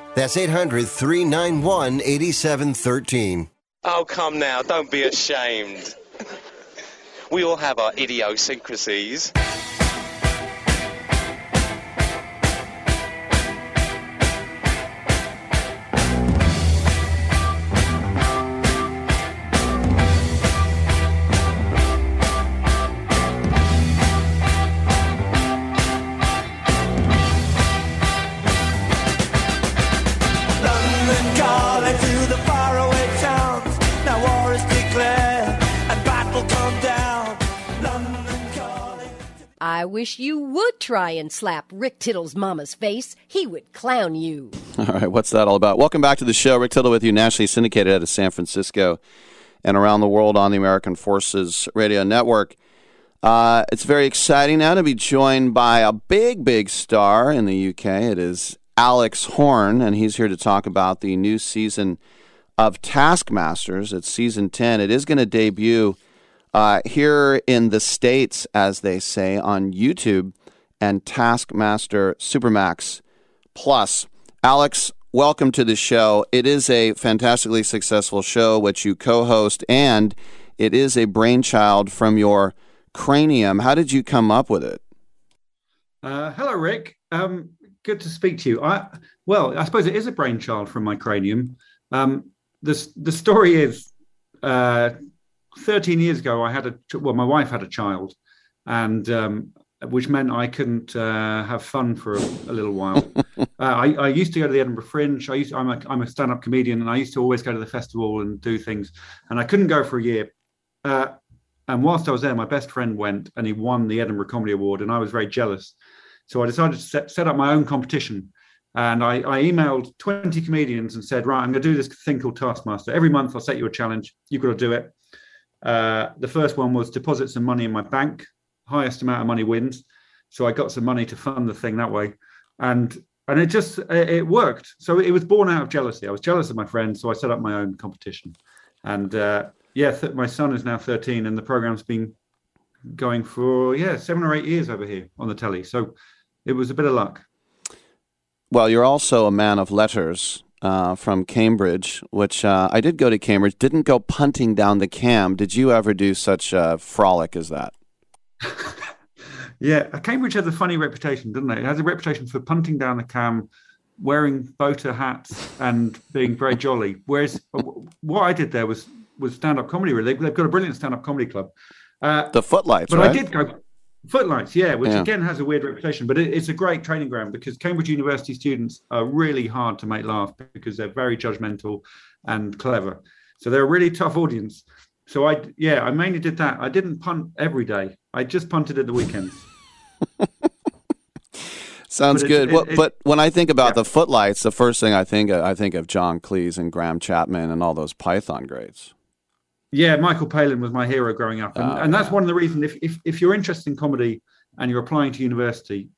That's 800 391 8713. Oh, come now, don't be ashamed. We all have our idiosyncrasies. I wish you would try and slap Rick Tittle's mama's face. He would clown you. All right, what's that all about? Welcome back to the show. Rick Tittle with you, nationally syndicated out of San Francisco and around the world on the American Forces Radio Network. Uh, it's very exciting now to be joined by a big, big star in the UK. It is Alex Horne, and he's here to talk about the new season of Taskmasters. It's season 10. It is going to debut uh, here in the States, as they say, on YouTube and Taskmaster Supermax Plus. Alex, welcome to the show. It is a fantastically successful show, which you co host, and it is a brainchild from your cranium. How did you come up with it? Uh, hello, Rick. Um, good to speak to you. I, well, I suppose it is a brainchild from my cranium. Um, the, the story is uh, 13 years ago, I had a, well, my wife had a child, and um, which meant I couldn't uh, have fun for a, a little while. (laughs) uh, I, I, used to go to the Edinburgh Fringe. I used, I'm a, I'm a stand-up comedian, and I used to always go to the festival and do things. And I couldn't go for a year. Uh, and whilst I was there, my best friend went, and he won the Edinburgh Comedy Award, and I was very jealous. So I decided to set, set up my own competition. And I, I, emailed 20 comedians and said, right, I'm going to do this thing called Taskmaster. Every month I'll set you a challenge. You've got to do it. Uh, the first one was deposit some money in my bank. Highest amount of money wins. So I got some money to fund the thing that way. And and it just it worked. So it was born out of jealousy. I was jealous of my friends, so I set up my own competition. And uh, yeah, th- my son is now 13, and the program's been going for yeah seven or eight years over here on the telly. So it was a bit of luck. Well, you're also a man of letters uh, from Cambridge, which uh, I did go to Cambridge. Didn't go punting down the cam. Did you ever do such a frolic as that? (laughs) yeah, Cambridge has a funny reputation, doesn't it? It has a reputation for punting down the cam, wearing boater hats, and being very jolly. Whereas uh, what I did there was was stand up comedy. Really, they've got a brilliant stand up comedy club. Uh, the Footlights, but right? I did go. Footlights, yeah, which yeah. again has a weird reputation, but it, it's a great training ground because Cambridge University students are really hard to make laugh because they're very judgmental and clever. So they're a really tough audience. So I, yeah, I mainly did that. I didn't punt every day. I just punted at the weekends. (laughs) Sounds good. It, well, it, but when I think about yeah. the footlights, the first thing I think of, I think of John Cleese and Graham Chapman and all those Python greats. Yeah, Michael Palin was my hero growing up, and, oh, and that's yeah. one of the reasons. If, if if you're interested in comedy and you're applying to university,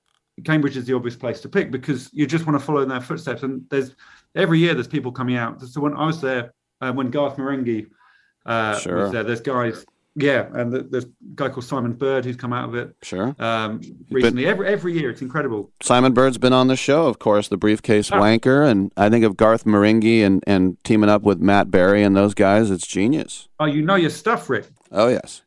Cambridge is the obvious place to pick because you just want to follow in their footsteps. And there's every year there's people coming out. So when I was there, uh, when Garth Marenghi uh, sure. was there, there's guys yeah, and the, there's a guy called Simon Bird who's come out of it. Sure. Um, recently, every every year, it's incredible. Simon Bird's been on the show, of course, the briefcase oh. wanker, and I think of Garth Marenghi and and teaming up with Matt Berry and those guys. It's genius. Oh, you know your stuff, Rick. Oh yes.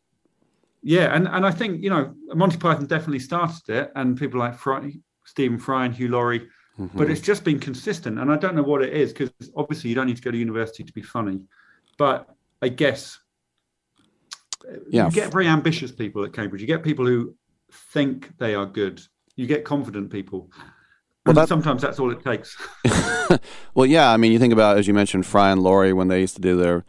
Yeah, and and I think you know Monty Python definitely started it, and people like Fry, Stephen Fry and Hugh Laurie. Mm-hmm. But it's just been consistent, and I don't know what it is because obviously you don't need to go to university to be funny. But I guess yeah. you get very ambitious people at Cambridge. You get people who think they are good. You get confident people. Well, that, sometimes that's all it takes. (laughs) (laughs) well, yeah. I mean, you think about as you mentioned, Fry and Laurie when they used to do their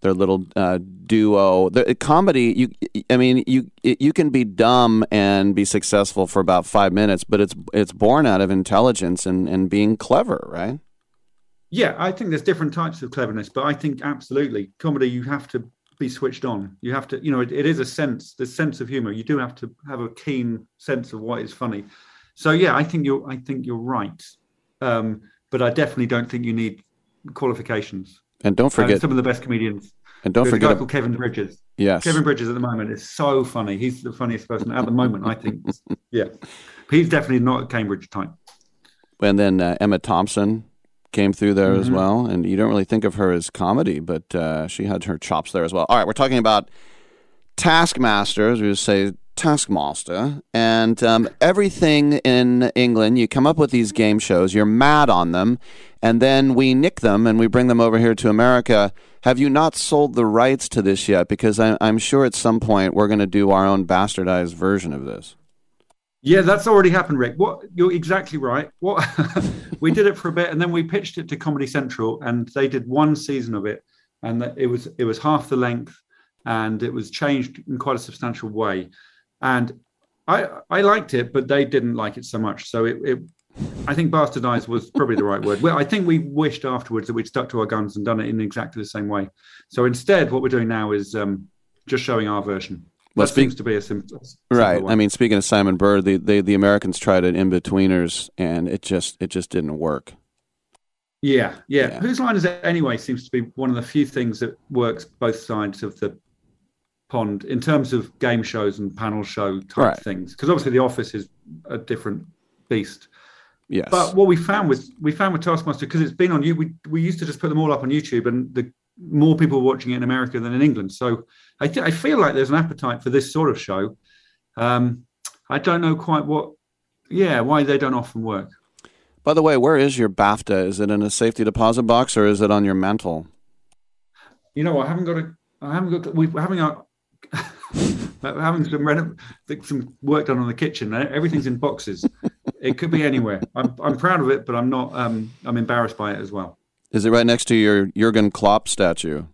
their little uh, duo. The comedy, you, I mean, you you can be dumb and be successful for about five minutes, but it's it's born out of intelligence and and being clever, right? Yeah, I think there's different types of cleverness, but I think absolutely comedy you have to be switched on. You have to, you know, it, it is a sense, the sense of humor. You do have to have a keen sense of what is funny. So yeah, I think you're, I think you're right. Um, but I definitely don't think you need qualifications. And don't forget some of the best comedians. And don't forget a guy called Kevin Bridges. Yes, Kevin Bridges at the moment is so funny. He's the funniest person at the moment. I think. (laughs) yeah, he's definitely not a Cambridge type. And then uh, Emma Thompson, came through there mm-hmm. as well. And you don't really think of her as comedy, but uh, she had her chops there as well. All right, we're talking about Taskmasters. We would say Taskmaster. And um, everything in England, you come up with these game shows, you're mad on them, and then we nick them and we bring them over here to America. Have you not sold the rights to this yet? Because I, I'm sure at some point we're going to do our own bastardized version of this. Yeah, that's already happened, Rick. What you're exactly right. What (laughs) we did it for a bit, and then we pitched it to Comedy Central, and they did one season of it, and it was it was half the length, and it was changed in quite a substantial way. And I I liked it, but they didn't like it so much. So it, it I think bastardized was probably the right word. Well, I think we wished afterwards that we'd stuck to our guns and done it in exactly the same way. So instead, what we're doing now is um, just showing our version. Well, that seems to be a simple, Right. I mean, speaking of Simon Bird, the, the the Americans tried an in betweeners, and it just it just didn't work. Yeah, yeah, Whose line is it anyway? Seems to be one of the few things that works both sides of the pond in terms of game shows and panel show type Right. things. Because obviously, The Office is a different beast. Yes. But what we found with we found with Taskmaster because it's been on you. We we used to just put them all up on YouTube, and the more people were watching it in America than in England. So I th- I feel like there's an appetite for this sort of show. Um, I don't know quite what, yeah, why they don't often work. By the way, where is your BAFTA? Is it in a safety deposit box or is it on your mantle? You know, I haven't got a. I haven't got. We're having (laughs) we're having some reno- some work done on the kitchen. Everything's in boxes. it could be anywhere. I'm I'm proud of it, but I'm not. Um, I'm embarrassed by it as well. Is it right next to your Jurgen Klopp statue?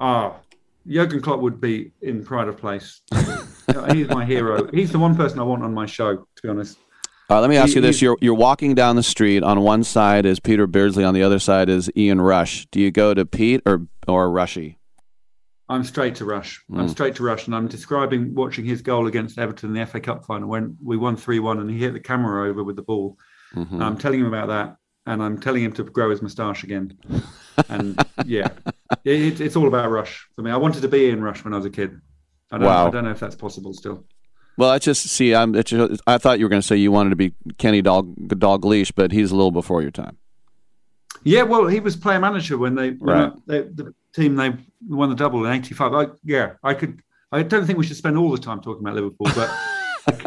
Ah, Jurgen Klopp would be in pride of place. (laughs) He's my hero. He's the one person I want on my show. To be honest. Let me ask He- you this: You're you're walking down the street. On one side is Peter Beardsley. On the other side is Ian Rush. Do you go to Pete or or Rushy? I'm straight to Rush. I'm Mm. straight to Rush, and I'm describing watching his goal against Everton in the FA Cup final when we won three one, and he hit the camera over with the ball. Mhm. I'm telling him about that, and I'm telling him to grow his moustache again. And (laughs) yeah, it, it's all about Rush for me. I wanted to be in Rush when I was a kid. I don't, Wow. I don't know if that's possible still. Well, I just see. I'm. It's just, I thought you were going to say you wanted to be Kenny Dog Dalglish, but he's a little before your time. Yeah, well, he was player manager when they, when Right. they the team they won the double in '85. I, yeah, I could. I don't think we should spend all the time talking about Liverpool, but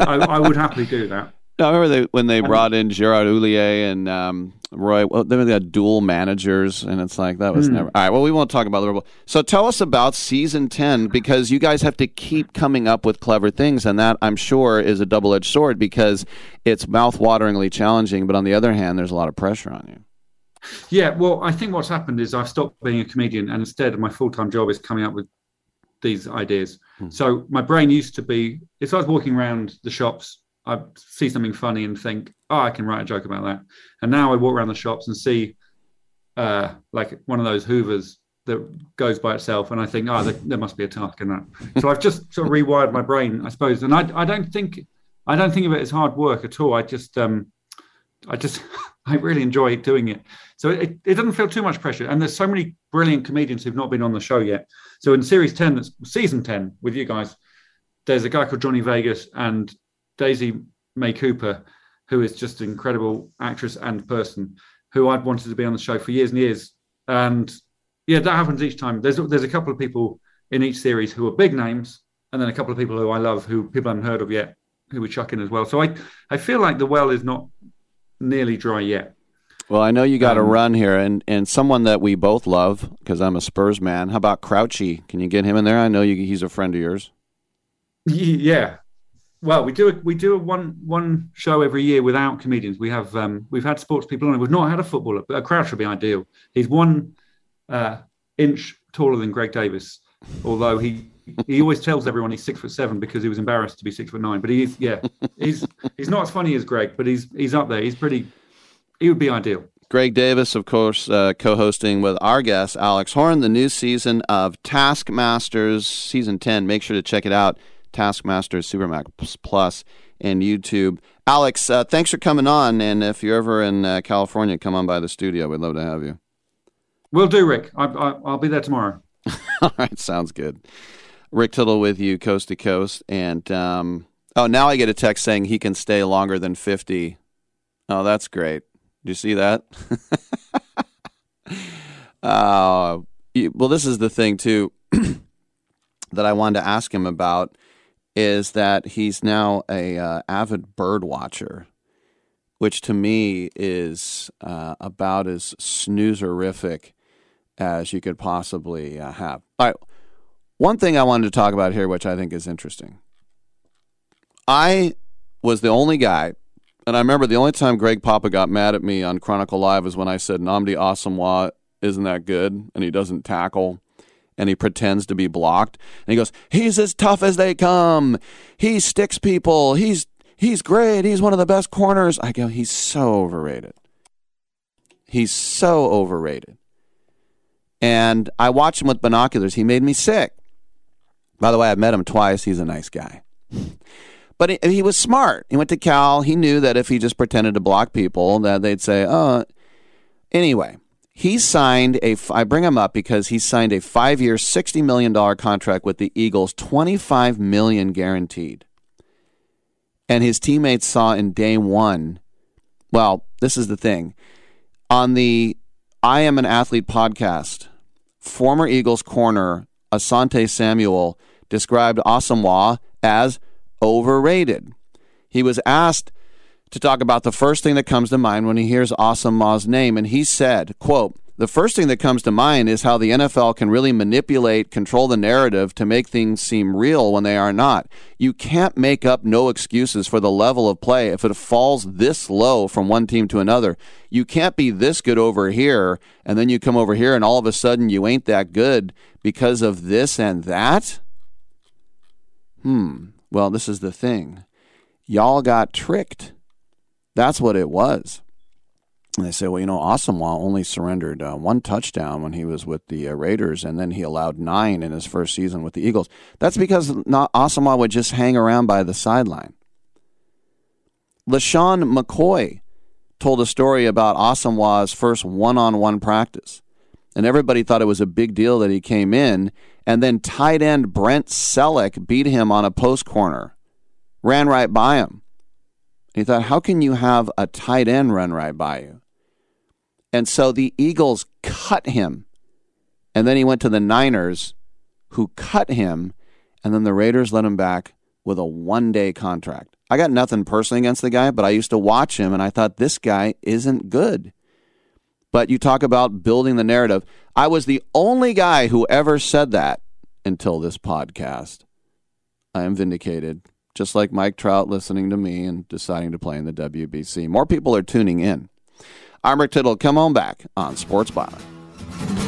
(laughs) I, I would happily do that. No, I remember they, when they brought in Gerard Houllier and um, Roy. Well, they had dual managers, and it's like that was Hmm. never. All right. Well, we won't talk about Liverpool. So tell us about season ten because you guys have to keep coming up with clever things, and that I'm sure is a double edged sword because it's mouth-wateringly challenging, but on the other hand, there's a lot of pressure on you. Yeah, well, I think what's happened is I've stopped being a comedian, and instead, my full time job is coming up with these ideas. So my brain used to be if I was walking around the shops, I'd see something funny and think, "Oh, I can write a joke about that." And now I walk around the shops and see, uh, like one of those Hoovers that goes by itself, and I think, "Oh, there, there must be a task in that." So I've just sort of rewired my brain, I suppose, and I, I don't think I don't think of it as hard work at all. I just um, I just (laughs) I really enjoy doing it. So it, it doesn't feel too much pressure. And there's so many brilliant comedians who've not been on the show yet. So in series 10, that's season 10 with you guys, there's a guy called Johnny Vegas and Daisy May Cooper, who is just an incredible actress and person who I'd wanted to be on the show for years and years. And yeah, that happens each time. There's there's a couple of people in each series who are big names, and then a couple of people who I love who people haven't heard of yet, who we chuck in as well. So I I feel like the well is not nearly dry yet. Well, I know you got to Um, run here, and, and someone that we both love because I'm a Spurs man. How about Crouchy? Can you get him in there? I know you, he's a friend of yours. Yeah. Well, we do a, we do a one one show every year without comedians. We have um, we've had sports people on. We've not had a footballer, but a Crouch would be ideal. He's one uh, inch taller than Greg Davies, although he he always tells everyone he's six foot seven because he was embarrassed to be six foot nine. But he's yeah, he's he's not as funny as Greg, but he's he's up there. He's pretty. He would be ideal. Greg Davies, of course, uh, co hosting with our guest, Alex Horne, the new season of Taskmasters, season 10. Make sure to check it out. Taskmasters Supermax Plus and YouTube. Alex, uh, thanks for coming on. And if you're ever in uh, California, come on by the studio. We'd love to have you. We'll do, Rick. I, I, I'll be there tomorrow. (laughs) All right, sounds good. Rick Tittle with you, coast to coast. And um, oh, now I get a text saying he can stay longer than 50. Oh, that's great. Do you see that? (laughs) uh, you- well, this is the thing, too, (clears throat) that I wanted to ask him about is that he's now a uh, avid bird watcher, which to me is uh, about as snoozerific as you could possibly uh, have. All right. One thing I wanted to talk about here, which I think is interesting. I was the only guy, and I remember the only time Greg Papa got mad at me on Chronicle Live was when I said Nnamdi Asomugha isn't that good and he doesn't tackle. And he pretends to be blocked. And he goes, "He's as tough as they come. He sticks people. He's he's great. He's one of the best corners." I go, "He's so overrated. He's so overrated." And I watched him with binoculars. He made me sick. By the way, I've met him twice. He's a nice guy. (laughs) But he, he was smart. He went to Cal. He knew that if he just pretended to block people, that they'd say, "Oh." Anyway, he signed a. I bring him up because he signed a five-year, sixty million dollar contract with the Eagles, twenty-five million guaranteed. And his teammates saw in day one. Well, this is the thing. On the I Am an Athlete podcast, former Eagles corner Asante Samuel described Asomugha as overrated. He was asked to talk about the first thing that comes to mind when he hears Asomugha's name, and he said, quote, the first thing that comes to mind is how the NFL can really manipulate, control the narrative to make things seem real when they are not. You can't make up no excuses for the level of play if it falls this low from one team to another. You can't be this good over here, and then you come over here and all of a sudden you ain't that good because of this and that? Hmm. Well, this is the thing. Y'all got tricked. That's what it was. And they say, well, you know, Asomugha only surrendered uh, one touchdown when he was with the uh, Raiders, and then he allowed nine in his first season with the Eagles. That's because not, Asomugha would just hang around by the sideline. LeSean McCoy told a story about Asomugha's first one-on-one practice, and everybody thought it was a big deal that he came in, and then tight end Brent Celek beat him on a post corner, ran right by him. He thought, how can you have a tight end run right by you? And so the Eagles cut him. And then he went to the Niners, who cut him. And then the Raiders let him back with a one day contract. I got nothing personally against the guy, but I used to watch him and I thought this guy isn't good. But you talk about building the narrative. I was the only guy who ever said that until this podcast. I am vindicated, just like Mike Trout listening to me and deciding to play in the WBC. More people are tuning in. I'm Rick Tittle. Come on back on Sports Byline.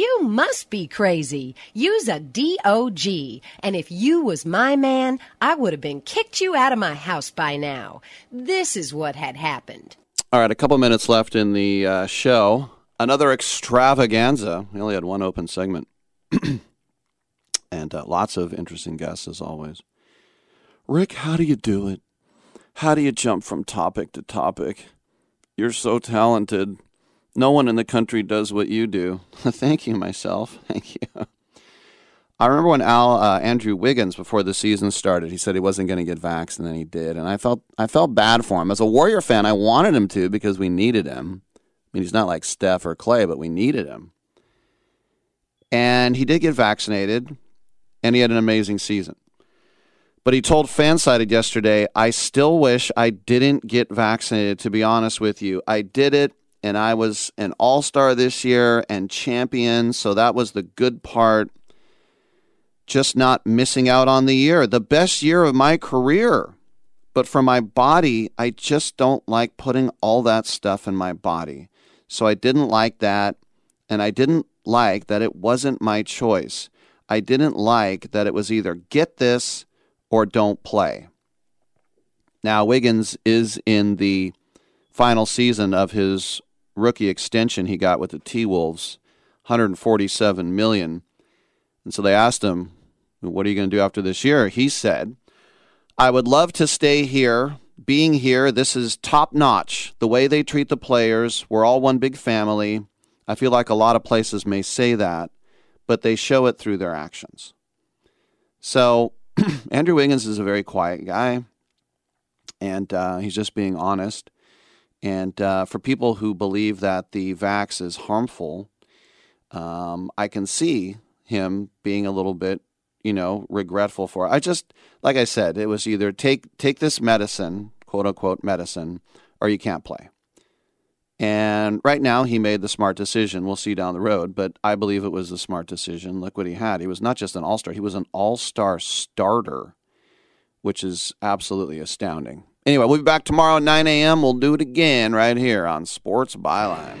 You must be crazy. Use a DOG. And if you was my man, I would have been kicked you out of my house by now. This is what had happened. All right, a couple minutes left in the uh, show. Another extravaganza. We only had one open segment. (clears throat) and uh, lots of interesting guests, as always. Rick, how do you do it? How do you jump from topic to topic? You're so talented. No one in the country does what you do. (laughs) Thank you, myself. (laughs) Thank you. I remember when Al uh, Andrew Wiggins before the season started, he said he wasn't going to get vaxxed, and then he did, and I felt I felt bad for him. As a Warrior fan, I wanted him to because we needed him. I mean, he's not like Steph or Clay, but we needed him. And he did get vaccinated, and he had an amazing season. But he told Fansided yesterday, I still wish I didn't get vaccinated, to be honest with you. I did it, and I was an all star this year and champion, so that was the good part. Just not missing out on the year, the best year of my career. But for my body, I just don't like putting all that stuff in my body. So I didn't like that, and I didn't like that it wasn't my choice. I didn't like that it was either get this or don't play. Now, Wiggins is in the final season of his rookie extension he got with the T Wolves, 147 million. And so they asked him, "What are you going to do after this year?" He said, "I would love to stay here. Being here, this is top notch. The way they treat the players, we're all one big family. I feel like a lot of places may say that, but they show it through their actions." So, (clears throat) Andrew Wiggins is a very quiet guy, and uh, he's just being honest. And uh, for people who believe that the vax is harmful, um, I can see him being a little bit, you know, regretful for it. I just, like I said, it was either take take this medicine, quote unquote medicine, or you can't play. And right now, he made the smart decision. We'll see down the road, but I believe it was the smart decision. Look what he had. He was not just an all star, he was an all star starter, which is absolutely astounding. Anyway, we'll be back tomorrow at 9 a.m. We'll do it again right here on Sports Byline.